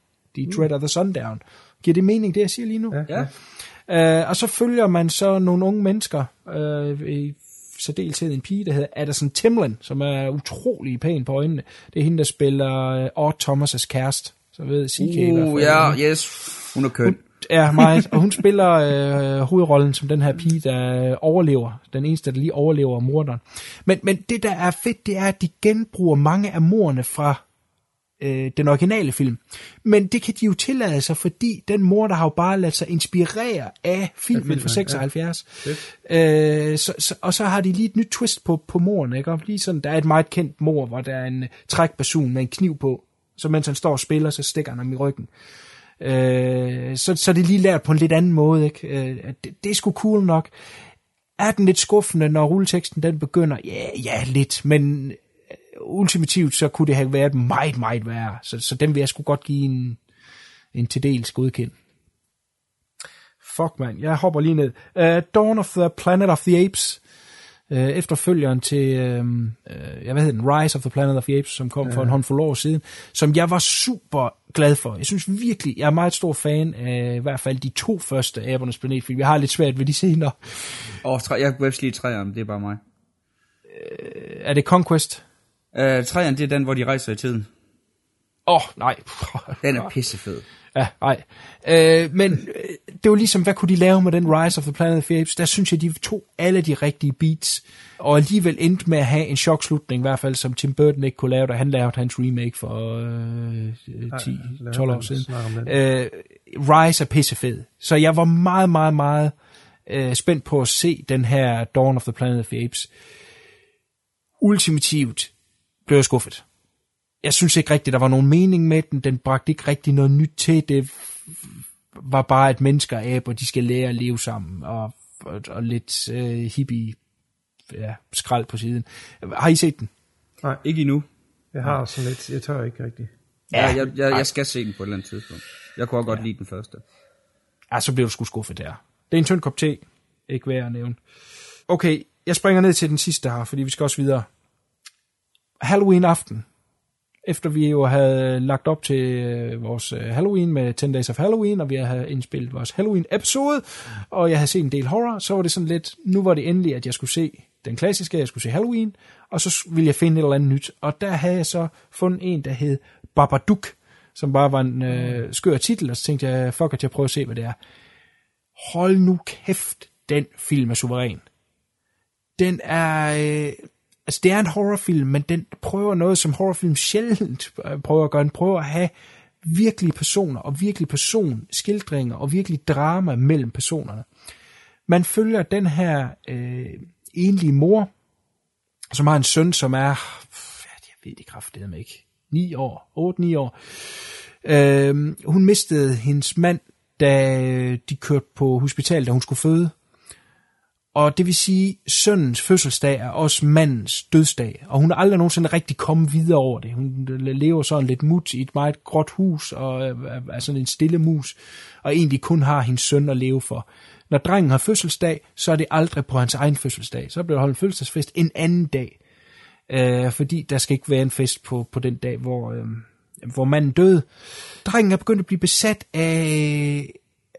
de dreader the sundown. Giver det mening, det jeg siger lige nu? Ja. Uh, og så følger man så nogle unge mennesker, uh, i særdeleshed en pige, der hedder Addison Timlin, som er utrolig pæn på øjnene. Det er hende, der spiller uh, Odd Thomas' kæreste. Så ved CK i hvert Uh, fald. ja, yes. Hun er køn. er meget, *laughs* og hun spiller øh, hovedrollen som den her pige, der overlever. Den eneste, der lige overlever morderen. Men, men det, der er fedt, det er, at de genbruger mange af morerne fra øh, den originale film. Men det kan de jo tillade sig, fordi den mor, der har jo bare ladet sig inspirere af filmen, filmen, fra 76. Ja. Øh, så, så, og så har de lige et nyt twist på, på moren, ikke? Og lige sådan, der er et meget kendt mor, hvor der er en trækperson med en kniv på, så mens han står og spiller, så stikker han ham i ryggen. Øh, så, så er det lige lært på en lidt anden måde. Ikke? Øh, det, det er sgu cool nok. Er den lidt skuffende, når rulleteksten den begynder? Ja, ja, lidt, men øh, ultimativt så kunne det have været meget, meget værre. Så, så den vil jeg sgu godt give en, en til dels godkendt. Fuck, man. Jeg hopper lige ned. Uh, Dawn of the Planet of the Apes. Uh, efterfølgeren til, uh, uh, jeg hvad hedder den, Rise of the Planet of the Apes, som kom for en håndfuld år siden, som jeg var super glad for. Jeg synes virkelig, jeg er meget stor fan af i hvert fald de to første Abernes Planet, fordi jeg har lidt svært ved de senere. Åh, oh, jeg kunne bedst lide træerne, det er bare mig. Er det Conquest? Uh, træerne, det er den, hvor de rejser i tiden. Åh, oh, nej. *laughs* Den er pissefed. Ja, nej. Øh, men øh, det var ligesom, hvad kunne de lave med den Rise of the Planet of the Apes? Der synes jeg, de tog alle de rigtige beats, og alligevel endte med at have en chokslutning, i hvert fald som Tim Burton ikke kunne lave, da han lavede hans remake for øh, 10-12 år siden. Øh, Rise er pissefed. Så jeg var meget, meget, meget øh, spændt på at se den her Dawn of the Planet of the Apes. Ultimativt blev jeg skuffet jeg synes ikke rigtigt, der var nogen mening med den. Den bragte ikke rigtig noget nyt til. Det var bare, at mennesker og aber, de skal lære at leve sammen. Og, og, og lidt øh, hippie ja, skrald på siden. Har I set den? Ikke endnu. Jeg har sådan lidt, jeg tør ikke rigtigt. Ja, jeg, jeg, jeg skal se den på et eller andet tidspunkt. Jeg kunne også godt lide den første. Ja, så blev du sgu skuffet der. Det er en tynd kop te. Ikke værd at nævne. Okay, jeg springer ned til den sidste her, fordi vi skal også videre. Halloween aften. Efter vi jo havde lagt op til øh, vores øh, Halloween med 10 Days of Halloween, og vi havde indspillet vores Halloween-episode, og jeg havde set en del horror, så var det sådan lidt, nu var det endelig, at jeg skulle se den klassiske, jeg skulle se Halloween, og så ville jeg finde et eller andet nyt. Og der havde jeg så fundet en, der hed Babadook, som bare var en øh, skør titel, og så tænkte jeg, fuck at jeg prøver at se, hvad det er. Hold nu kæft, den film er suveræn. den er... Øh, altså, det er en horrorfilm, men den prøver noget, som horrorfilm sjældent øh, prøver at gøre. Den prøver at have virkelige personer, og virkelig personskildringer, og virkelig drama mellem personerne. Man følger den her øh, enlige mor, som har en søn, som er... Jeg ved det kraftedeme ikke. 9 år, 8-9 år. Øh, hun mistede hendes mand, da øh, de kørte på hospitalet, da hun skulle føde. Og det vil sige, sønnens fødselsdag er også mandens dødsdag, og hun er aldrig nogensinde rigtig kommet videre over det. Hun lever sådan lidt mut i et meget gråt hus, og er sådan en stille mus, og egentlig kun har hendes søn at leve for. Når drengen har fødselsdag, så er det aldrig på hans egen fødselsdag. Så bliver der holdt en fødselsdagsfest en anden dag, øh, fordi der skal ikke være en fest på, på den dag, hvor, øh, hvor manden døde. Drengen er begyndt at blive besat af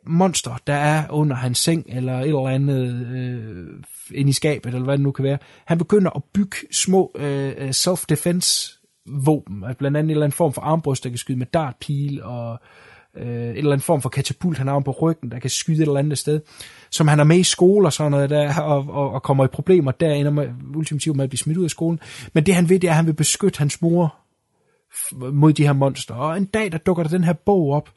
monster, der er under hans seng, eller et eller andet øh, ind i skabet, eller hvad det nu kan være. Han begynder at bygge små øh, øh self-defense våben, altså blandt andet en eller anden form for armbryst, der kan skyde med dartpil, og øh, en eller anden form for katapult, han har på ryggen, der kan skyde et eller andet sted, som han er med i skole og sådan noget der, og, og, og kommer i problemer der, ender med, ultimativt med at blive smidt ud af skolen. Men det han ved, det er, at han vil beskytte hans mor mod de her monster. Og en dag, der dukker der den her bog op,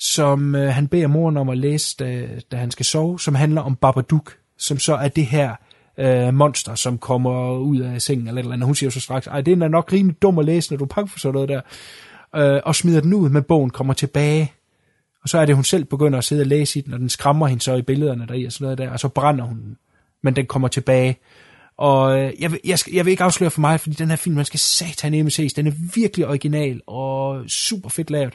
som øh, han beder moren om at læse, da, da han skal sove, som handler om Babadook, som så er det her øh, monster, som kommer ud af sengen eller et eller andet. Hun siger så straks, ej, det er nok rimelig dum at læse, når du pakker for sådan noget der. Øh, og smider den ud med bogen, kommer tilbage. Og så er det, hun selv begynder at sidde og læse i den, og den skræmmer hende så i billederne der i og sådan noget der, og så brænder hun den. Men den kommer tilbage. Og øh, jeg, vil, jeg, skal, jeg vil ikke afsløre for mig, fordi den her film, man skal satanemme ses. Den er virkelig original og super fedt lavet.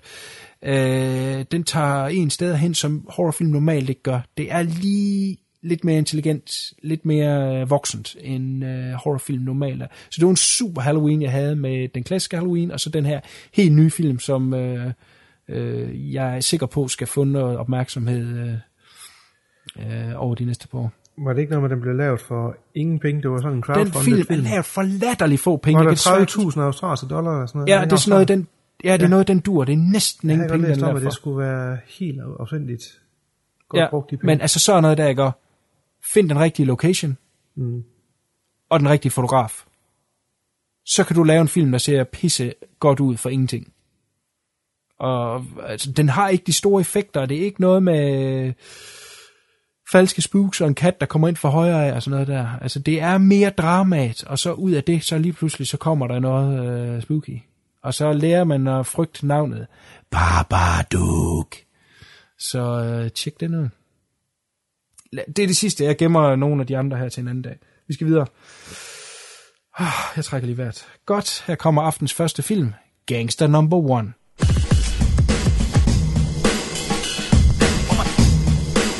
Øh, den tager en sted hen, som horrorfilm normalt ikke gør. Det er lige lidt mere intelligent, lidt mere øh, voksent, end øh, horrorfilm normalt er. Så det var en super Halloween, jeg havde med den klassiske Halloween, og så den her helt nye film, som øh, øh, jeg er sikker på skal få noget opmærksomhed øh, øh, over de næste par år. Var det ikke noget med, den blev lavet for ingen penge? Det var sådan en crowdfunded Den film, film. er lavet for latterligt få penge. Var Jeg der kan svært- 30.000 australske dollar eller sådan noget? Ja, det er sådan noget, den, ja, det er Ja. noget, den dur. Det er næsten Jeg ingen penge, den er lavet for. det skulle være helt afsendigt. Godt Ja, brugt de penge. men altså sådan noget der, ikke? Find den rigtige location, Mm. og den rigtige fotograf. Så kan du lave en film, der ser pisse godt ud for ingenting. Og altså, den har ikke de store effekter, det er ikke noget med falske spooks og en kat, der kommer ind for højre af og sådan noget der. Altså, det er mere dramat, og så ud af det, så lige pludselig, så kommer der noget øh, spooky. Og så lærer man at frygte navnet. Babadook. Så øh, tjek den ud. Det er det sidste. Jeg gemmer nogle af de andre her til en anden dag. Vi skal videre. Ah, Jeg trækker lige vejret. Godt, her kommer aftens første film. Gangster number one.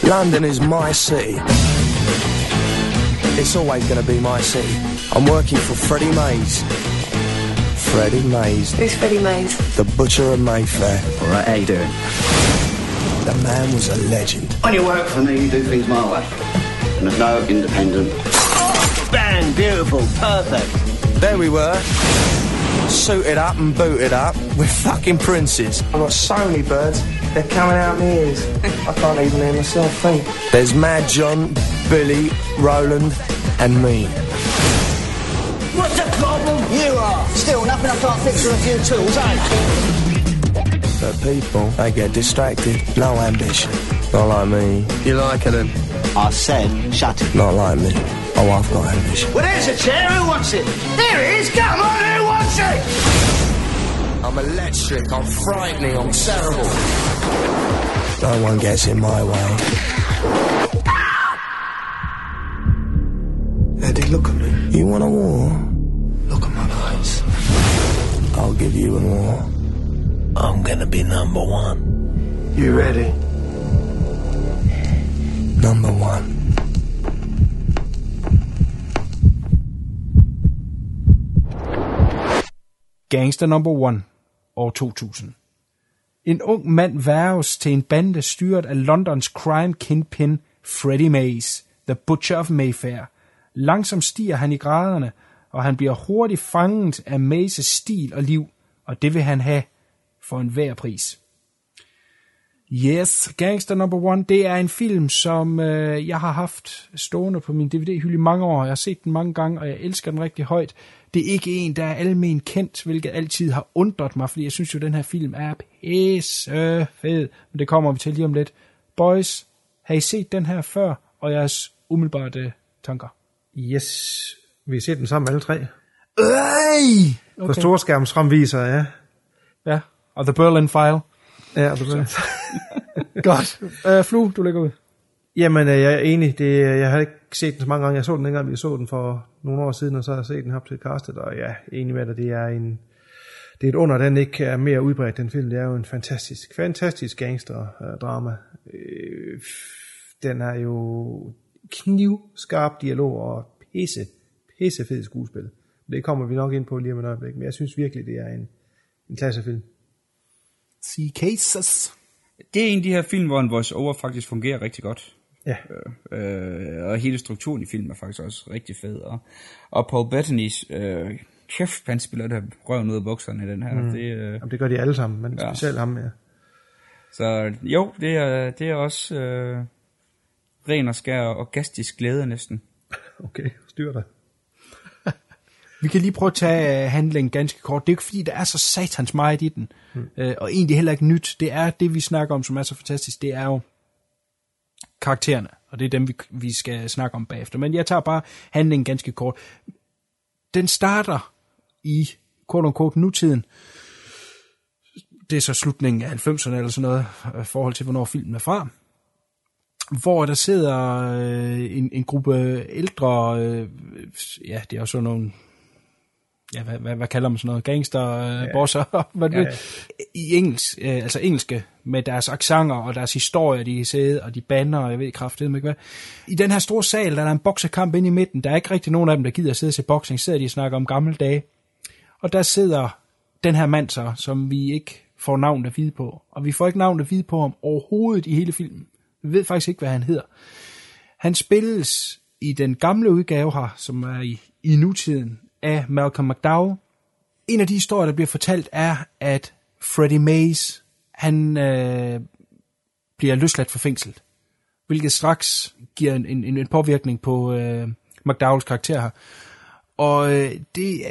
London is my city. It's always going to be my city. I'm working for Freddie Mays. Freddie Mays, Who's Freddie Mays? the butcher of Mayfair. All right, how you doing? The man was a legend. When you work for me, you do things my way. And there's no independent. Oh, Bang! Beautiful. Perfect. There we were, suited up and booted up We're fucking princes. I've got so many birds, they're coming out my ears. I can't even hear myself think. There's Mad John, Billy, Roland, and me. What's the problem? You are. Still, nothing I can't fix with a few tools, eh? But people, they get distracted. No ambition. Not like me. You like it then? I said, shut it. Not like me. Oh, I've got ambition. Well, there's a chair. Who wants it? There it is. Come on, who wants it? I'm electric, I'm frightening, I'm terrible. No one gets in my way. Eddie, look at me. You want a war? Look at my eyes. I'll give you a war. I'm gonna be number one. You ready? Number one. Gangster number one, år 2000. En ung mand værves til en bande styret af Londons crime kingpin Freddie Mays, The Butcher of Mayfair. Langsomt stiger han i graderne, og han bliver hurtigt fanget af Mays' stil og liv, og det vil han have for enhver pris. Yes, Gangster Number One, det er en film, som øh, jeg har haft stående på min DVD-hylde i mange år. Jeg har set den mange gange, og jeg elsker den rigtig højt. Det er ikke en, der er almen kendt, hvilket altid har undret mig, fordi jeg synes jo, den her film er pisse fed. Men det kommer vi til lige om lidt. Boys, har I set den her før, og jeres umiddelbare tanker? Yes, vi har set den sammen alle tre. Øj! Okay. På storskærmsfremviser, ja. Ja, og The Berlin File. Ja, det var *laughs* Godt. Uh, Flu, du lægger ud. Jamen, øh, jeg er enig. Det, jeg har ikke set den så mange gange. Jeg så den dengang, vi så den for nogle år siden, og så har jeg set den op til castet, og jeg er enig med dig, det er en... Det er et under, den ikke er mere udbredt, den film. Det er jo en fantastisk, fantastisk gangster-drama. Øh, den er jo knivskarp dialog og pisse, pisse fed skuespil. Det kommer vi nok ind på lige om et øjeblik, men jeg synes virkelig, det er en, en klassefilm. See cases. Det er en af de her film, hvor en voice-over faktisk fungerer rigtig godt. Ja. Øh, og hele strukturen i filmen er faktisk også rigtig fed. Og, og Paul Bettany's øh, kæft, han spiller der røven ud af bukserne i den her. Mm. Det, øh, Jamen, det gør de alle sammen, men Ja. specielt ham, ja. så jo, det er, det er også øh, ren og skær og gastisk glæde næsten. *laughs* Okay, styr dig. *laughs* Vi kan lige prøve at tage uh, handlingen ganske kort. Det er jo ikke fordi, der er så satans meget i den. Mm. Uh, og egentlig heller ikke nyt. Det er det, vi snakker om, som er så fantastisk. Det er jo karaktererne. Og det er dem, vi, vi skal snakke om bagefter. Men jeg tager bare handlingen ganske kort. Den starter i kort kort, nutiden. Det er så slutningen af 90'erne eller sådan noget, i forhold til, hvornår filmen er fra hvor der sidder øh, en, en gruppe ældre, øh, ja, det er jo sådan nogle, ja, hvad, hvad, hvad kalder man sådan noget, gangster, øh, ja. bosser, *laughs* hvad ja, Ja, i engelsk, øh, altså engelske, med deres accenter og deres historier, de kan sidde, og de banner, og jeg ved kraftedeme ikke hvad. I den her store sal, der er der en boksekamp inde i midten, der er ikke rigtig nogen af dem, der gider at sidde og se boksning, sidder de og snakker om gamle dage, og der sidder den her mand så, som vi ikke får navn at vide på, og vi får ikke navn at vide på ham overhovedet i hele filmen. Vi ved faktisk ikke, hvad han hedder. Han spilles i den gamle udgave her, som er i, i nutiden, af Malcolm McDowell. En af de historier, der bliver fortalt, er, at Freddie Mays, han øh, bliver løsladt fra fængslet. Hvilket straks giver en, en, en påvirkning på øh, McDowells karakter her. Og øh, det,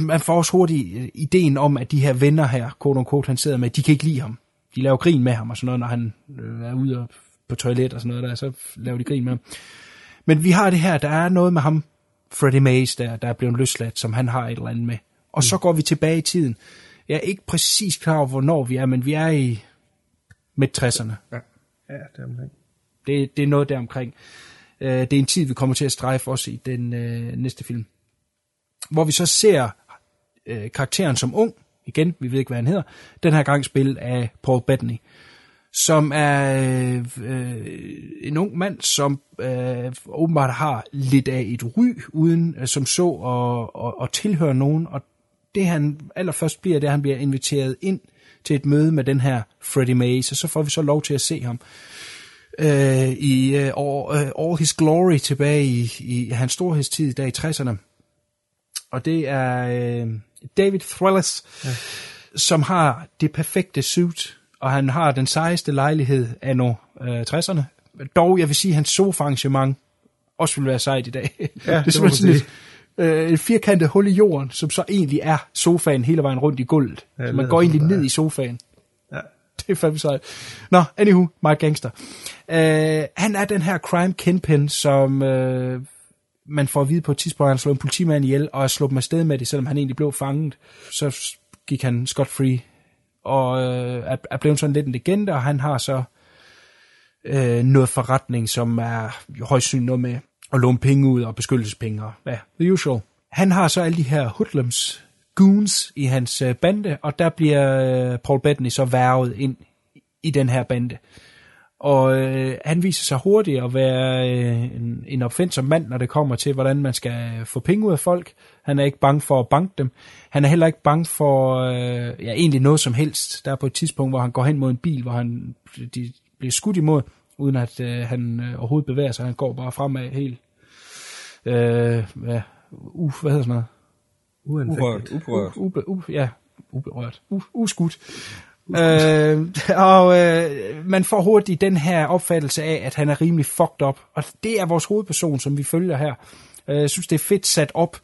man får også hurtigt øh, ideen om, at de her venner her, quote unquote, han sidder med, de kan ikke lide ham. De laver grin med ham og sådan noget, når han øh, er ude og på toilet og sådan noget der, så laver de grin med ham. Men vi har det her, der er noget med ham, Freddie Mays, der, der er blevet løsladt, som han har et eller andet med. Og så går vi tilbage i tiden. Jeg er ikke præcis klar over, hvornår vi er, men vi er i midt-60'erne. Ja, det er omkring. Det, det er noget deromkring. Øh, det er en tid, vi kommer til at strejfe også i den øh, næste film. Hvor vi så ser øh, karakteren som ung, igen, vi ved ikke, hvad han hedder, den her gang spillet af Paul Bettany, som er øh, øh, en ung mand, som øh, åbenbart har lidt af et ry, uden øh, som så og, og, og tilhører nogen, og det han allerførst bliver, det er, at han bliver inviteret ind til et møde med den her Freddie Mays, og så får vi så lov til at se ham øh, i øh, all, øh, all His Glory tilbage i, i hans storhedstid der i 60'erne. Og det er øh, David Thwellis, ja. som har det perfekte suit, og han har den sejeste lejlighed af nu øh, 60'erne. Dog, jeg vil sige, at hans sofa-arrangement også vil være sejt i dag. Ja, *laughs* det er simpelthen sådan et, øh, et firkantet hul i jorden, som så egentlig er sofaen hele vejen rundt i gulvet. Ja, det man går egentlig ned i sofaen. Ja. *laughs* Det er fandme sejt. Nå, anywho, meget gangster. Uh, han er den her crime kingpin, som uh, man får at vide på et tidspunkt, at han slår en politimand ihjel, og er slået med sted med det, selvom han egentlig blev fanget. Så gik han scot-free, og øh, er, er blevet sådan lidt en legende, og han har så øh, noget forretning, som er højst synligt noget med at låne penge ud og beskyttelsespenge og ja, the usual. Han har så alle de her hoodlums, goons i hans øh, bande, og der bliver øh, Paul Bettany så værvet ind i den her bande. Og øh, han viser sig hurtigt at være øh, en, en opfindsom mand, når det kommer til, hvordan man skal få penge ud af folk. Han er ikke bange for at banke dem. Han er heller ikke bange for øh, ja, egentlig noget som helst. Der er på et tidspunkt, hvor han går hen mod en bil, hvor han de bliver skudt imod, uden at øh, han øh, overhovedet bevæger sig. Han går bare fremad helt... Øh, ja, uh, hvad hedder sådan noget? Urørt, uberørt. U, ube, u, ja, uberørt. U, uskudt. Øh, og øh, man får hurtigt den her opfattelse af, at han er rimelig fucked up. Og det er vores hovedperson, som vi følger her. Øh, Jeg synes, det er fedt sat op.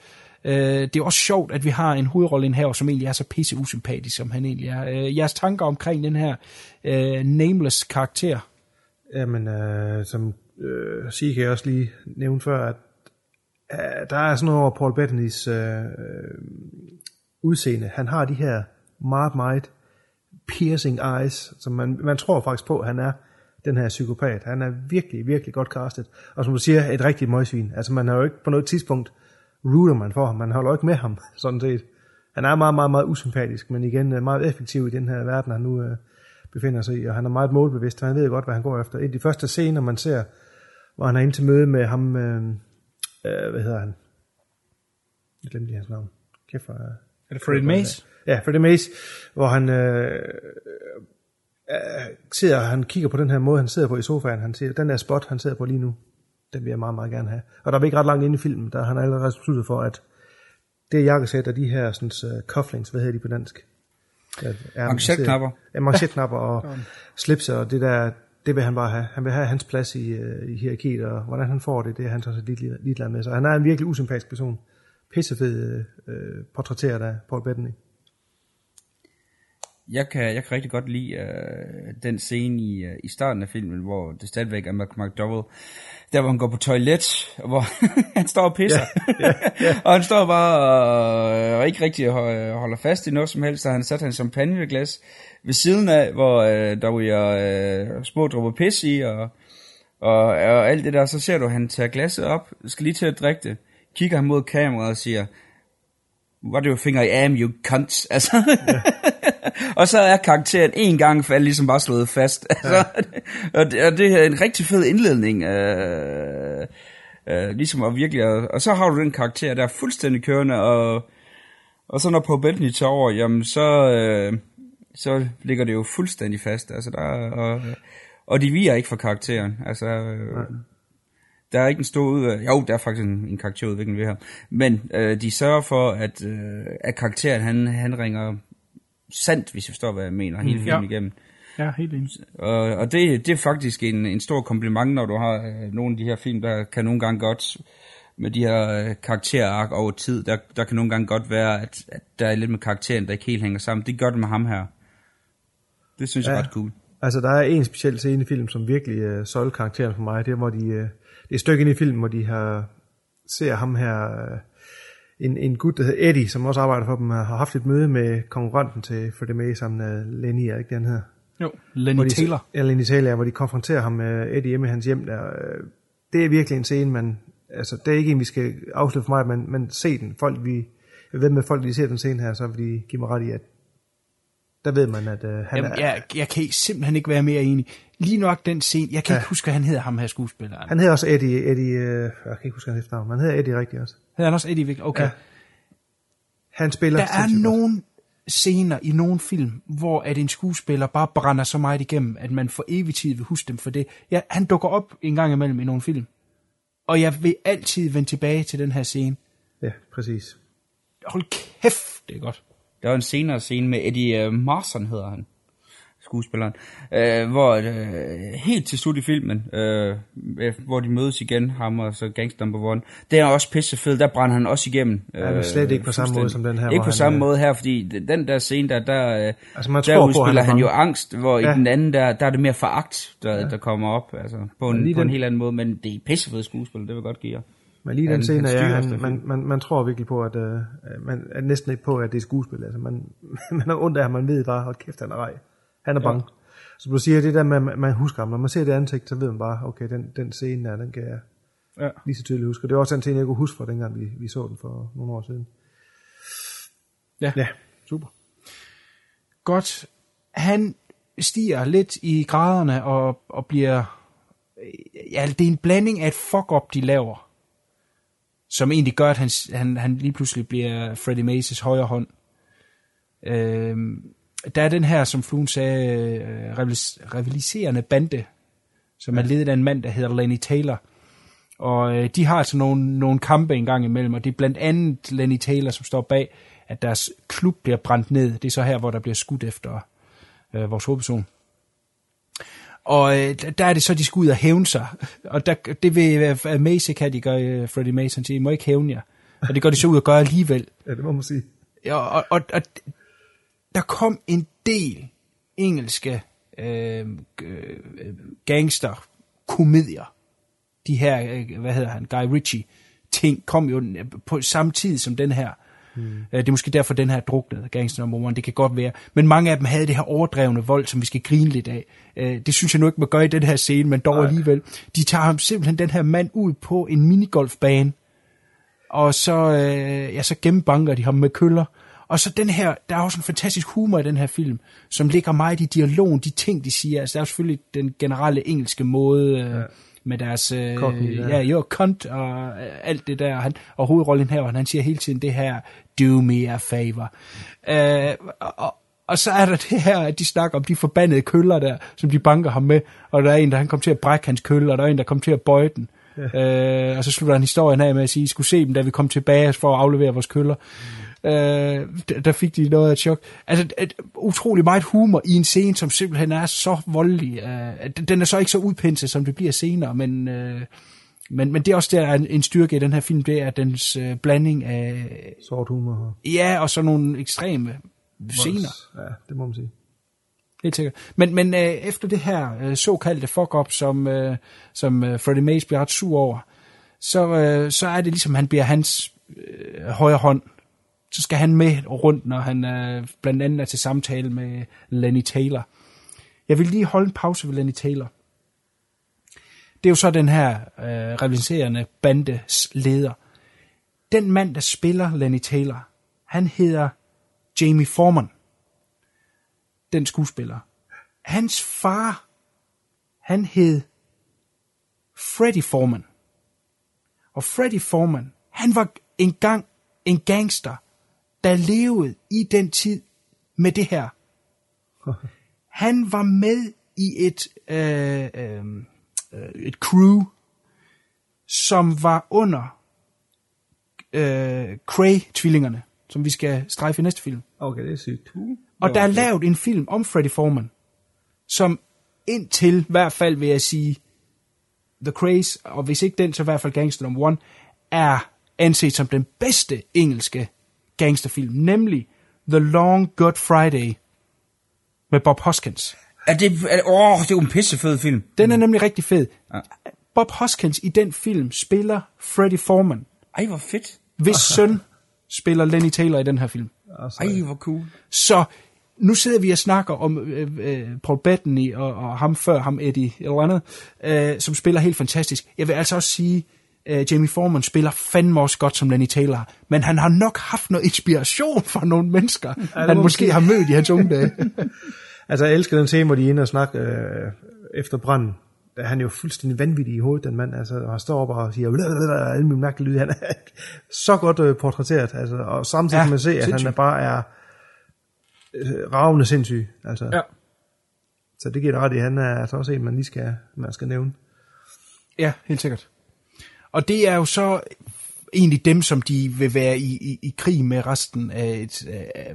Øh, Det er også sjovt, at vi har en hovedrolle her, som egentlig er så pisse usympatisk, som han egentlig er. Øh, Jeres tanker omkring den her øh, nameless karakter? Jamen, øh, som øh, Sige kan jeg også lige nævne før, at øh, der er sådan noget over Paul Bettany's øh, øh, udseende. Han har de her meget, meget piercing eyes, som man, man tror faktisk på, at han er den her psykopat. Han er virkelig, virkelig godt castet. Og som du siger, et rigtigt møgsvin. Altså man har jo ikke på noget tidspunkt rooter man for ham. Man holder jo ikke med ham, *laughs* sådan set. Han er meget, meget, meget usympatisk, men igen øh, meget effektiv i den her verden, han nu øh, befinder sig i. Og han er meget målbevidst, og han ved godt, hvad han går efter. I af de første scener, man ser, hvor han er inde til møde med ham, øh, øh, hvad hedder han? Jeg glemte lige hans navn. Kæft, hvor, Er det Fred Mace? Ja, Freddie Mace, hvor han øh, øh, sidder, han kigger på den her måde, han sidder på i sofaen, han siger, den der spot, han sidder på lige nu, den vil jeg meget, meget gerne have. Og der er ikke ret langt inde i filmen, der han allerede besluttet for, at det jakkesæt og de her sådan, uh, cufflinks, hvad hedder de på dansk? Er- Manchetknapper. Ja, manchetknapper og slips og det der, det vil han bare have. Han vil have hans plads i, uh, i hierarkiet, og hvordan han får det, det er han så lidt ligeglad med. Så han er en virkelig usympatisk person. Pissefed uh, portrætteret af Paul Bettany. Jeg kan, jeg kan rigtig godt lide øh, den scene i, øh, i starten af filmen, hvor det stadigvæk er McDowell, der hvor han går på toilet, og hvor *laughs* han står og pisser. Ja, ja, ja. *laughs* og han står bare og, og ikke rigtig ho- holder fast i noget som helst, så han sat hans champagneglas ved siden af, hvor øh, der ryger øh, små dråber pis i, og, og, og alt det der, så ser du, han tager glasset op, skal lige til at drikke det, kigger ham mod kameraet og siger, what do you think I am, you cunt? *laughs* Altså, *laughs* og så er karakteren en gang for alle ligesom bare slået fast. *laughs* Altså, og, det, og det er en rigtig fed indledning. Øh, øh, ligesom at virkelig, og, og så har du den karakter, der er fuldstændig kørende, og, og så når Paul Bettany tager over, jamen så, øh, så ligger det jo fuldstændig fast. Altså, der, er- og, og de viger ikke for karakteren. Altså, øh, der er ikke en stor ud Jo, der er faktisk en, en karakterudvikling ved her. Men øh, de sørger for, at, øh, at karakteren, han, han ringer sandt, hvis jeg forstår, hvad jeg mener, hele Mm. filmen Ja. igennem. Ja, helt enig. Og, og det, det er faktisk en, en stor kompliment, når du har øh, nogle af de her film, der kan nogle gange godt, med de her øh, karakterark over tid, der, der kan nogle gange godt være, at, at der er lidt med karakteren, der ikke helt hænger sammen. Det gør det med ham her. Det synes jeg er Ja. ret cool. Altså, der er en speciel scene i filmen, som virkelig uh, solgte karakteren for mig. Det er, hvor de, uh, det er et stykke ind i filmen, hvor de har, ser ham her, uh, en, en gut, der hedder Eddie, som også arbejder for dem, har haft et møde med konkurrenten til Freddie May, sammen med Lenny, er ikke det, han hedder? Jo, Lenny Hvor de, Taylor. Ja, Lenny Taylor, hvor de konfronterer ham med Eddie hjemme i hans hjem. Der, øh, det er virkelig en scene, man, altså, det er ikke en, vi skal afslutte for mig, men, men se den. Folk, vi, jeg ved med folk, de ser den scene her, så vil de give mig ret i, at der ved man, at øh, han Jamen, er... jeg, jeg kan simpelthen ikke være mere enig. Lige nok den scene, jeg kan Ja. ikke huske, hvad han hedder, ham her skuespilleren. Han hedder også Eddie, Eddie øh, jeg kan ikke huske hans efternavn, men han hedder Eddie rigtigt også. Hedder han også Eddie Wick? Okay. Ja. Han spiller Der er nogle scener i nogle film, hvor at en skuespiller bare brænder så meget igennem, at man for evig tid vil huske dem for det. Ja, han dukker op en gang imellem i nogle film. Og jeg vil altid vende tilbage til den her scene. Ja, præcis. Hold kæft, det er godt. Der var en senere scene med Eddie uh, Marson, hedder han, skuespilleren, øh, hvor øh, helt til slut i filmen, øh, øh, hvor de mødes igen, ham og så Gangster Number One, det er også pissefed, der brænder han også igennem. Ja, men slet ikke på samme måde som den her, Ikke på han, samme øh, måde her, fordi den der scene der, der, øh, Altså, man der tror på, udspiller han er han jo angst, hvor Ja. i den anden der, der er det mere foragt, der, ja. der kommer op, altså på en, på en helt anden måde, men det er pissefed skuespil, det vil godt give jer. Men lige den scene, ja, han, man, man, man tror virkelig på, at øh, man er næsten ikke på, at det er skuespil. Altså, man, *laughs* man er ondt af ham, man ved bare, hold kæft, han er rej. Han er bange. Som du siger, det der med, at man husker ham. Når man ser det ansigt, så ved man bare, okay, den, den scene der, den kan jeg Ja. lige så tydeligt huske. Det var også den scene, jeg kunne huske fra dengang, vi, vi så den for nogle år siden. Ja, Ja. super. Godt. Han stiger lidt i graderne og, og bliver... Ja, det er en blanding af et fuck-up, de laver, som egentlig gør, at han, han, han lige pludselig bliver Freddie Maces højre hånd. Øhm, der er den her, som Fluen sagde, øh, rivalis- rivaliserende bande, som er ledet af en mand, der hedder Lenny Taylor. Og øh, de har altså nogle, nogle kampe en gang imellem, og det er blandt andet Lenny Taylor, som står bag, at deres klub bliver brændt ned. Det er så her, hvor der bliver skudt efter øh, vores hovedperson. Og øh, der er det så, de skal ud og hævne sig. *laughs* Og der, det vil uh, Macy kan de gøre, øh, Freddie Mason siger, I må ikke hævne jer. Og det går de så ud og gøre alligevel. Ja, det må man sige. Ja, og, og, og der kom en del engelske øh, øh, gangster-komedier. De her, øh, hvad hedder han, Guy Ritchie ting kom jo på samme tid som den her. Mm. Det er måske derfor, den her druknede Gangster Number One, det kan godt være. Men mange af dem havde det her overdrevne vold, som vi skal grine lidt af. Øh, det synes jeg nu ikke, man gør i den her scene, men dog Nej. alligevel. De tager ham simpelthen den her mand ud på en minigolfbane, og så, øh, ja, så gennembanker de ham med køller. Og så den her, der er også en fantastisk humor i den her film, som ligger meget i dialogen, de ting, de siger. Altså, der er selvfølgelig den generelle engelske måde, ja med deres, øh, Cockney, ja. ja, jo, cunt og øh, alt det der. Han, og hovedrollen her, han siger hele tiden det her, do me a favor. Øh, og, og så er der det her, at de snakker om de forbandede køller der, som de banker ham med, og der er en, der han kom til at brække hans kølle, og der er en, der kom til at bøje den. Ja. Øh, og så slutter han historien af med at sige, I skulle se dem, da vi kom tilbage for at aflevere vores køller. Mm. Øh, der fik de noget af et chok. Altså, et, utrolig meget humor i en scene, som simpelthen er så voldelig. Øh, den er så ikke så udpinset, som det bliver senere, men... Øh, men, men det er også der en, en styrke i den her film, det er dens øh, blanding af... Sort humor. Ja, og så nogle ekstreme scener. Ja, det må man sige. Helt sikkert. Men, men øh, efter det her øh, såkaldte fuck-up, som, øh, som øh, Freddie Mays bliver ret sur over, så, øh, så er det ligesom, han bliver hans øh, højre hånd så skal han med rundt, når han øh, blandt andet er til samtale med Lenny Taylor. Jeg vil lige holde en pause ved Lenny Taylor. Det er jo så den her øh, rivaliserende bandes leder. Den mand, der spiller Lenny Taylor, han hedder Jamie Foreman. Den skuespiller. Hans far, han hed Freddy Foreman. Og Freddy Foreman, han var engang en gangster, der levede i den tid med det her. *laughs* Han var med i et, øh, øh, et crew, som var under øh, Cray-tvillingerne, som vi skal strejfe i næste film. Okay, det er sygt. Og der er lavet en film om Freddie Foreman, som indtil i hvert fald vil jeg sige, The Craze, og hvis ikke den, så i hvert fald Gangster Number One, er anset som den bedste engelske gangsterfilm, nemlig The Long Good Friday med Bob Hoskins. Er det, er, åh, det er jo en pissefed film. Den er nemlig rigtig fed. Ja. Bob Hoskins i den film spiller Freddie Foreman. Ej, hvor fedt. Hvis *laughs* søn spiller Lenny Taylor i den her film. Ej, hvor cool. Så nu sidder vi og snakker om øh, øh, Paul Bettany og, og ham før ham Eddie eller andet, øh, som spiller helt fantastisk. Jeg vil altså også sige, uh, Jamie Foreman spiller fandme også godt som Lenny Taylor, men han har nok haft noget inspiration fra nogle mennesker, ja, han måske har mødt i hans unge dage. *laughs* altså, jeg elsker den scene, hvor de er inde og snakker øh, efter branden. Der er han jo fuldstændig vanvittig i hovedet, den mand. Altså, han står op og siger, alle mine mærkelige lyde. Han er *laughs* så godt øh, portrætteret. Altså, og samtidig ja, kan man se, at sindssyg. han er bare er øh, ravende sindssyg. Altså. Ja. Så det giver ret i, han er altså også en, man lige skal, man skal nævne. Ja, helt sikkert. Og det er jo så egentlig dem, som de vil være i, i, i krig med resten af, et, af,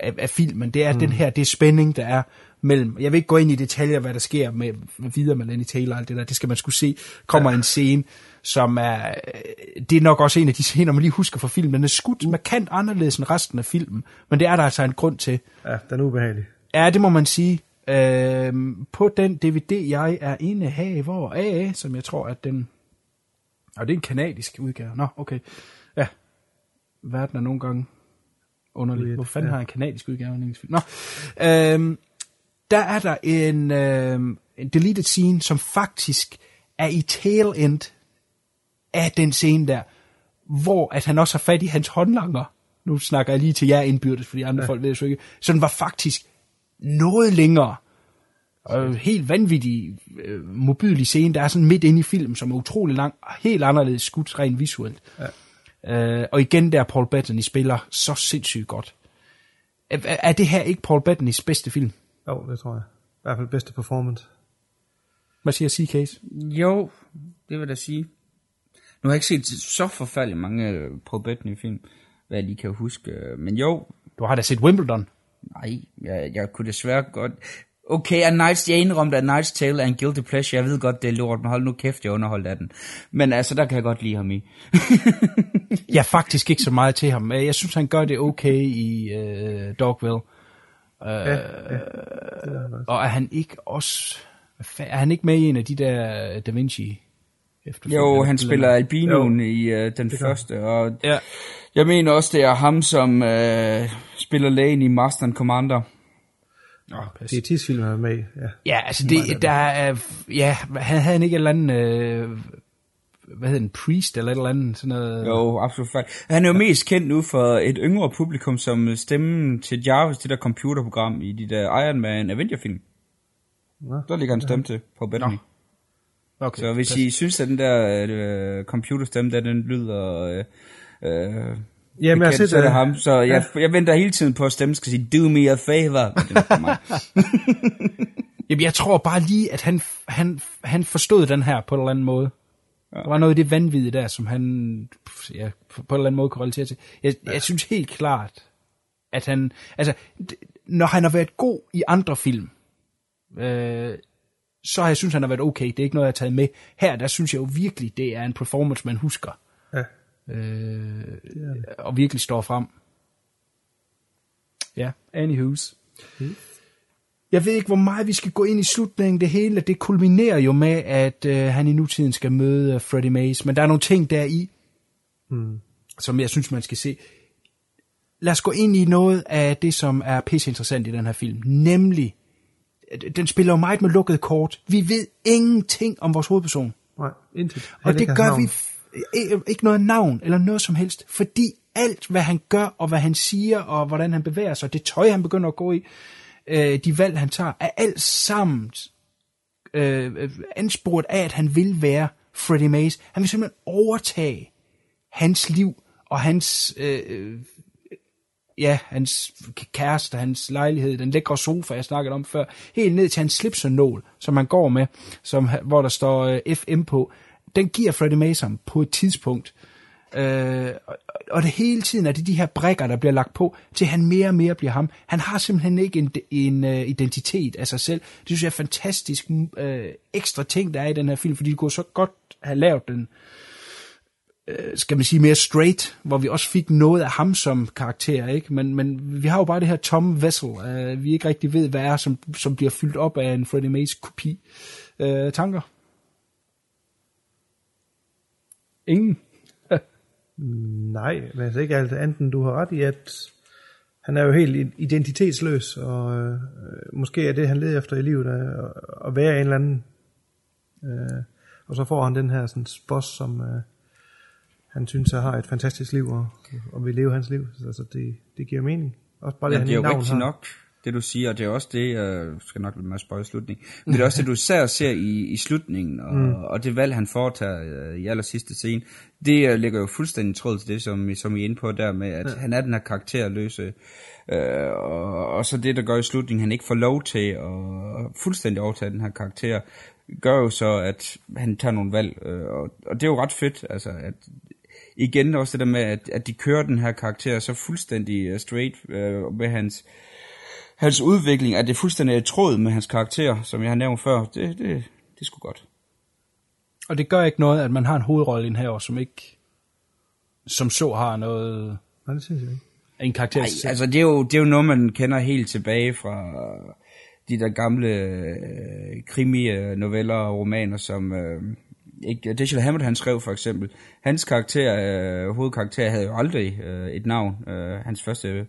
af, af filmen. Det er mm. den her, det er spænding, der er mellem. Jeg vil ikke gå ind i detaljer, hvad der sker med, med videre med Lenny Taylor og alt det der. Det skal man skulle se. Kommer ja. en scene, som er... Det er nok også en af de *laughs* scener, man lige husker fra filmen. Den er skudt markant anderledes end resten af filmen. Men det er der altså en grund til. Ja, den er ubehagelig. Ja, det må man sige. Øhm, på den DVD, jeg er inde her, hvor A, som jeg tror, at den og det er en kanadisk udgave. Nå, okay. Ja. Verden er nogle gange underlig. Hvor fanden ja. har en kanadisk udgave en engelsk film? Nå. Øhm, der er der en, øhm, en deleted scene, som faktisk er i tail end af den scene der, hvor at han også har fat i hans håndlanger. Nu snakker jeg lige til jer indbyrdes, fordi andre ja. folk ved det så ikke. Så den var faktisk noget længere og helt vanvittig øh, mobil scene, der er sådan midt inde i filmen, som er utrolig lang, og helt anderledes skudt rent visuelt. Ja. Øh, og igen der Paul Bettany spiller så sindssygt godt. Er, er det her ikke Paul Bettanys bedste film? Jo, det tror jeg. I hvert fald bedste performance. Hvad siger C-Case? Jo, det vil jeg sige. Nu har jeg ikke set så forfærdeligt mange øh, Paul Bettany film, hvad jeg lige kan huske. Men jo. Du har da set Wimbledon? Nej, jeg, jeg kunne desværre godt... Okay, A Night's, jeg indrømte, at Night's Tale er en guilty pleasure. Jeg ved godt, det er lort, men hold nu kæft, jeg er underholdt af den. Men altså, der kan jeg godt lide ham i. *laughs* Jeg er faktisk ikke så meget til ham. Jeg synes, han gør det okay i uh, Dogville. Uh, ja, ja, og er han ikke også... Er han ikke med i en af de der Da Vinci? Jo, han spiller Albinoen Jo. i uh, den første, og Ja. jeg mener også, det er ham, som uh, spiller lægen i Master and Commander. Det er tidsfilm, han er med. Ja. Ja, altså det, der er... Ja, han havde han ikke et eller andet... Øh, hvad hedder den? Priest eller et eller andet? Sådan noget, Jo, absolut fejl. Han er jo mest kendt nu for et yngre publikum, som stemmen til Jarvis, det der computerprogram i de der Iron Man Avenger-film. Nå. Der ligger han stemme til på Bettany. Okay. Så hvis I synes, at den der øh, computerstemme, der den lyder... Øh, øh, Jamen, jeg bekendt, set så er det ham. Så jeg, jeg venter hele tiden på, at stemmen skal sige, do me a favor. *laughs* Jamen, jeg tror bare lige, at han, han, han forstod den her på en eller anden måde. Ja. Der var noget af det vanvittige der, som han ja, på en eller anden måde kunne relatere til. Jeg, ja. jeg synes helt klart, at han... Altså, når han har været god i andre film, øh, så har jeg synes, han har været okay. Det er ikke noget, jeg har taget med. Her, der synes jeg jo virkelig, det er en performance, man husker. Ja. Øh, og virkelig står frem. Ja, anywho's. Jeg ved ikke, hvor meget vi skal gå ind i slutningen. Det hele, det kulminerer jo med, at øh, han i nutiden skal møde øh, Freddie Mays. Men der er nogle ting der i, Mm. som jeg synes, man skal se. Lad os gå ind i noget af det, som er pisse interessant i den her film. Nemlig, at den spiller jo meget med lukket kort. Vi ved ingenting om vores hovedperson. Nej, intet. Og det gør navn. vi Øh, ikke- noget navn eller noget som helst, fordi alt, hvad han gør, og hvad han siger, og hvordan han bevæger sig, det tøj, han begynder at gå i, øh, de valg, han tager, er alt sammen øh, øh, ansporet af, at han vil være Freddie Mays. Han vil simpelthen overtage hans liv og hans... Øh, øh, ja, hans kæreste, hans lejlighed, den lækre sofa, jeg snakkede om før, helt ned til hans slipsenål, som han går med, som, hvor der står øh, FM på, den giver Freddie Mason på et tidspunkt. Øh, og- og det hele tiden er det de her brækker, der bliver lagt på, til han mere og mere bliver ham. Han har simpelthen ikke en, en uh, identitet af sig selv. Det synes jeg er fantastisk uh, ekstra ting, der er i den her film, fordi de kunne så godt have lavet den, øh, skal man sige, mere straight, hvor vi også fik noget af ham som karakter, ikke? Men, men vi har jo bare det her tomme Vessel, øh, vi ikke rigtig ved, hvad er, som, som bliver fyldt op af en Freddie Mays kopi. Øh, tanker? Ingen? Nej, men altså ikke alt andet end du har ret i, at han er jo helt identitetsløs, og øh, måske er det, han leder efter i livet, at, at være en eller anden. Øh, og så får han den her sådan, boss, som øh, han synes, at har et fantastisk liv, og, og vil leve hans liv. Så altså, det, det giver mening. Også bare Ja, han det er jo navn rigtigt har. nok, det du siger, og det er også det, jeg skal nok lade mig spørge i slutningen, men det er også det, du især ser i, i slutningen, og, mm. og det valg, han foretager øh, i aller sidste scene, det øh, ligger jo fuldstændig tråd til det, som, som I er inde på der med, at ja. han er den her karakterløse, øh, og, og så det, der gør i slutningen, han ikke får lov til at fuldstændig overtage den her karakter, gør jo så, at han tager nogle valg, øh, og, og det er jo ret fedt, altså, at igen også det der med, at, at de kører den her karakter så fuldstændig uh, straight uh, med hans, hans udvikling, at det er fuldstændig i tråd med hans karakter, som jeg har nævnt før. Det, det, det er sgu godt. Og det gør ikke noget, at man har en hovedrolle i en her, som ikke som så har noget Nej, det synes jeg ikke. en karakter. Nej, altså det er, jo, det er jo noget, man kender helt tilbage fra de der gamle øh, krimi-noveller og romaner, som øh, ikke, Dashiell Hammett han skrev for eksempel. Hans karakter, øh, hovedkarakter, havde jo aldrig øh, et navn. Øh, hans første,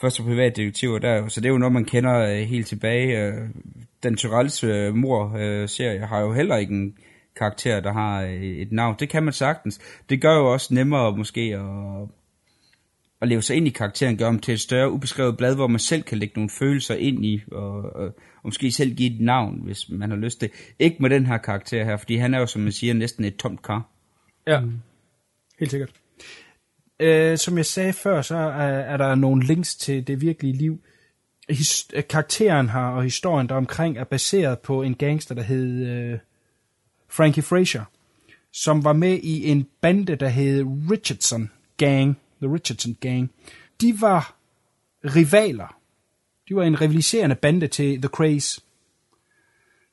første privatdetektiv der, så det er jo noget, man kender øh, helt tilbage. Øh, den Tyrells øh, mor-serie har jo heller ikke en karakter, der har et navn. Det kan man sagtens. Det gør jo også nemmere måske at at leve sig ind i karakteren, gøre ham til et større ubeskrevet blad, hvor man selv kan lægge nogle følelser ind i, og, og, og måske selv give et navn, hvis man har lyst til. Ikke med den her karakter her, fordi han er jo, som man siger, næsten et tomt kar. Ja, helt sikkert. Øh, som jeg sagde før, så er, er der nogle links til det virkelige liv. His, øh, karakteren her og historien der omkring er baseret på en gangster, der hed øh, Frankie Fraser, som var med i en bande, der hed Richardson Gang, The Richardson Gang. De var rivaler De var en rivaliserende bande til The Craze.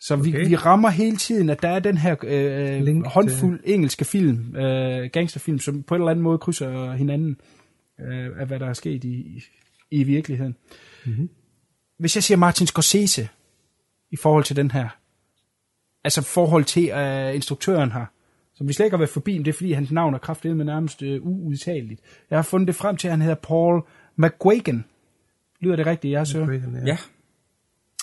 Så vi, Okay. vi rammer hele tiden, at der er den her øh, Link til- håndfuld engelske film, øh, gangsterfilm, som på en eller anden måde krydser hinanden øh, af, hvad der er sket i, i, virkeligheden. Mm-hmm. Hvis jeg siger Martin Scorsese i forhold til den her, altså forhold til øh, instruktøren her, som vi slet ikke har været forbi, men det er fordi, hans navn er kraftigt med nærmest øh, uudtaleligt. Jeg har fundet det frem til, at han hedder Paul McGuigan. Lyder det rigtigt, jeg så? Ja.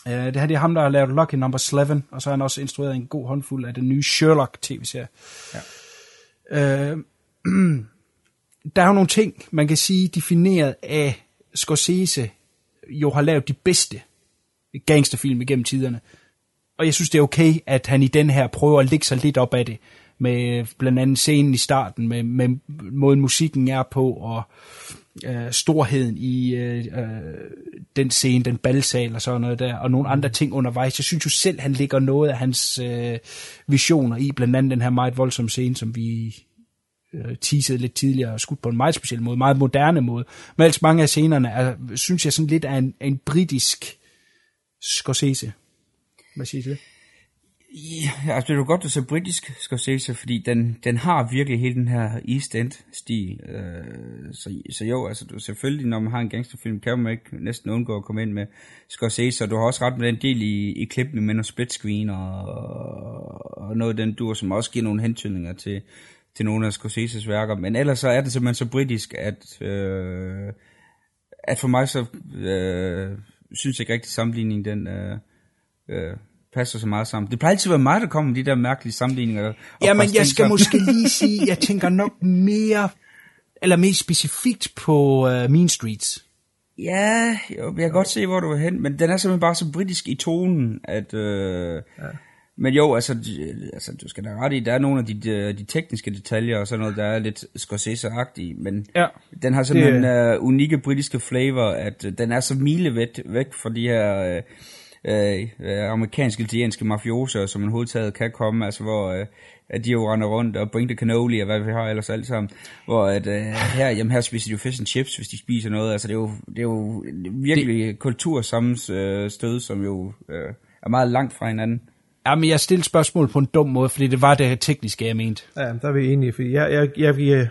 Uh, det her det er ham, der har lavet Lucky Number 11, og så har han også instrueret en god håndfuld af den nye Sherlock-tv-serie. Ja. Uh, *clears throat* der er jo nogle ting, man kan sige, defineret af Scorsese, jo har lavet de bedste gangsterfilm igennem tiderne. Og jeg synes, det er okay, at han i den her prøver at lægge sig lidt op af det, med blandt andet scenen i starten, med, med måden musikken er på, og øh, storheden i øh, øh, den scene, den balsal og sådan noget der, og nogle andre ting undervejs. Jeg synes jo selv, han lægger noget af hans øh, visioner i, blandt andet den her meget voldsomme scene, som vi øh, teasede lidt tidligere og skudt på en meget speciel måde, meget moderne måde. Men ellers mange af scenerne er, synes jeg sådan lidt er en, en britisk Scorsese. Hvad siger du? Ja, altså det er jo godt, du ser britisk Scorsese, fordi den, den har virkelig hele den her East End-stil. Øh, så, så jo, altså du, selvfølgelig, når man har en gangsterfilm, kan man ikke næsten undgå at komme ind med Scorsese, og du har også ret med den del i, i klippene med noget split screen og, og noget af den dur, som også giver nogle hentydninger til, til nogle af Scorseses værker. Men ellers så er det simpelthen så britisk, at, øh, at for mig så øh, synes jeg ikke rigtig sammenligningen den... Øh, øh, passer så meget sammen. Det plejer altid at være mig, der kommer med de der mærkelige sammenligninger. Jamen, jeg skal måske lige sige, jeg tænker nok mere, eller mere specifikt på uh, Mean Streets. Ja, jo, jeg kan godt se, hvor du er hen, men den er simpelthen bare så britisk i tonen, at... Øh, ja. Men jo, altså, altså, du skal da ret i, der er nogle af de, de, de tekniske detaljer og sådan noget, der er lidt Scorsese-agtige, men Ja. den har simpelthen Det- uh, unikke britiske flavor, at uh, den er så milevægt væk fra de her uh, uh, amerikanske, italienske mafioser, som man hovedtaget kan komme, altså hvor uh, at de jo render rundt og bring the cannoli og hvad vi har ellers alt sammen, hvor at, uh, her, jamen, her spiser de jo fish and chips, hvis de spiser noget, altså det er jo, det er jo virkelig det... kultursammenstød, som jo uh, er meget langt fra hinanden. Jamen, jeg stillede spørgsmål på en dum måde, fordi det var det tekniske, jeg mente. Ja, der er vi enige, fordi jeg, jeg, jeg, giver,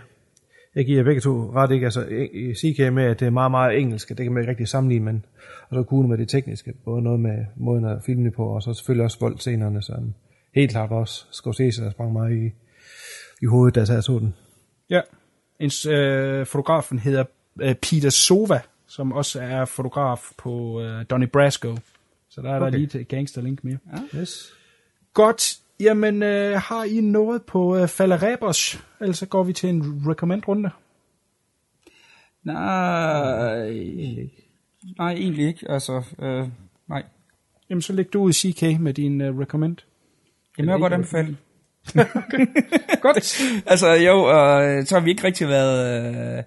jeg giver begge to ret, ikke? Altså, CK med, at det er meget, meget engelsk, det kan man ikke rigtig sammenligne, men og så kunne med det tekniske, både noget med måden at filme det på, og så selvfølgelig også voldscenerne, som helt klart også Scorsese, der sprang mig i, i hovedet, da jeg så den. Ja. En, øh, fotografen hedder øh, Peter Sova, som også er fotograf på øh, Donnie Brasco. Så der er okay. der lige et gangsterlink mere. Ja. Yes. Godt. Jamen, øh, har I noget på øh, Fallerebos? Ellers så går vi til en recommend-runde. Nej, nej, egentlig ikke. Altså, øh, nej. Jamen, så læg du ud i CK med din øh, recommend. Jamen, jeg vil godt anbefale den. *laughs* *laughs* Godt. altså, jo, øh, så har vi ikke rigtig været... Øh,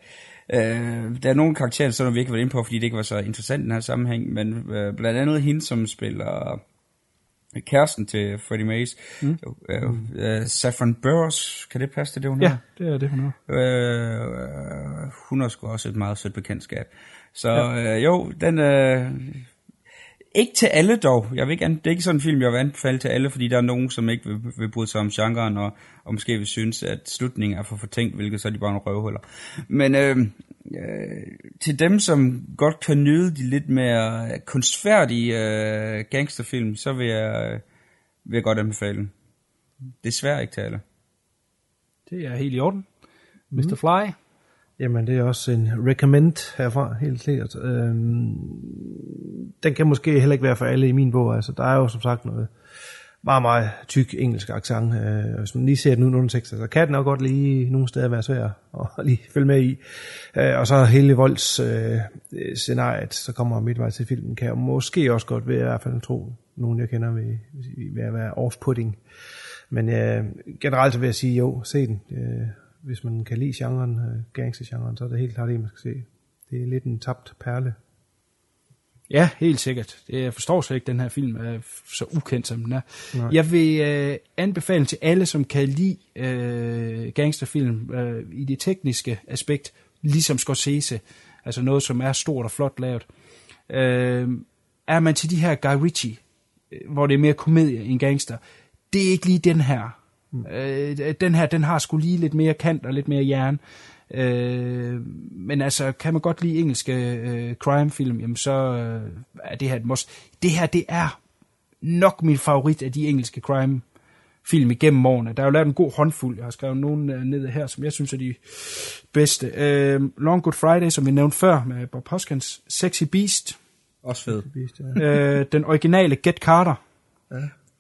øh, der er nogle karakterer, som vi ikke har været inde på, fordi det ikke var så interessant i den her sammenhæng, men øh, blandt andet hende, som spiller kæresten til Freddie Mays, mm. øh, øh, Saffron Burrows, kan det passe til det, hun Ja, det er det, hun har. Øh, hun har sgu også et meget sødt bekendtskab. Så ja. øh, jo, den... Øh, ikke til alle dog. Jeg vil ikke, det er ikke sådan en film, jeg vil anbefale til alle, fordi der er nogen, som ikke vil, vil bryde sig om genren, og, og måske vil synes, at slutningen er for fortænkt, hvilket så er de bare nogle røvhuller. Men øh, øh, til dem, som godt kan nyde de lidt mere kunstfærdige øh, gangsterfilm, så vil jeg, øh, vil jeg godt anbefale den. Desværre ikke til alle. Det er helt i orden. Mr. Fly. Jamen, det er også en recommend herfra, helt sikkert. Øhm, den kan måske heller ikke være for alle i min bog. Altså, der er jo som sagt noget meget, meget tyk engelsk accent. Øh, hvis man lige ser den uden undertekster, så kan den også godt lige nogle steder være svær at *laughs* lige følge med i. Øh, og så hele volds øh, scenariet, så kommer midtvejs til filmen, kan jeg måske også godt være i hvert fald tro, nogen jeg kender vil, vil være off-putting. Men øh, generelt så vil jeg sige, jo, se den. Øh, hvis man kan lide genren, øh, gangstergenren, så er det helt klart det, man skal se. Det er lidt en tabt perle. Ja, helt sikkert. Det- Jeg forstår slet ikke, den her film er så ukendt, som den er. Nej. Jeg vil øh, anbefale til alle, som kan lide øh, gangsterfilm øh, i det tekniske aspekt, ligesom Scorsese. Altså noget, som er stort og flot lavet. Øh, er man til de her Guy Ritchie, øh, hvor det er mere komedie end gangster, det er ikke lige den her. Mm. Øh, den her, den har sgu lige lidt mere kant og lidt mere jern. Øh, men altså, kan man godt lide engelske øh, crime-film, jamen så øh, er det her et must. Det her, det er nok min favorit af de engelske crime film igennem årene. Der er jo lavet en god håndfuld. Jeg har skrevet nogle øh, ned her, som jeg synes er de bedste. Øh, Long Good Friday, som vi nævnte før, med Bob Hoskins. Sexy Beast. Også fed. Beast, ja. øh, den originale Get Carter.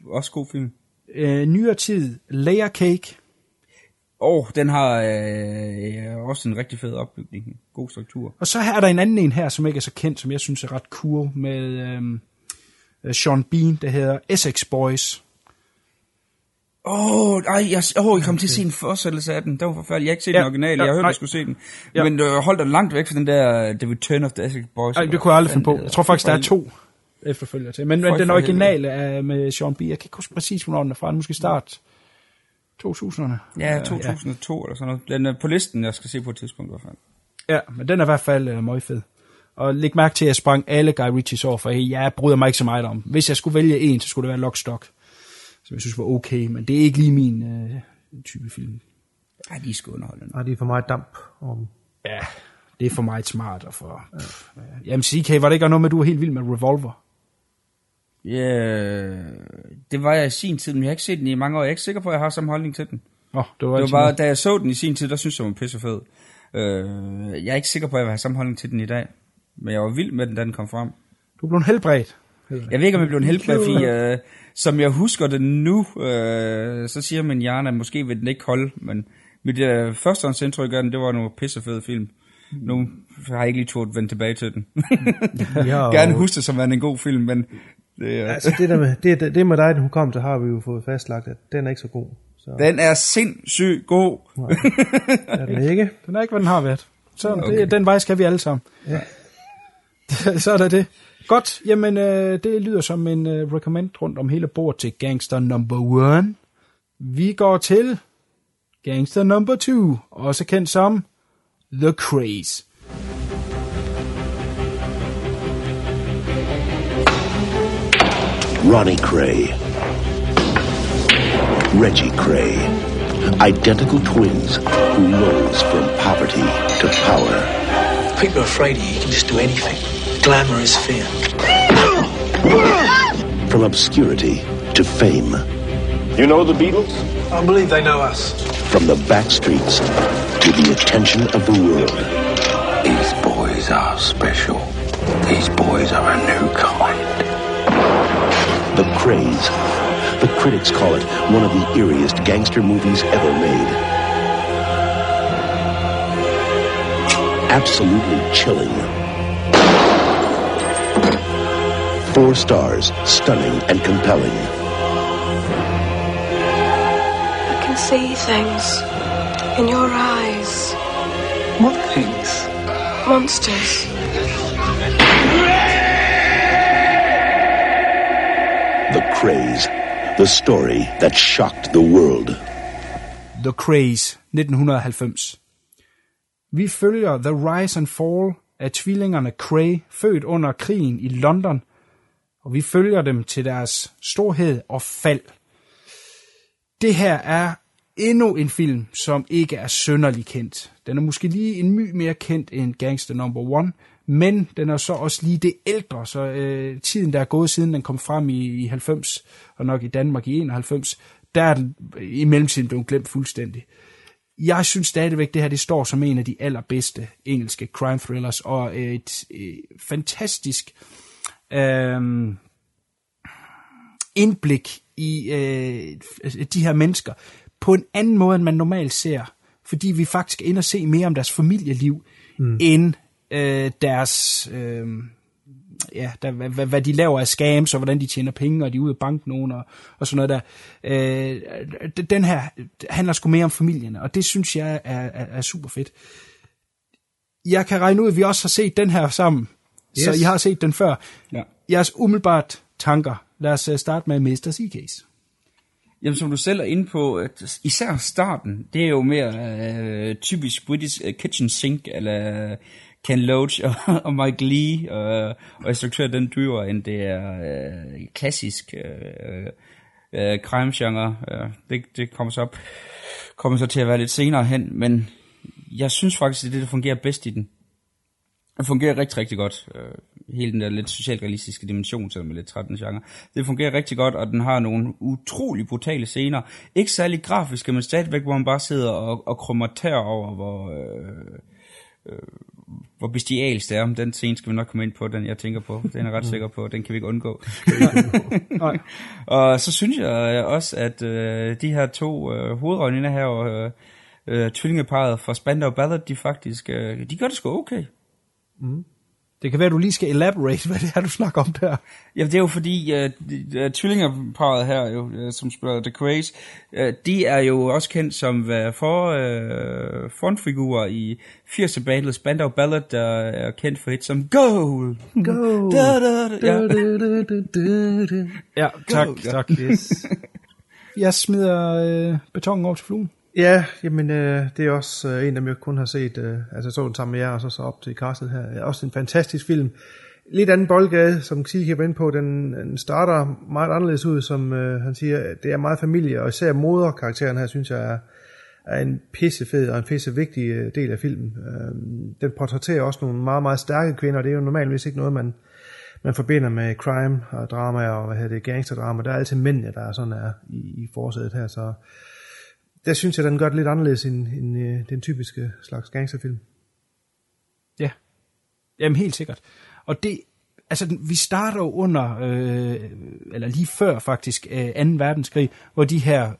Også god film. Øh, nyere tid, Layer Cake. Og oh, den har øh, også en rigtig fed opbygning. God struktur. Og så er der en anden en her, som ikke er så kendt, som jeg synes er ret cool, med øhm, øh, Sean Bean, der hedder Essex Boys. Åh, oh, ej, jeg, oh, jeg kom til at se en forsættelse af den. Den var forfærdelig. Jeg har ikke set ja, den originale. ja, jeg har hørt, nej. jeg skulle se den. Ja. Men øh, hold dig langt væk fra den der uh, The Return of the Essex Boys. Nej, det kunne jeg aldrig finde på. Jeg tror faktisk, der er to efterfølger til. Men, men den originale er med Sean Bean. Jeg kan ikke huske præcis, hvornår den er fra. Den er måske start 2000'erne. Ja, 2002 eller sådan noget. Den er på listen, jeg skal se på et tidspunkt i hvert fald. Ja, men den er i hvert fald uh, meget fed. Og læg mærke til, at jeg sprang alle Guy Ritchies over, for jeg bryder mig ikke så meget om. Hvis jeg skulle vælge en, så skulle det være Lockstock, som jeg synes var okay, men det er ikke lige min uh, type film. Ej, de er sgu underholdende. Nej, det er for meget damp om. Ja, det er for meget smart og for... Pff, ja. Jamen CK, var det ikke noget med, at du var helt vild med Revolver? Ja, det var jeg i sin tid, men jeg har ikke set den i mange år. Jeg er ikke sikker på, at jeg har samme holdning til den. Åh, oh, det var, Det var bare, da jeg så den i sin tid, der synes jeg, den var pissefed. Øh, jeg er ikke sikker på, at jeg have samme holdning til den i dag. Men jeg var vild med den, da den kom frem. Du blev helbredt. Jeg ved ikke, om jeg blev en helbred, fordi *laughs* øh, som jeg husker det nu, øh, så siger min hjerne, at måske vil den ikke holde, men mit øh, førstehåndsindtryk af den, det var nogle pissefede film. Nu har jeg ikke lige turt vende tilbage til den. Ja, *laughs* Gerne huske det som en god film, men det, er, Altså, det, der med, det, det, det med dig, den hukommelse, har vi jo fået fastlagt, at den er ikke så god. Så den er sindssygt god. er den ikke. Den er ikke, hvad den har været. Så okay. Okay. det, den vej skal vi alle sammen. Ja. *laughs* så er der det. Godt, jamen øh, det lyder som en øh, recommend rundt om hele bordet til Gangster Number One. Vi går til Gangster Number Two, også kendt som The Craze. Ronnie Cray. Reggie Cray. Identical twins who rose from poverty to power. People are afraid of you. You can just do anything. Glamour is fear. From obscurity to fame. You know the Beatles? I believe they know us. From the back streets to the attention of the world. These boys are special. These boys are a new kind. The Craze. The critics call it one of the eeriest gangster movies ever made. Absolutely chilling. Four stars, stunning and compelling. I can see things in your eyes. What things? Monsters. Craze. The story that shocked the world. The Craze 1990. Vi følger The Rise and Fall af tvillingerne Cray, født under krigen i London, og vi følger dem til deres storhed og fald. Det her er endnu en film, som ikke er sønderlig kendt. Den er måske lige en my mere kendt end Gangster Number One, men den er så også lige det ældre, så øh, tiden, der er gået siden den kom frem i, i 90, og nok i Danmark i 91, der er den i mellemtiden blevet glemt fuldstændig. Jeg synes stadigvæk, det her det står som en af de allerbedste engelske crime thrillers, og et, et fantastisk øh, indblik i øh, de her mennesker på en anden måde, end man normalt ser. Fordi vi faktisk er inde og se mere om deres familieliv, mm. end øh, deres... Øh, ja, der, hvad, hvad- de laver af scams, og hvordan de tjener penge, og de er ude at banke nogen, og, og sådan noget der. Øh, den her handler sgu mere om familierne, og det synes jeg er, er, er super fedt. Jeg kan regne ud, at vi også har set den her sammen, yes. så. I har set den før. Ja. Jeres umiddelbart tanker. Lad os øh, starte med Mr. C-Case. Jamen, som du selv er inde på, at især starten, det er jo mere øh, typisk British øh, kitchen sink, eller Ken Loach og, *laughs* og Mike Lee og, og instruktør den dyre, end det er øh, klassisk øh, øh, øh, crime-genre. Øh, det, det kommer så op kommer så til at være lidt senere hen, men jeg synes faktisk, det er det, der fungerer bedst i den. Det fungerer rigtig, rigtig godt. Øh, hele den der lidt socialrealistiske dimension, selvom det er lidt 13 genre. Det fungerer rigtig godt, og den har nogle utrolig brutale scener. Ikke særlig grafiske, men stadigvæk, hvor man bare sidder og, og krummer tær over, hvor... Øh, øh, hvor bestialsk det er. Den scene skal vi nok komme ind på, den jeg tænker på. Den er jeg ret sikker på, den kan vi ikke undgå. *laughs* Nej. og så synes jeg også, at øh, de her to øh, hovedroller her, og øh, øh, tvillingeparet fra Spandau Ballad, de faktisk, øh, de gør det sgu okay. Mm. Det kan være, at du lige skal elaborate, hvad det er, du snakker om der. Ja, det er jo fordi, uh, uh, tvillingeparet her, jo, uh, som spiller The Craze, uh, de er jo også kendt som uh, for, uh, frontfigurer i 80'er bandet Spandau Ballad, der er kendt for hit som Goal. Goal. Da, da, da, ja. Ja, tak, Go, ja. tak. Yes. *laughs* Jeg smider øh, betongen over til fluen. Ja, jamen øh, det er også øh, en af dem, jeg kun har set, øh, altså så den sammen med jer, og så, så op til Castle her. Ja, også en fantastisk film. Lidt anden boldgade, som Xie kan ind på, den, den starter meget anderledes ud, som øh, han siger, det er meget familie, og især moderkarakteren her, synes jeg er, er en pissefed og en pisse vigtig øh, del af filmen. Øh, den portrætterer også nogle meget, meget stærke kvinder, og det er jo normalvis ikke noget, man, man forbinder med crime og drama og hvad hedder det, gangsterdrama. Der er altid mændene, der er sådan er i, i forsædet her, så der synes jeg, den gør det lidt anderledes end, end øh, den typiske slags gangsterfilm. Ja, jamen helt sikkert. Og det, altså vi starter under, øh, eller lige før faktisk, øh, 2. verdenskrig, hvor de her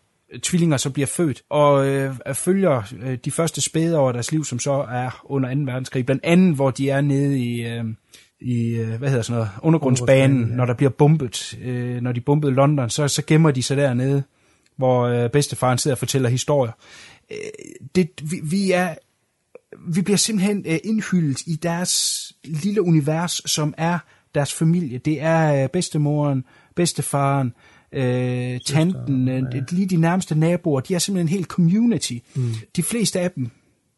tvillinger så bliver født, og øh, følger øh, de første spæde over deres liv, som så er under 2. verdenskrig. Blandt andet, hvor de er nede i, øh, i øh, hvad hedder sådan noget, undergrundsbanen, Undergrundsbanen, ja. når der bliver bombet. Øh, når de bombede London, så, så gemmer de sig dernede, hvor øh, bedstefaren sidder og fortæller historier. Øh, det, vi, vi er vi bliver simpelthen øh, indhyldet i deres lille univers, som er deres familie. Det er øh, bedstemoren, bedstefaren, øh, tanten, øh, ja. lige de nærmeste naboer. De er simpelthen en hel community. Mm. De fleste af dem,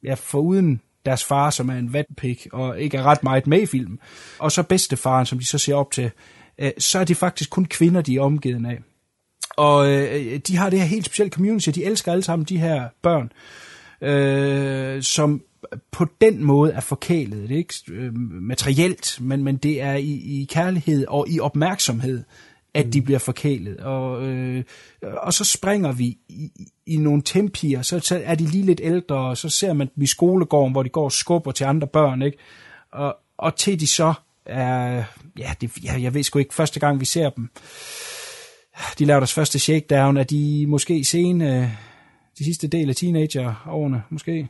ja, foruden deres far, som er en vatpik, og ikke er ret meget med i filmen, og så bedstefaren, som de så ser op til, øh, så er det faktisk kun kvinder, de er omgivet af. Og øh, de har det her helt specielle community, de elsker alle sammen de her børn, øh, som på den måde er forkælet. Det er ikke øh, materielt, men, men det er i, i kærlighed og i opmærksomhed, at de bliver forkælet. Og, øh, og så springer vi i, i nogle tempier, så, så er de lige lidt ældre, og så ser man dem i skolegården, hvor de går og skubber til andre børn, ikke? Og, og til de så er, ja, det, ja, jeg ved sgu ikke, første gang vi ser dem, de laver deres første shakedown, er de måske sene, øh, de sidste del af teenagerårene, måske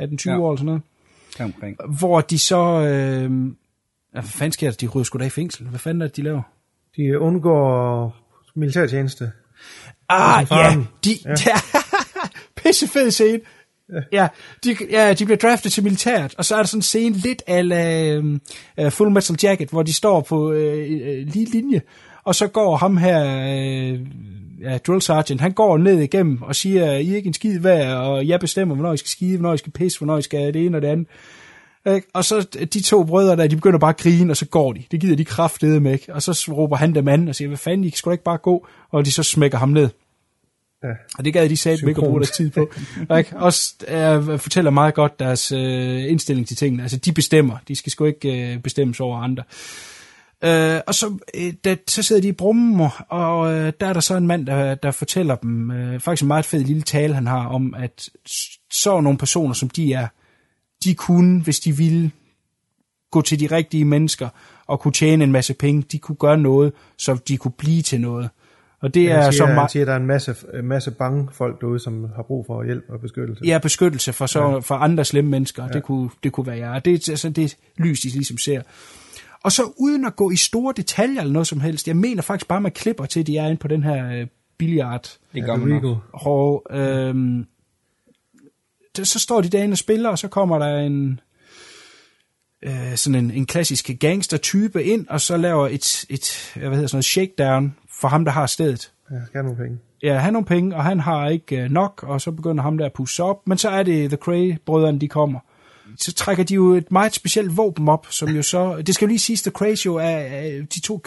18-20 Ja. ja. år eller sådan noget, Omkring. hvor de så, øh, hvad fanden sker der, de ryger sgu da i fængsel, hvad fanden er det, de laver? De undgår militærtjeneste. Ah, ja, de, ja. *laughs* ja pissefed scene. Ja, de, ja, de bliver draftet til militæret, og så er der sådan en scene lidt af uh, Full Metal Jacket, hvor de står på uh, lige linje, og så går ham her, uh, ja, drill sergeant, han går ned igennem og siger, I er ikke en skid værd, og jeg bestemmer, hvornår I skal skide, hvornår I skal pisse, hvornår I skal det ene og det andet. Ikke? Og så de to brødre der, de begynder bare at grine, og så går de. Det gider de kraftedeme med, ikke? Og så råber han dem an og siger, hvad fanden, I skal ikke bare gå? Og de så smækker ham ned. Ja. Og det gad de sagde ikke at bruge deres tid på. ikke? Også øh, fortæller meget godt deres øh, indstilling til tingene. Altså, de bestemmer. De skal sgu ikke øh, bestemmes over andre. Øh, og så, øh, da, så sidder de i brummen, og øh, der er der så en mand, der, der fortæller dem, øh, faktisk en meget fed lille tale, han har om, at så nogle personer, som de er, de kunne, hvis de ville, gå til de rigtige mennesker og kunne tjene en masse penge. De kunne gøre noget, så de kunne blive til noget. Og det Han er siger, så meget... siger, at der er en masse, masse bange folk derude, som har brug for hjælp og beskyttelse. Ja, beskyttelse for, så, Ja. ja. for andre slemme mennesker. Ja. Ja. Det, kunne, det kunne være jeg. Det er altså det lys, de ligesom ser. Og så uden at gå i store detaljer eller noget som helst, jeg mener faktisk bare, man klipper til, at de er inde på den her øh, billiard. Det gør man. Og det, så står de derinde og spiller, og så kommer der en øh, sådan en, en klassisk gangster-type ind, og så laver et, et hvad hedder sådan noget, shakedown for ham, der har stedet. Ja, skal have nogle penge. Ja, han har nogle penge, og han har ikke øh, nok, og så begynder ham der at pusse op. Men så er det The Cray-brødrene, de kommer. Så trækker de jo et meget specielt våben op, som jo så... Det skal jo lige siges, at Crazy jo er, er de to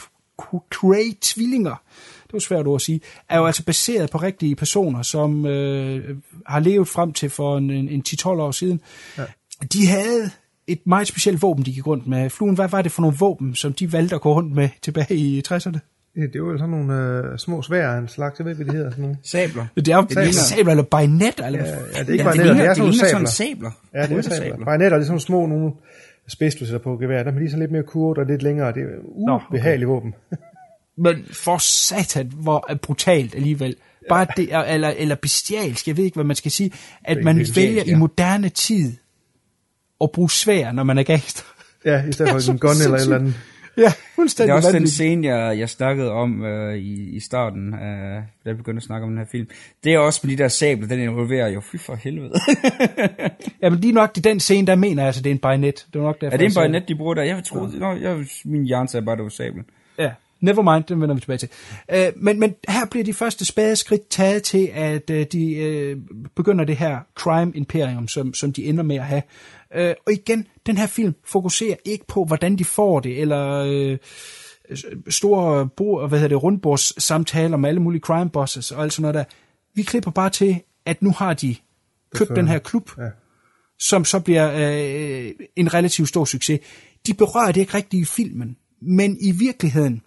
Cray-tvillinger, det var svært ord at sige, er jo altså baseret på rigtige personer, som øh, har levet frem til for en, en 10-12 år siden. Ja. De havde et meget specielt våben, de gik rundt med. Fluen, hvad var det for nogle våben, som de valgte at gå rundt med tilbage i 60'erne? Det var jo sådan nogle øh, små svær en slags, jeg ved hvad de hedder. Sådan nogle. Sabler. Det er jo sabler, sabler eller bajonet, eller Ja, ja, det er ikke Ja, bajonetter, ligner- det er sådan nogle sabler. sådan sabler. Ja, det er sabler. Bajonetter, det er sådan nogle små nogle spids, du sætter på gevær. Der er lige sådan lidt mere kurvet og lidt længere. Det er Nå, okay. ubehageligt våben. Men for satan, hvor er brutalt alligevel. Bare det, er- eller, eller bestialsk, jeg ved ikke, hvad man skal sige, at Det er man bestialsk, vælger i ja. moderne tid at bruge svær, når man er gangster. Ja, i stedet for *laughs* en gun eller et eller andet. *laughs* Ja, Det fuldstændig er også den vanvittigt. scene, jeg, jeg snakkede om øh, i, i starten, øh, da jeg begyndte at snakke om den her film. Det er også med de der sabler, den involverer jo, fy for helvede. *laughs* Jamen lige nok i den scene, der mener jeg altså, det er en bajonet. Det var nok derfor, er det en jeg bajonet, de bruger der? Jeg troede, ja. nå, jeg, min hjerne sagde bare, det var sablen. Ja, never mind, den vender vi tilbage til. Øh, men, men her bliver de første spadeskridt taget til, at øh, de øh, begynder det her crime imperium, som, som de ender med at have. Øh, og igen, den her film fokuserer ikke på, hvordan de får det, eller øh, store bord, hvad hedder det, rundbords samtaler med alle mulige crime bosses og alt sådan noget der. Vi klipper bare til, at nu har de købt Så- den her klub, Ja. som så bliver øh, en relativt stor succes. De berører det ikke rigtigt i filmen, men i virkeligheden,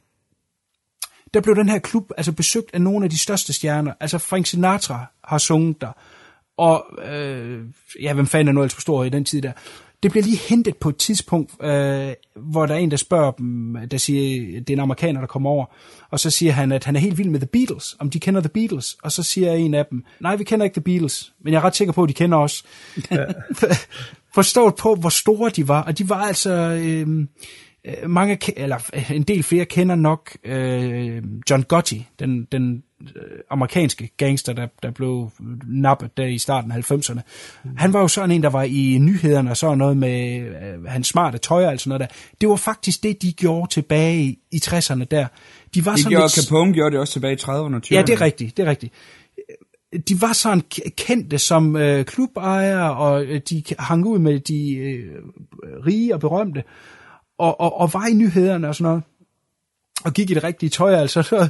der blev den her klub altså besøgt af nogle af de største stjerner. Altså Frank Sinatra har sunget der, og øh, ja, hvem fanden er nu ellers på stor i den tid der. Det bliver lige hentet på et tidspunkt, øh, hvor der er en, der spørger dem, der siger, det er en amerikaner, der kommer over, og så siger han, at han er helt vild med The Beatles, om de kender The Beatles, og så siger en af dem, nej, vi kender ikke The Beatles, men jeg er ret sikker på, at de kender os. *laughs* Forstået på, hvor store de var, og de var altså, øh, øh, mange, eller en del flere kender nok øh, John Gotti, den, den amerikanske gangster, der, der blev nappet der i starten af 90'erne. Han var jo sådan en, der var i nyhederne og sådan noget med øh, hans smarte tøj og sådan noget der. Det var faktisk det, de gjorde tilbage i, i 60'erne der. De var Det sådan gjorde lidt- Capone gjorde det også tilbage i 30'erne og 20'erne. Ja, det er rigtigt, det er rigtigt. De var sådan kendte som øh, klubejere, og øh, de hang ud med de øh, rige og berømte, og, og, og var i nyhederne og sådan noget, og gik i det rigtige tøj, altså så,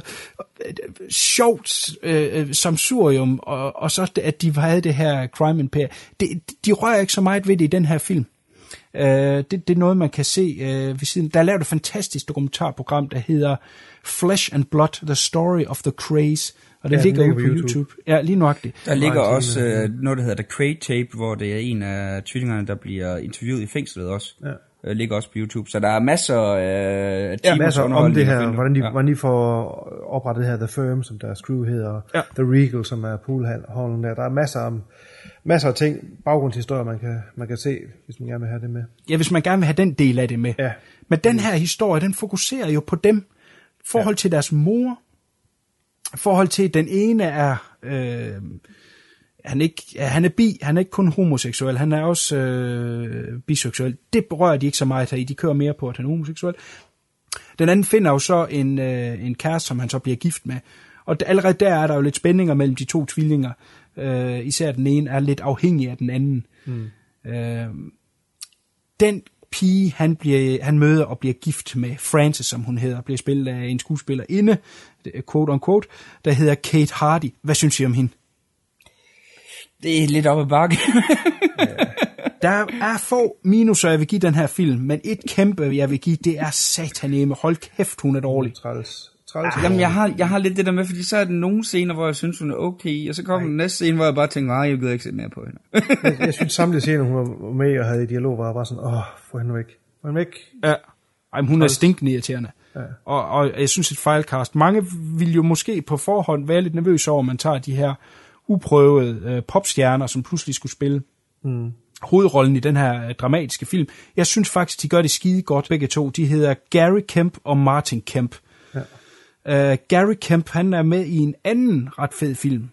øh, sjovt øh, samsurium, og, og så at de havde det her crime imperium. Det, de rører ikke så meget ved det i den her film. Øh, det, det er noget, man kan se øh, ved siden. Der er lavet et fantastisk dokumentarprogram, der hedder Flesh and Blood, The Story of the Craze, og det Ja, ligger ligger på YouTube. YouTube. Ja, lige nøjagtigt. Der ligger også øh, noget, der hedder The Crate Tape, hvor det er en af tvillingerne, der bliver interviewet i fængslet også. Ja. Øh, ligger også på YouTube. Så der er masser øh, af Ja, timers masser om det her, hvordan de, Ja. hvordan de får oprettet det her The Firm, som deres crew hedder, Ja. The Regal, som er poolhallen der. Der er masser, om, masser af ting, baggrundshistorier, man kan, man kan se, hvis man gerne vil have det med. Ja, hvis man gerne vil have den del af det med. Ja. Men den her historie, den fokuserer jo på dem, forhold ja. til deres mor, forhold til, at den ene er, øh, han, er ikke, han er bi, han er ikke kun homoseksuel, han er også øh, biseksuel. Det berører de ikke så meget her i, de kører mere på, at han er homoseksuel. Den anden finder jo så en, øh, en kæreste, som han så bliver gift med. Og allerede der er der jo lidt spændinger mellem de to tvillinger. Øh, især den ene er lidt afhængig af den anden. Mm. Øh, den pige, han, bliver, han møder og bliver gift med, Frances, som hun hedder, bliver spillet af en skuespillerinde, quote on quote, der hedder Kate Hardy. Hvad synes I om hende? Det er lidt op ad bakke. Der er få minuser, jeg vil give den her film, men et kæmpe, jeg vil give, det er sataneme. Hold kæft, hun er dårlig. Træls. Træls. Jamen, jeg har, jeg har lidt det der med, fordi så er der nogle scener, hvor jeg synes, hun er okay, og så kommer den næste scene, hvor jeg bare tænker, nej, jeg gider ikke se mere på hende. jeg, jeg synes samtlige scener, hun var med og havde i dialog, var bare sådan, åh, få hende væk. Få hende væk. Ja. Ej, men hun er stinkende irriterende. Ja. Og, og jeg synes et fejlcast. Mange vil jo måske på forhånd være lidt nervøse over, at man tager de her uprøvede øh, popstjerner, som pludselig skulle spille Mm. hovedrollen i den her øh, dramatiske film. Jeg synes faktisk, de gør det skide godt, begge to. De hedder Gary Kemp og Martin Kemp. Ja. Uh, Gary Kemp, han er med i en anden ret fed film.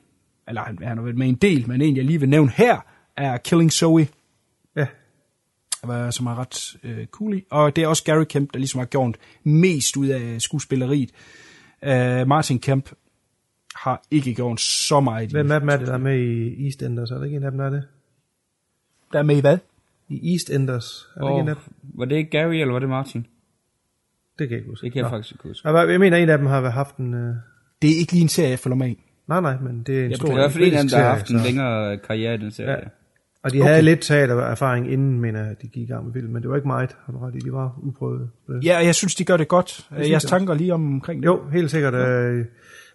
Eller han, han været med i en del, men en, jeg lige vil nævne her, er Killing Zoe. Ja. Som er ret øh, cool i. Og det er også Gary Kemp, der ligesom har gjort mest ud af skuespilleriet. Uh, Martin Kemp har ikke gjort så meget i. Hvem af dem er det, der er med i EastEnders? Er der ikke en af dem, der er det? Der er med i hvad? I EastEnders. Er det Og, ikke en af dem? var det ikke Gary, eller var det Martin? Det kan jeg ikke huske. Det kan jeg Nå. faktisk ikke huske. Jeg, jeg mener, en af dem har haft en... Øh... Det er ikke lige en serie, jeg følger med i. Nej, nej, men det er en Ja, stor... det er i hvert fald en af dem, der har haft en længere karriere i den serie. Ja. Ja. Og de Okay. havde lidt teatererfaring inden, mener jeg, de gik i gang med film, men det var ikke meget, har du ret i, de var uprøvede. Ja, og jeg synes, de gør det godt. synes Jeres jeg tanker lige om, omkring det? Jo, helt sikkert. Øh,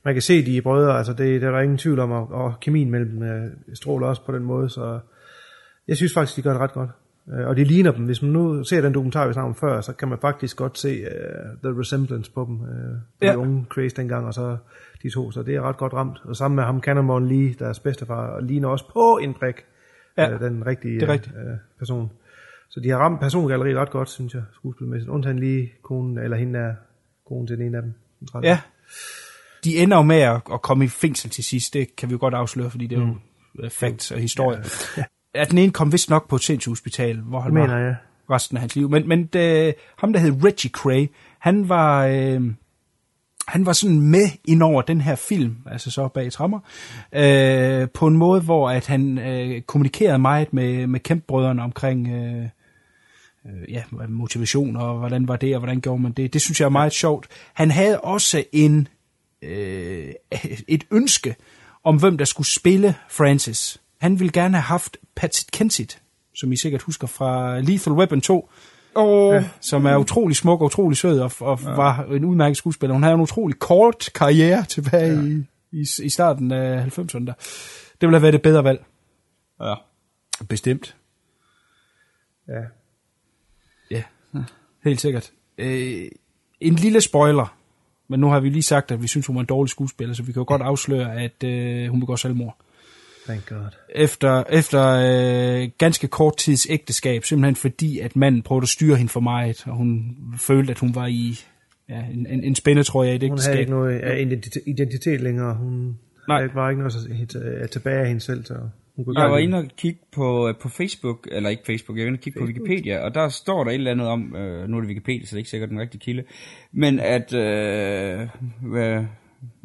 man kan se, de er brødre, altså det, det er der ingen tvivl om, og, og kemien mellem øh, stråler også på den måde, så jeg synes faktisk, de gør det ret godt. Øh, og de ligner dem. Hvis man nu ser den dokumentar, vi snakkede om før, så kan man faktisk godt se uh, the resemblance på dem. Uh, de Ja. unge Craze dengang, og så de to, så det er ret godt ramt. Og sammen med ham, Cannonball Lee, deres bedstefar, og ligner også på en prik, Ja, uh, den rigtige det er rigtigt. øh, person. Så de har ramt persongalleriet ret godt, synes jeg, skuespilmæssigt. Undtagen lige konen, eller hende er konen til den ene af dem. den. Ja. De ender jo med at, at komme i fængsel til sidst. Det kan vi jo godt afsløre, fordi det er jo mm. facts og historie. Ja. Ja, den ene kom vist nok på et sindshospital, hvor han Det var mener jeg. resten af hans liv. Men, men det, ham, der hed Reggie Cray, han var, øh, han var sådan med ind over den her film, altså så bag trammer, øh, på en måde, hvor at han øh, kommunikerede meget med, med kæmpbrødrene omkring øh, øh, ja, motivation, og hvordan var det, og hvordan gjorde man det. Det synes jeg er meget sjovt. Han havde også en, øh, et ønske om, hvem der skulle spille Francis. Han ville gerne have haft Patsy Kensit, som I sikkert husker fra Lethal Weapon 2, Oh. Ja, som er utrolig smuk og utrolig sød, og, og ja. var en udmærket skuespiller. Hun havde en utrolig kort karriere tilbage ja. i, i, i starten af 90'erne. der. Det ville have været et bedre valg. Ja. Bestemt. Ja. Ja, helt sikkert. Øh, en lille spoiler, men nu har vi lige sagt, at vi synes, hun var en dårlig skuespiller, så vi kan jo godt afsløre, at øh, hun begår selvmord. Thank God. Efter, efter øh, ganske kort tids ægteskab, simpelthen fordi, at manden prøvede at styre hende for meget, og hun følte, at hun var i ja, en, en, en spændetrøje i et Hun ægteskab. havde ikke noget identitet, længere. Hun Nej. havde var ikke noget at- at tilbage af hende selv. Så hun Jeg var inde og kigge på, på Facebook, eller ikke Facebook, jeg var inde og kigge på Wikipedia, og der står der et eller andet om, øh, nu er det Wikipedia, så det er ikke sikkert den rigtige kilde, men at øh, øh,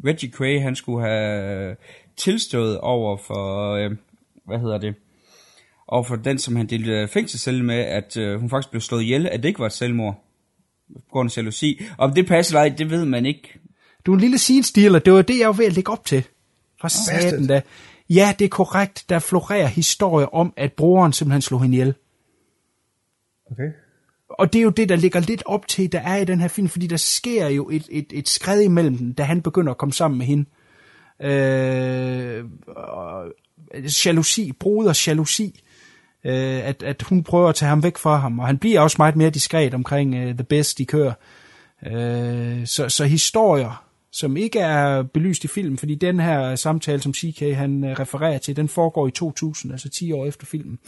Reggie Cray, han skulle have tilstået over for, øh, hvad hedder det, over for den, som han delte fængselscelle med, at øh, hun faktisk blev slået ihjel, at det ikke var et selvmord, på grund af jalousi. Om det passer eller ej, det ved man ikke. Du er en lille scene stealer, det var det, jeg var ved at lægge op til. For satan da. Ja, det er korrekt. Der florerer historier om, at broren simpelthen slog hende ihjel. Okay. Og det er jo det, der ligger lidt op til, der er i den her film, fordi der sker jo et, et, et skred imellem dem, da han begynder at komme sammen med hende. Øh, og jalousi, broders jalousi, øh, at, at hun prøver at tage ham væk fra ham, og han bliver også meget mere diskret omkring uh, The Best, de kører. Øh, så, så historier, som ikke er belyst i filmen, fordi den her samtale, som CK han øh, refererer til, den foregår i 2000, altså 10 år efter filmen,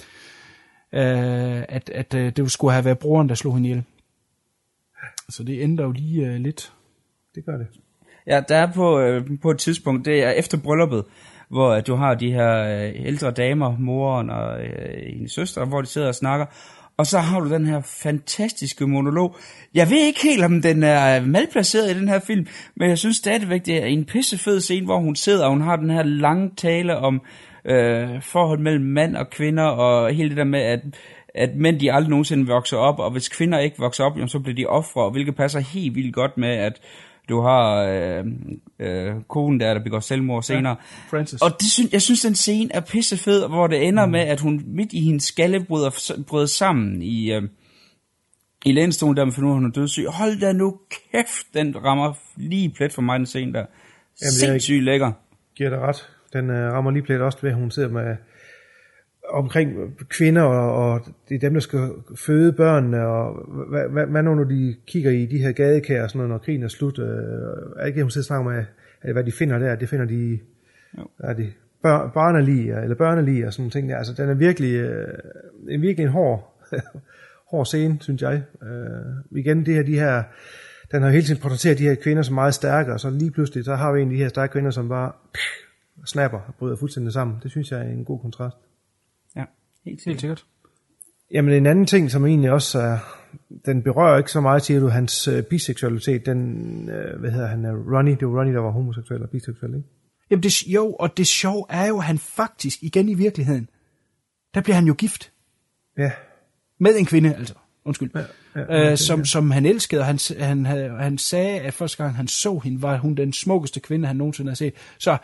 øh, at, at øh, det skulle have været broren, der slog hende ihjel. Så det ændrer jo lige øh, lidt. Det gør det. Ja, der er på, øh, på et tidspunkt, det er efter brylluppet, hvor øh, du har de her øh, ældre damer, moren og øh, hendes søster, hvor de sidder og snakker, og så har du den her fantastiske monolog. Jeg ved ikke helt, om den er malplaceret i den her film, men jeg synes stadigvæk, det er en pissefed scene, hvor hun sidder, og hun har den her lange tale om øh, forhold mellem mand og kvinder, og hele det der med, at, at mænd de aldrig nogensinde vokser op, og hvis kvinder ikke vokser op, jamen, så bliver de ofre, hvilket passer helt vildt godt med, at du har øh, øh, konen der, der begår selvmord senere. Ja, Francis. Og det synes, jeg synes, den scene er pissefed, hvor det ender mm. med, at hun midt i hendes skalle bryder, bryder sammen i, øh, i lænestolen der, men for nu er hun dødssyg. Hold da nu kæft, den rammer lige plet for mig, den scene der. Jamen, er Sindssygt lækker. Giver dig ret. Den uh, rammer lige plet også ved, at hun sidder med omkring kvinder, og, og det er dem, der skal føde børnene, og hvad, hvad, hvad nu, når de kigger i de her gadekær og sådan noget, når krigen er slut, øh, er ikke det, hun sidder og snakker med, at hvad de finder der, det finder de, Jo. er de bør, barnelig, eller børnelig og sådan nogle ting der. Altså, den er virkelig, øh, en virkelig en hård, *laughs* hård scene, synes jeg. Øh, igen, det her, de her, den har hele tiden portrætteret de her kvinder som meget stærke, og så lige pludselig, så har vi en af de her stærke kvinder, som bare snapper og bryder fuldstændig sammen. Det synes jeg er en god kontrast. Helt Helt sikkert. Jamen en anden ting, som egentlig også er, den berører ikke så meget, siger du, hans øh, biseksualitet, den, øh, hvad hedder han, øh, Ronnie, det var Ronnie, der var homoseksuel og biseksuel, ikke? Jamen det, jo, og det sjove er jo, at han faktisk, igen i virkeligheden, der bliver han jo gift. Ja. Med en kvinde, altså. Undskyld. Ja, ja, okay, øh, som, ja. som han elskede, og han, han, han sagde, at første gang han så hende, var hun den smukkeste kvinde, han nogensinde har set. Så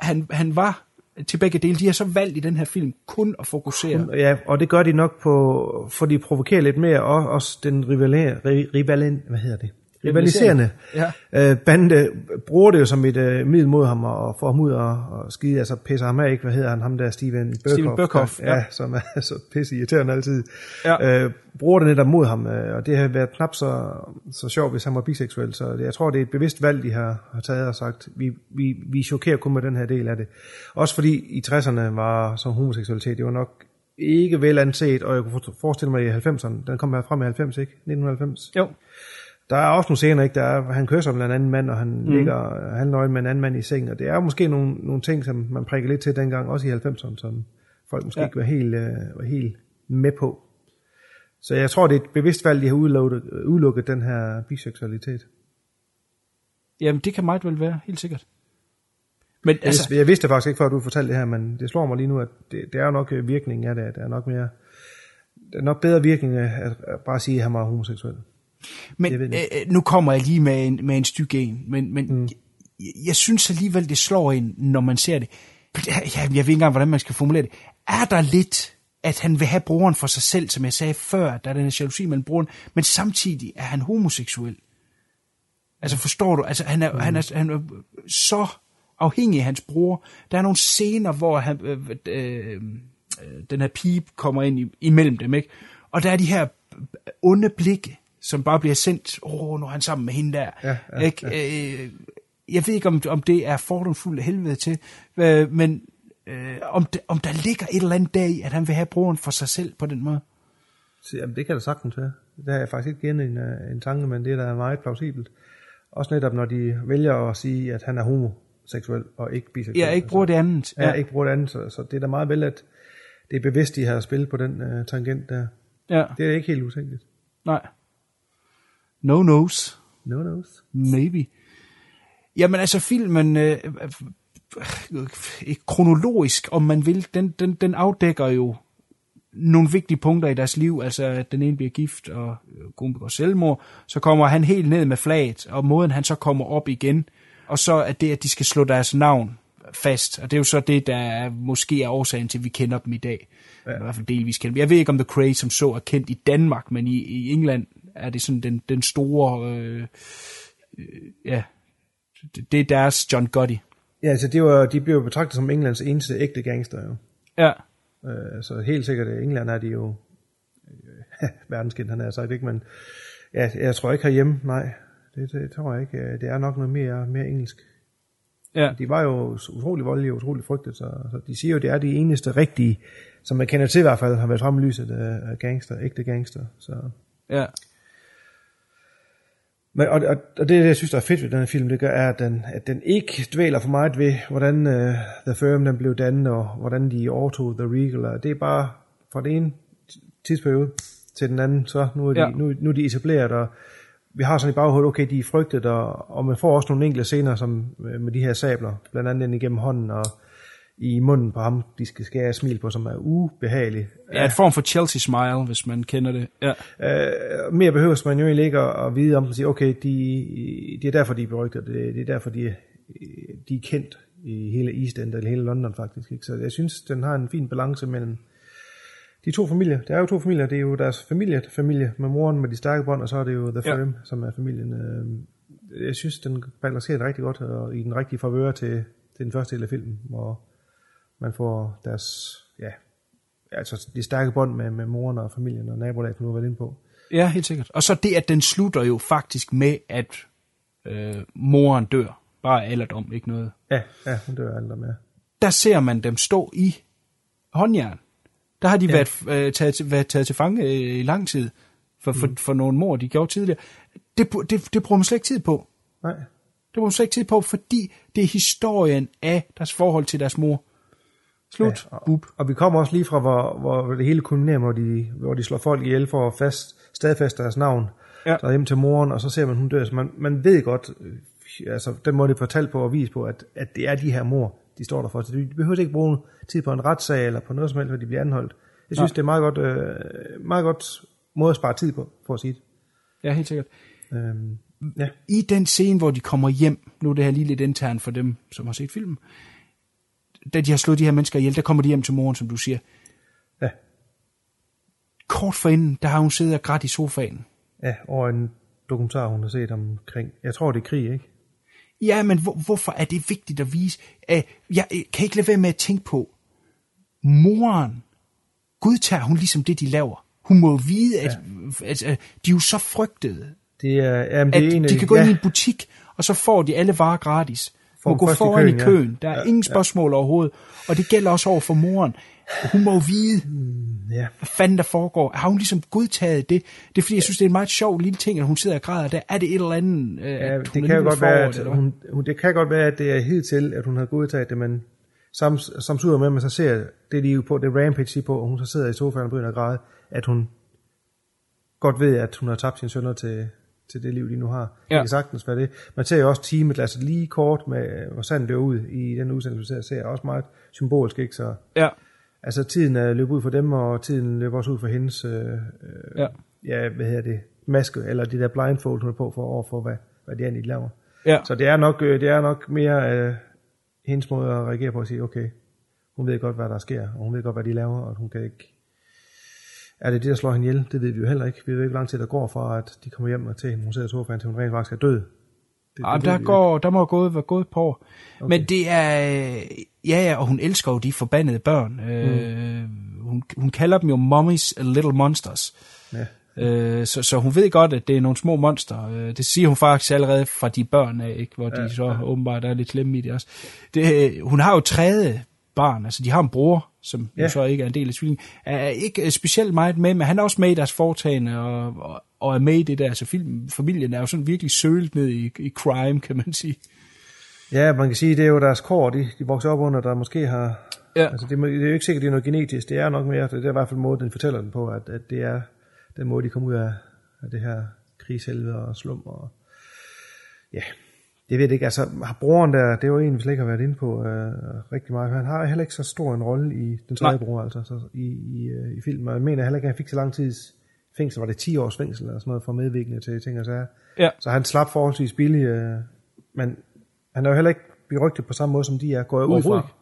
han, han var til begge dele. De har så valgt i den her film kun at fokusere. Ja, og det gør de nok på, for de provokerer lidt mere, og også den rivaler, rivalen, hvad hedder det? Rivaliserende Ja. øh, bande bruger det jo som et øh, middel mod ham og får ham ud og, og skide, altså pisser ham af, ikke? Hvad hedder han? Ham der, Steven Burkhoff. Steven Burkhoff, ja. ja. som er *laughs* så pisse irriterende altid. Ja. Øh, bruger det netop mod ham, øh, og det har været knap så, så sjovt, hvis han var biseksuel, så det, jeg tror, det er et bevidst valg, de har, har taget og sagt, vi, vi, vi chokerer kun med den her del af det. Også fordi i 60'erne var så homoseksualitet, det var nok ikke vel anset, og jeg kunne forestille mig i 90'erne, den kom her frem i 90, ikke? 1990. Jo. Der er også nogle scener, ikke? Der er, han kysser med en anden mand, og han mm. ligger halvnøgen med en anden mand i seng, og det er måske nogle, nogle ting, som man prikker lidt til dengang, også i 90'erne, som folk måske Ja. ikke var helt, øh, var helt med på. Så jeg tror, det er et bevidst valg, de har udelukket, udelukket den her biseksualitet. Jamen, det kan meget vel være, helt sikkert. Men Altså, jeg, jeg vidste det faktisk ikke, før du fortalte det her, men det slår mig lige nu, at det, det er jo nok øh, virkningen af det, at der er nok mere, der er nok bedre virkning af at, at bare sige, at han var homoseksuel. Men Jeg det øh, nu kommer jeg lige med en, med en stykke en, men, men mm. jeg, jeg synes alligevel, det slår en, når man ser det. Ja, jeg ved ikke engang, hvordan man skal formulere det. Er der lidt, at han vil have broren for sig selv, som jeg sagde før, der er den her jalousi mellem broren, men samtidig er han homoseksuel? Altså forstår du? Altså han er, mm. han er, han er så afhængig af hans bror. Der er nogle scener, hvor han, øh, øh, øh, den her pige kommer ind i, imellem dem, ikke? Og der er de her onde blikke, som bare bliver sendt, åh, oh, nu er han sammen med hende der. Ja, ja, ikke? Øh, jeg ved ikke, om, om det er fordomsfuldt helvede til, øh, men øh, om, det, om der ligger et eller andet der i, at han vil have broren for sig selv på den måde. Så, jamen, det kan der sagtens være. Det har jeg faktisk ikke givet en, øh, en tanke, men det er da meget plausibelt. Også netop, når de vælger at sige, at han er homoseksuel og ikke biseksuel. Ja, ikke bruger det andet. Ja, ikke bruger det andet, så, så det er da meget vel, at det er bevidst, de har spillet på den uh, tangent der. Ja. Det er ikke helt utænkeligt. Nej. No knows. No knows. Maybe. Jamen altså filmen, øh, øh, kronologisk, om man vil, den, den, den afdækker jo nogle vigtige punkter i deres liv, altså at den ene bliver gift, og øh, konen begår selvmord, så kommer han helt ned med flaget, og måden han så kommer op igen, og så er det, at de skal slå deres navn fast, og det er jo så det, der er, måske er årsagen til, at vi kender dem i dag. Ja. I hvert fald delvis kender dem. Jeg ved ikke, om The Cray som så er kendt i Danmark, men i, i England er det sådan den, den store, øh, øh, ja, det, det er deres John Gotti. Ja, altså det var, de blev betragtet som Englands eneste ægte gangster jo. Ja. Øh, så helt sikkert, at i England er de jo øh, *laughs* verdenskendt, han har sagt ikke, men ja, jeg tror ikke herhjemme, nej. Det, det tror jeg ikke. Øh, Det er nok noget mere, mere engelsk. Ja. De var jo utrolig voldelige og utrolig frygtet, så, så de siger jo, det er de eneste rigtige, som man kender til i hvert fald, har været frem i lyset af gangster, ægte gangster. Så. Ja. Men, og, og, og det, jeg synes, der er fedt ved den her film, det gør, er, at den, at den ikke dvæler for meget ved, hvordan uh, The Firm den blev dannet, og hvordan de overtog The Regal. Og det er bare fra den ene tidsperiode til den anden, så nu er de, Ja. nu, nu er de etableret, og vi har sådan i baghovedet, okay, de er frygtet, og, og man får også nogle enkelte scener som, øh, med de her sabler, blandt andet den igennem hånden, og i munden på ham, de skal skære et smil på, som er ubehagelig. Ja, et form for Chelsea smile, hvis man kender det. Ja. Øh, mere behøves man jo egentlig ikke at, at vide om, at sige, okay, de, det er derfor, de er berygtet, det, det er derfor, de, er- de er kendt i hele East End, eller hele London faktisk. Ikke? Så jeg synes, den har en fin balance mellem de to familier. Der er jo to familier, det er jo deres familie, familie med moren med de stærke bånd, og så er det jo The Ja. Firm, som er familien. Øh, Jeg synes, den balancerer det rigtig godt, og i den rigtige favør til, til den første del af filmen, hvor man får deres, ja, altså de stærke bånd med, med moren og familien og nabolaget, som du har været inde på. ja, helt sikkert. Og så det, at den slutter jo faktisk med, at øh, moren dør. Bare alderdom, ikke noget. Ja, ja, hun dør aldrig med. Der ser man dem stå i håndjern. Der har de Ja. ja. været, øh, taget, til, været taget til fange øh, i lang tid for, for, Mhm. for nogle mor, de gjorde tidligere. Det, det, det bruger man slet ikke tid på. Nej. Det bruger man slet ikke tid på, fordi det er historien af deres forhold til deres mor. Slut. Ja, og, og vi kommer også lige fra, hvor, hvor det hele kulminerer, hvor de, hvor de slår folk ihjel for at fast, stadfæste deres navn. Ja. Så hjem til moren, og så ser man, hun dør. Så man, man ved godt, øh, altså den måde det fortalt på og vise på, at, at det er de her mor, de står der for. Så de behøver ikke bruge tid på en retssag eller på noget som helst, hvor de bliver anholdt. Jeg synes, Nej. det er meget godt, øh, meget godt måde at spare tid på, for at sige det. Ja, helt sikkert. Øhm, ja. I den scene, hvor de kommer hjem, nu er det her lige lidt intern for dem, som har set filmen, da de har slået de her mennesker ihjel, der kommer de hjem til moren, som du siger. Ja. Kort forinden, der har hun siddet og grædt i sofaen. Ja, og en dokumentar, hun har set omkring, jeg tror, det er krig, ikke? Ja, men hvor, hvorfor er det vigtigt at vise? Uh, jeg kan ikke lade være med at tænke på, moren, godtager hun ligesom det, de laver. Hun må vide, at, ja. at, at de er jo så frygtede, Det er, jamen, det at er en, de kan gå ja, ind i en butik, og så får de alle varer gratis. Må gå først i foran køen, i ja. køen. Der er Ja, ingen spørgsmål overhovedet. Og det gælder også over for moren. Hun må jo vide, ja. hvad fanden der foregår. Har hun ligesom godtaget det? Det er fordi, jeg synes, det er en meget sjov lille ting, at hun sidder og græder. Der er det et eller andet, øh, Ja, det kan jo godt være, at hun, hun, det kan godt være, at det er hidtil, at hun har godtaget det, men som sur med, at man så ser det, de jo på, det Rampage siger på, og hun så sidder i sofaen og begynder at græde, at hun godt ved, at hun har tabt sine sønner til, til det liv, de nu har. Ja. Det kan sagtens være det. Man ser jo også teamet, altså lige kort med, hvor sandt det er ud i den udsendelse, vi ser, også meget symbolsk, ikke? Så, Ja. altså tiden er løbet ud for dem, og tiden løber også ud for hendes, øh, øh, Ja. ja, hvad hedder det, maske, eller de der blindfold, hun er på for over for, hvad, hvad de egentlig laver. Ja. Så det er nok, øh, det er nok mere øh, hendes måde at reagere på at sige, okay, hun ved godt, hvad der sker, og hun ved godt, hvad de laver, og hun kan ikke... Er det det, der slår hende ihjel? Det ved vi jo heller ikke. Vi ved ikke, hvor lang tid der går fra, at de kommer hjem og til hende. Hun sidder i sofaen, til hun rent faktisk er død. Det, Ej, ved der, vi jo går, der må have gået, være gået på år. Okay. Men det er... øh, Ja, ja, og hun elsker jo de forbandede børn. Mm. Øh, hun, hun kalder dem jo mummies little monsters. Ja. Øh, så, så hun ved godt, at det er nogle små monster. Øh, det siger hun faktisk allerede fra de børn af, ikke? hvor de Ja, så åbenbart er lidt slemme i det også. Det, øh, hun har jo tredje barn, altså de har en bror, som ja. Så ikke er en del af tvillingen, er ikke øh, specielt meget med, men han er også med i deres foretagende, og, og, og er med i det der, så film, familien er jo sådan virkelig sølet ned i, i crime, kan man sige. Ja, man kan sige, det er jo deres kår, de, de vokser op under, der måske har... Ja. Altså, det, det er jo ikke sikkert, det er noget genetisk. Det er nok mere, det er i hvert fald måden, den fortæller den på, at, at det er den måde, de kommer ud af, af det her krigshelvede og slum. Og, ja, det ved jeg ikke. Altså, har broren der, det er jo en, vi slet ikke har været inde på øh, rigtig meget. Han har heller ikke så stor en rolle i den tredje Nej. bror, altså så i, i, øh, i filmen. Og jeg mener heller ikke, at han fik så lang tids fængsel. Var det 10 års fængsel eller sådan noget for medvirkende til ting og sager. Ja. Så han slap forholdsvis billigt, øh, men han er jo heller ikke berygtet på samme måde, som de er, går jeg ud fra.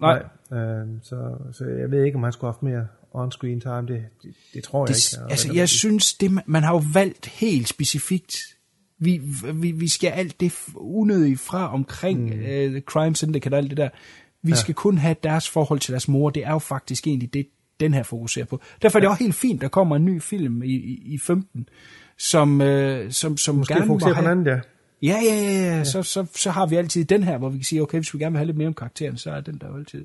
Nej. Nej. Øh, så, så jeg ved ikke, om han skulle have haft mere on-screen time. Det, det, det tror jeg Det, ikke. Og altså, hvad jeg synes, det, man- man har jo valgt helt specifikt, vi, vi, vi skal alt det unødige fra omkring mm. uh, Crime Syndicate og alt det der. Vi ja. skal kun have deres forhold til deres mor. Det er jo faktisk egentlig det, den her fokuserer på. Derfor er det ja. også helt fint, der kommer en ny film i, i, i 15, som, uh, som, som Måske gerne må fokusere på den anden, ja. Ja, ja, ja, ja. ja. Så, så, så har vi altid den her, hvor vi kan sige, okay, hvis vi gerne vil have lidt mere om karakteren, så er den der jo altid.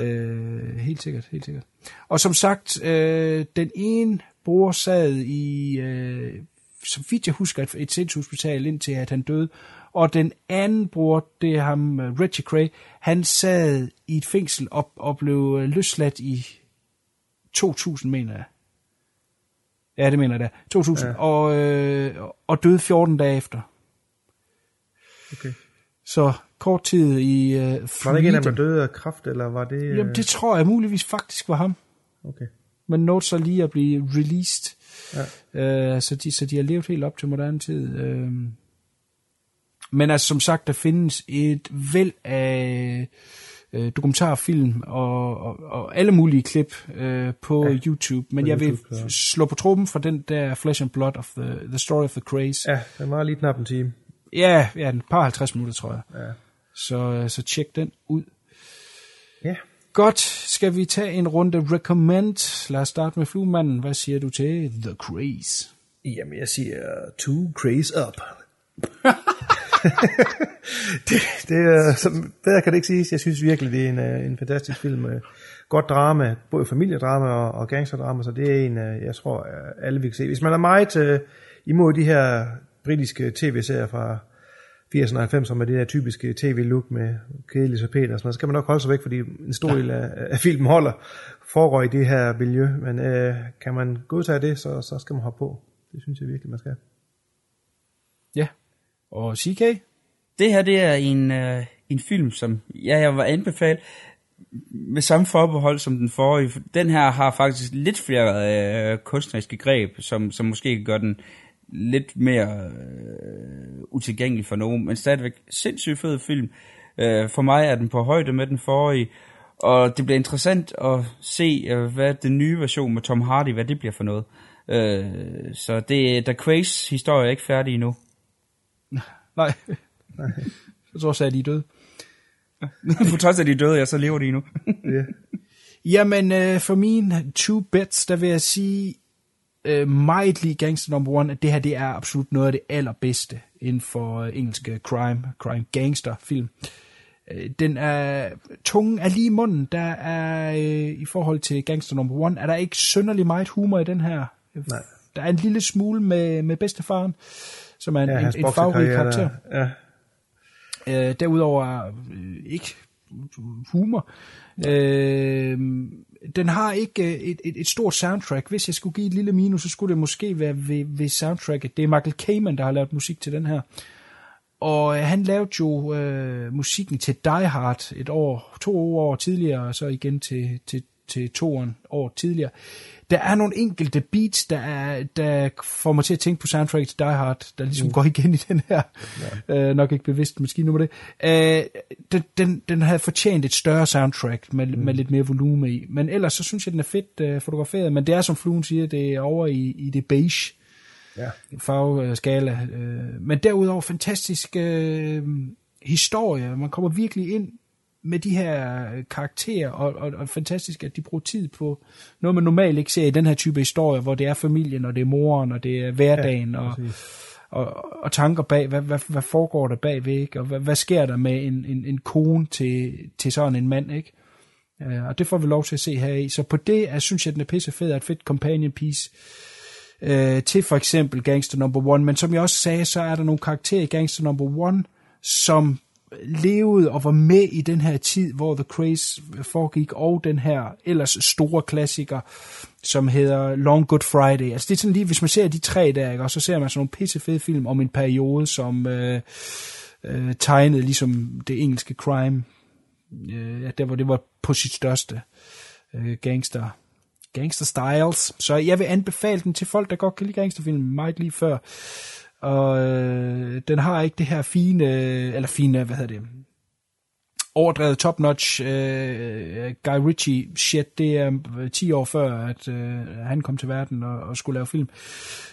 Øh, helt sikkert, helt sikkert. Og som sagt, øh, den ene bror sad i, øh, så vidt jeg husker, et, et sindshospital indtil at han døde. Og den anden bror, det er ham, øh, Reggie Cray, han sad i et fængsel og, og blev øh, løsladt i 2000, mener jeg. Ja, det mener jeg da. 2000. Ja. Og, øh, og døde 14 dage efter. Okay. Så kort tid i øh, Var det ikke en af dem, døde af kraft, eller var det... øh, Jamen, det tror jeg muligvis faktisk var ham. Okay. Men nåede så lige at blive released. Ja. Øh, så, de, så de har levet helt op til moderne tid. Øh. Men altså, som sagt, der findes et væld af øh, dokumentarfilm og, og, og alle mulige klip øh, på ja, YouTube. Men på jeg vil YouTube, ja. slå på truppen for den der Flesh and Blood of the, the Story of the Craze. Ja, den var lige knap en time. Ja, ja, et par 50 minutter, tror jeg. Ja. Så, så tjek den ud. Ja. Godt, skal vi tage en runde recommend? Lad os starte med fluemanden. Hvad siger du til The Craze? Jamen, jeg siger two craze up. *laughs* det, det er, som, bedre kan det ikke siges. Jeg synes virkelig, det er en, øh, en fantastisk film. med Godt drama, både familiedrama og, og gangsterdrama, så det er en, øh, jeg tror, øh, alle vi kan se. Hvis man er meget uh, imod de her britiske tv-serier fra 80'erne og 90'erne med det her typiske tv-look med kedelig tapet og sådan noget, så skal man nok holde sig væk, fordi en stor del af, af filmen holder, foregår i det her miljø. Men øh, kan man godtage det, så, så skal man hoppe på. Det synes jeg virkelig, man skal. Ja. Og CK? Det her, det er en, øh, en film, som ja, jeg var anbefalet, med samme forbehold som den forrige. for Den her har faktisk lidt flere øh, kunstneriske greb, som, som måske gør den lidt mere øh, utilgængelig for nogen, men stadigvæk sindssygt fed film. Øh, for mig er den på højde med den forrige, og det bliver interessant at se, øh, hvad den nye version med Tom Hardy, hvad det bliver for noget. Øh, så det, The Craze historie er ikke færdig endnu. *laughs* Nej. Jeg tror så, at de er døde. *laughs* på trods af, at de er døde, ja, så lever de endnu. Ja. Jamen, øh, for mine two bets, der vil jeg sige, øh, meget lige Gangster Number One, at det her det er absolut noget af det allerbedste inden for øh, engelske crime, crime gangster film. Øh, den er, tungen er lige i munden, der er øh, i forhold til Gangster Number One, er der ikke synderlig meget humor i den her. Nej. Der er en lille smule med, med bedstefaren, som er en, Ja, en, en farverig karakter. Ja. Øh, derudover øh, ikke humor. Øh, den har ikke øh, et, et, et stort soundtrack. Hvis jeg skulle give et lille minus, så skulle det måske være ved, ved soundtracket. Det er Michael Kamen, der har lavet musik til den her. Og øh, han lavede jo øh, musikken til Die Hard et år, to år tidligere, og så igen til, til, til toeren år tidligere. Der er nogle enkelte beats, der, er, der får mig til at tænke på soundtracket til Die Hard, der ligesom mm. går igen i den her. Ja. Øh, nok ikke bevidst måske nu med det. Øh, den, den, den havde fortjent et større soundtrack med, mm. med lidt mere volume i. Men ellers så synes jeg, den er fedt øh, fotograferet. Men det er, som Fluen siger, det er over i, i det beige Ja. farveskala. Øh, men derudover fantastisk øh, historie. Man kommer virkelig ind med de her karakterer, og, og, og fantastisk, at de bruger tid på noget, man normalt ikke ser i den her type historie, hvor det er familien, og det er moren, og det er hverdagen, ja, og, og, og tanker bag, hvad, hvad, hvad foregår der bagved, ikke? og hvad, hvad sker der med en, en, en kone til, til sådan en mand, ikke? Øh, og det får vi lov til at se her i. Så på det, jeg synes jeg, den er pisse fed, er et fedt companion piece øh, til for eksempel Gangster Number One, men som jeg også sagde, så er der nogle karakterer i Gangster Number One, som levede og var med i den her tid, hvor The Craze foregik, og den her ellers store klassiker, som hedder Long Good Friday. Altså det er sådan lige, hvis man ser de tre der, ikke, og så ser man sådan nogle pissefede film om en periode, som øh, øh, tegnede ligesom det engelske crime, øh, der hvor det var på sit største øh, gangster gangster styles. Så jeg vil anbefale den til folk, der godt kan lide gangsterfilm meget lige før. Og øh, den har ikke det her fine, eller fine, hvad hedder det, overdrevet top-notch øh, Guy Ritchie shit. Det er øh, 10 år før, at øh, han kom til verden og, og skulle lave film.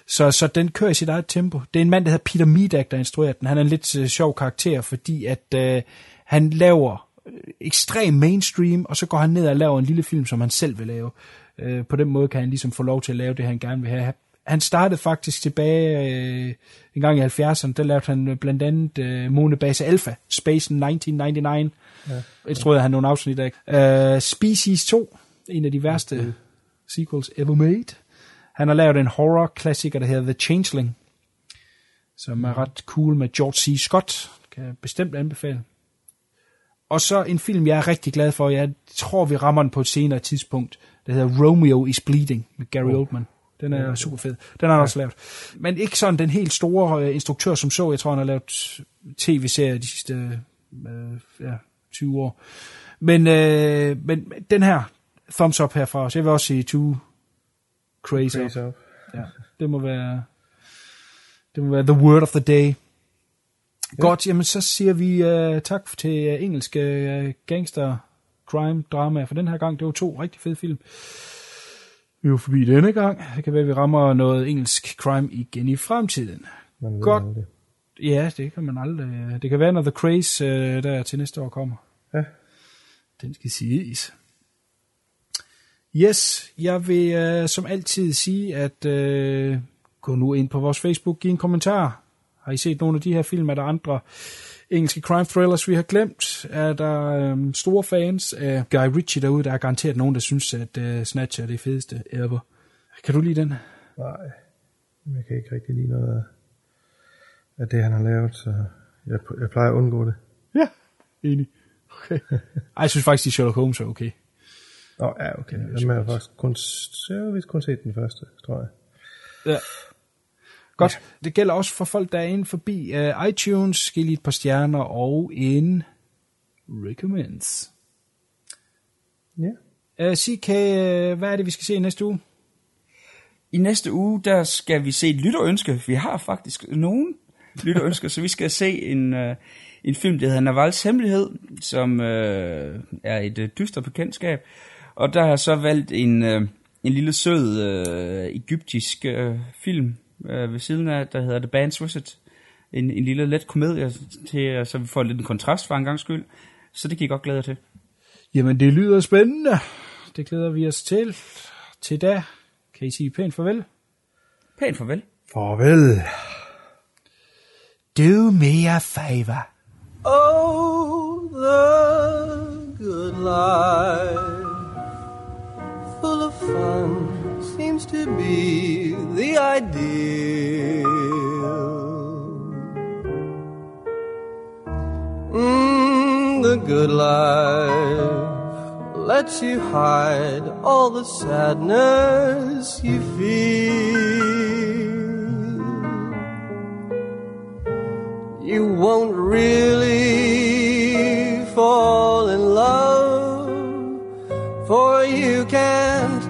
Så, så den kører i sit eget tempo. Det er en mand, der hedder Peter Medak, der instruerer den. Han er en lidt øh, sjov karakter, fordi at øh, han laver øh, ekstrem mainstream, og så går han ned og laver en lille film, som han selv vil lave. Øh, på den måde kan han ligesom få lov til at lave det, han gerne vil have. Han startede faktisk tilbage øh, en gang i 70'erne, der lavede han øh, blandt andet øh, Månebase Alpha, Space 1999. Ja. Jeg tror, han nogle afsnit af. Uh, Species 2, en af de værste okay. sequels ever made. Han har lavet en horror-klassiker, der hedder The Changeling, som er ret cool med George C. Scott. Kan jeg bestemt anbefale. Og så en film, jeg er rigtig glad for. Jeg tror, vi rammer den på et senere tidspunkt. Der hedder Romeo is Bleeding med Gary oh. Oldman. Den er super fed. Den har han også lavet. Men ikke sådan den helt store øh, instruktør som så. Jeg tror, han har lavet tv-serier de sidste øh, ja, 20 år. Men, øh, men den her, thumbs up herfra. Så jeg vil også sige two crazy, Crazy up. up. Ja, det må være det må være the word of the day. Godt, jamen så siger vi uh, tak til uh, engelske uh, gangster crime drama for den her gang. Det var to rigtig fede film. Vi er jo forbi denne gang. Det kan være, at vi rammer noget engelsk crime igen i fremtiden. Man Godt. aldrig. Ja, det kan man aldrig. Det kan være, når The Craze uh, der til næste år kommer. Ja. Den skal siges. Yes, jeg vil uh, som altid sige, at uh, gå nu ind på vores Facebook, giv en kommentar. Har I set nogle af de her film? Er der andre engelske crime thrillers, vi har glemt? Er der um, store fans af Guy Ritchie derude? Der er garanteret nogen, der synes, at uh, Snatch er det fedeste ever. Kan du lide den? Nej, jeg kan ikke rigtig lide noget af, det, han har lavet, så jeg, jeg plejer at undgå det. Ja, enig. Okay. Ej, jeg synes faktisk, at Sherlock Holmes er okay. Nå, ja, okay. Jeg har faktisk kun, jeg har vist kun set den første, tror jeg. Ja. Godt. Ja. Det gælder også for folk, der er inde forbi uh, iTunes. Giv lige et par stjerner og en recommends. Ja. Uh, CK, uh, hvad er det, vi skal se i næste uge? I næste uge, der skal vi se et lytterønske. Vi har faktisk nogen lytterønsker, *laughs* så vi skal se en, uh, en film, der hedder Navals Hemmelighed, som uh, er et uh, dystert bekendtskab. Og der har jeg så valgt en, uh, en lille sød uh, egyptisk uh, film uh, ved siden af, der hedder The Band's Wizard. En, en lille let komedie, til, uh, så vi får lidt en kontrast for en gang skyld. Så det kan I godt glæde jer til. Jamen, det lyder spændende. Det glæder vi os til. Til da kan I sige pænt farvel. Pænt farvel. Farvel. Do me a favor. Oh, the good life, full of fun, to be the ideal. Mm, the good life lets you hide all the sadness you feel. You won't really fall in love, for you can't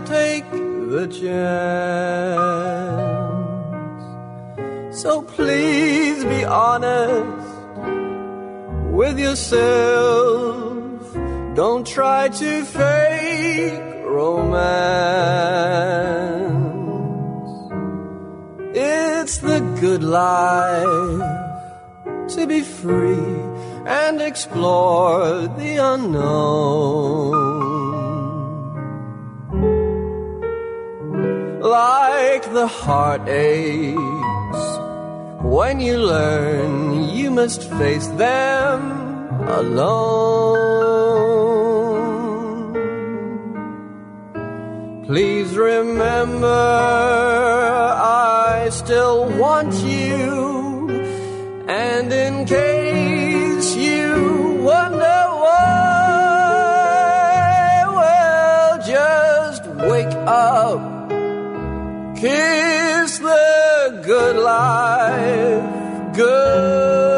the chance. So please be honest with yourself. Don't try to fake romance. It's the good life to be free and explore the unknown. Like the heartaches, when you learn you must face them alone. Please remember, I still want you. And in case you wonder why, well, just wake up, Kiss the good life, good.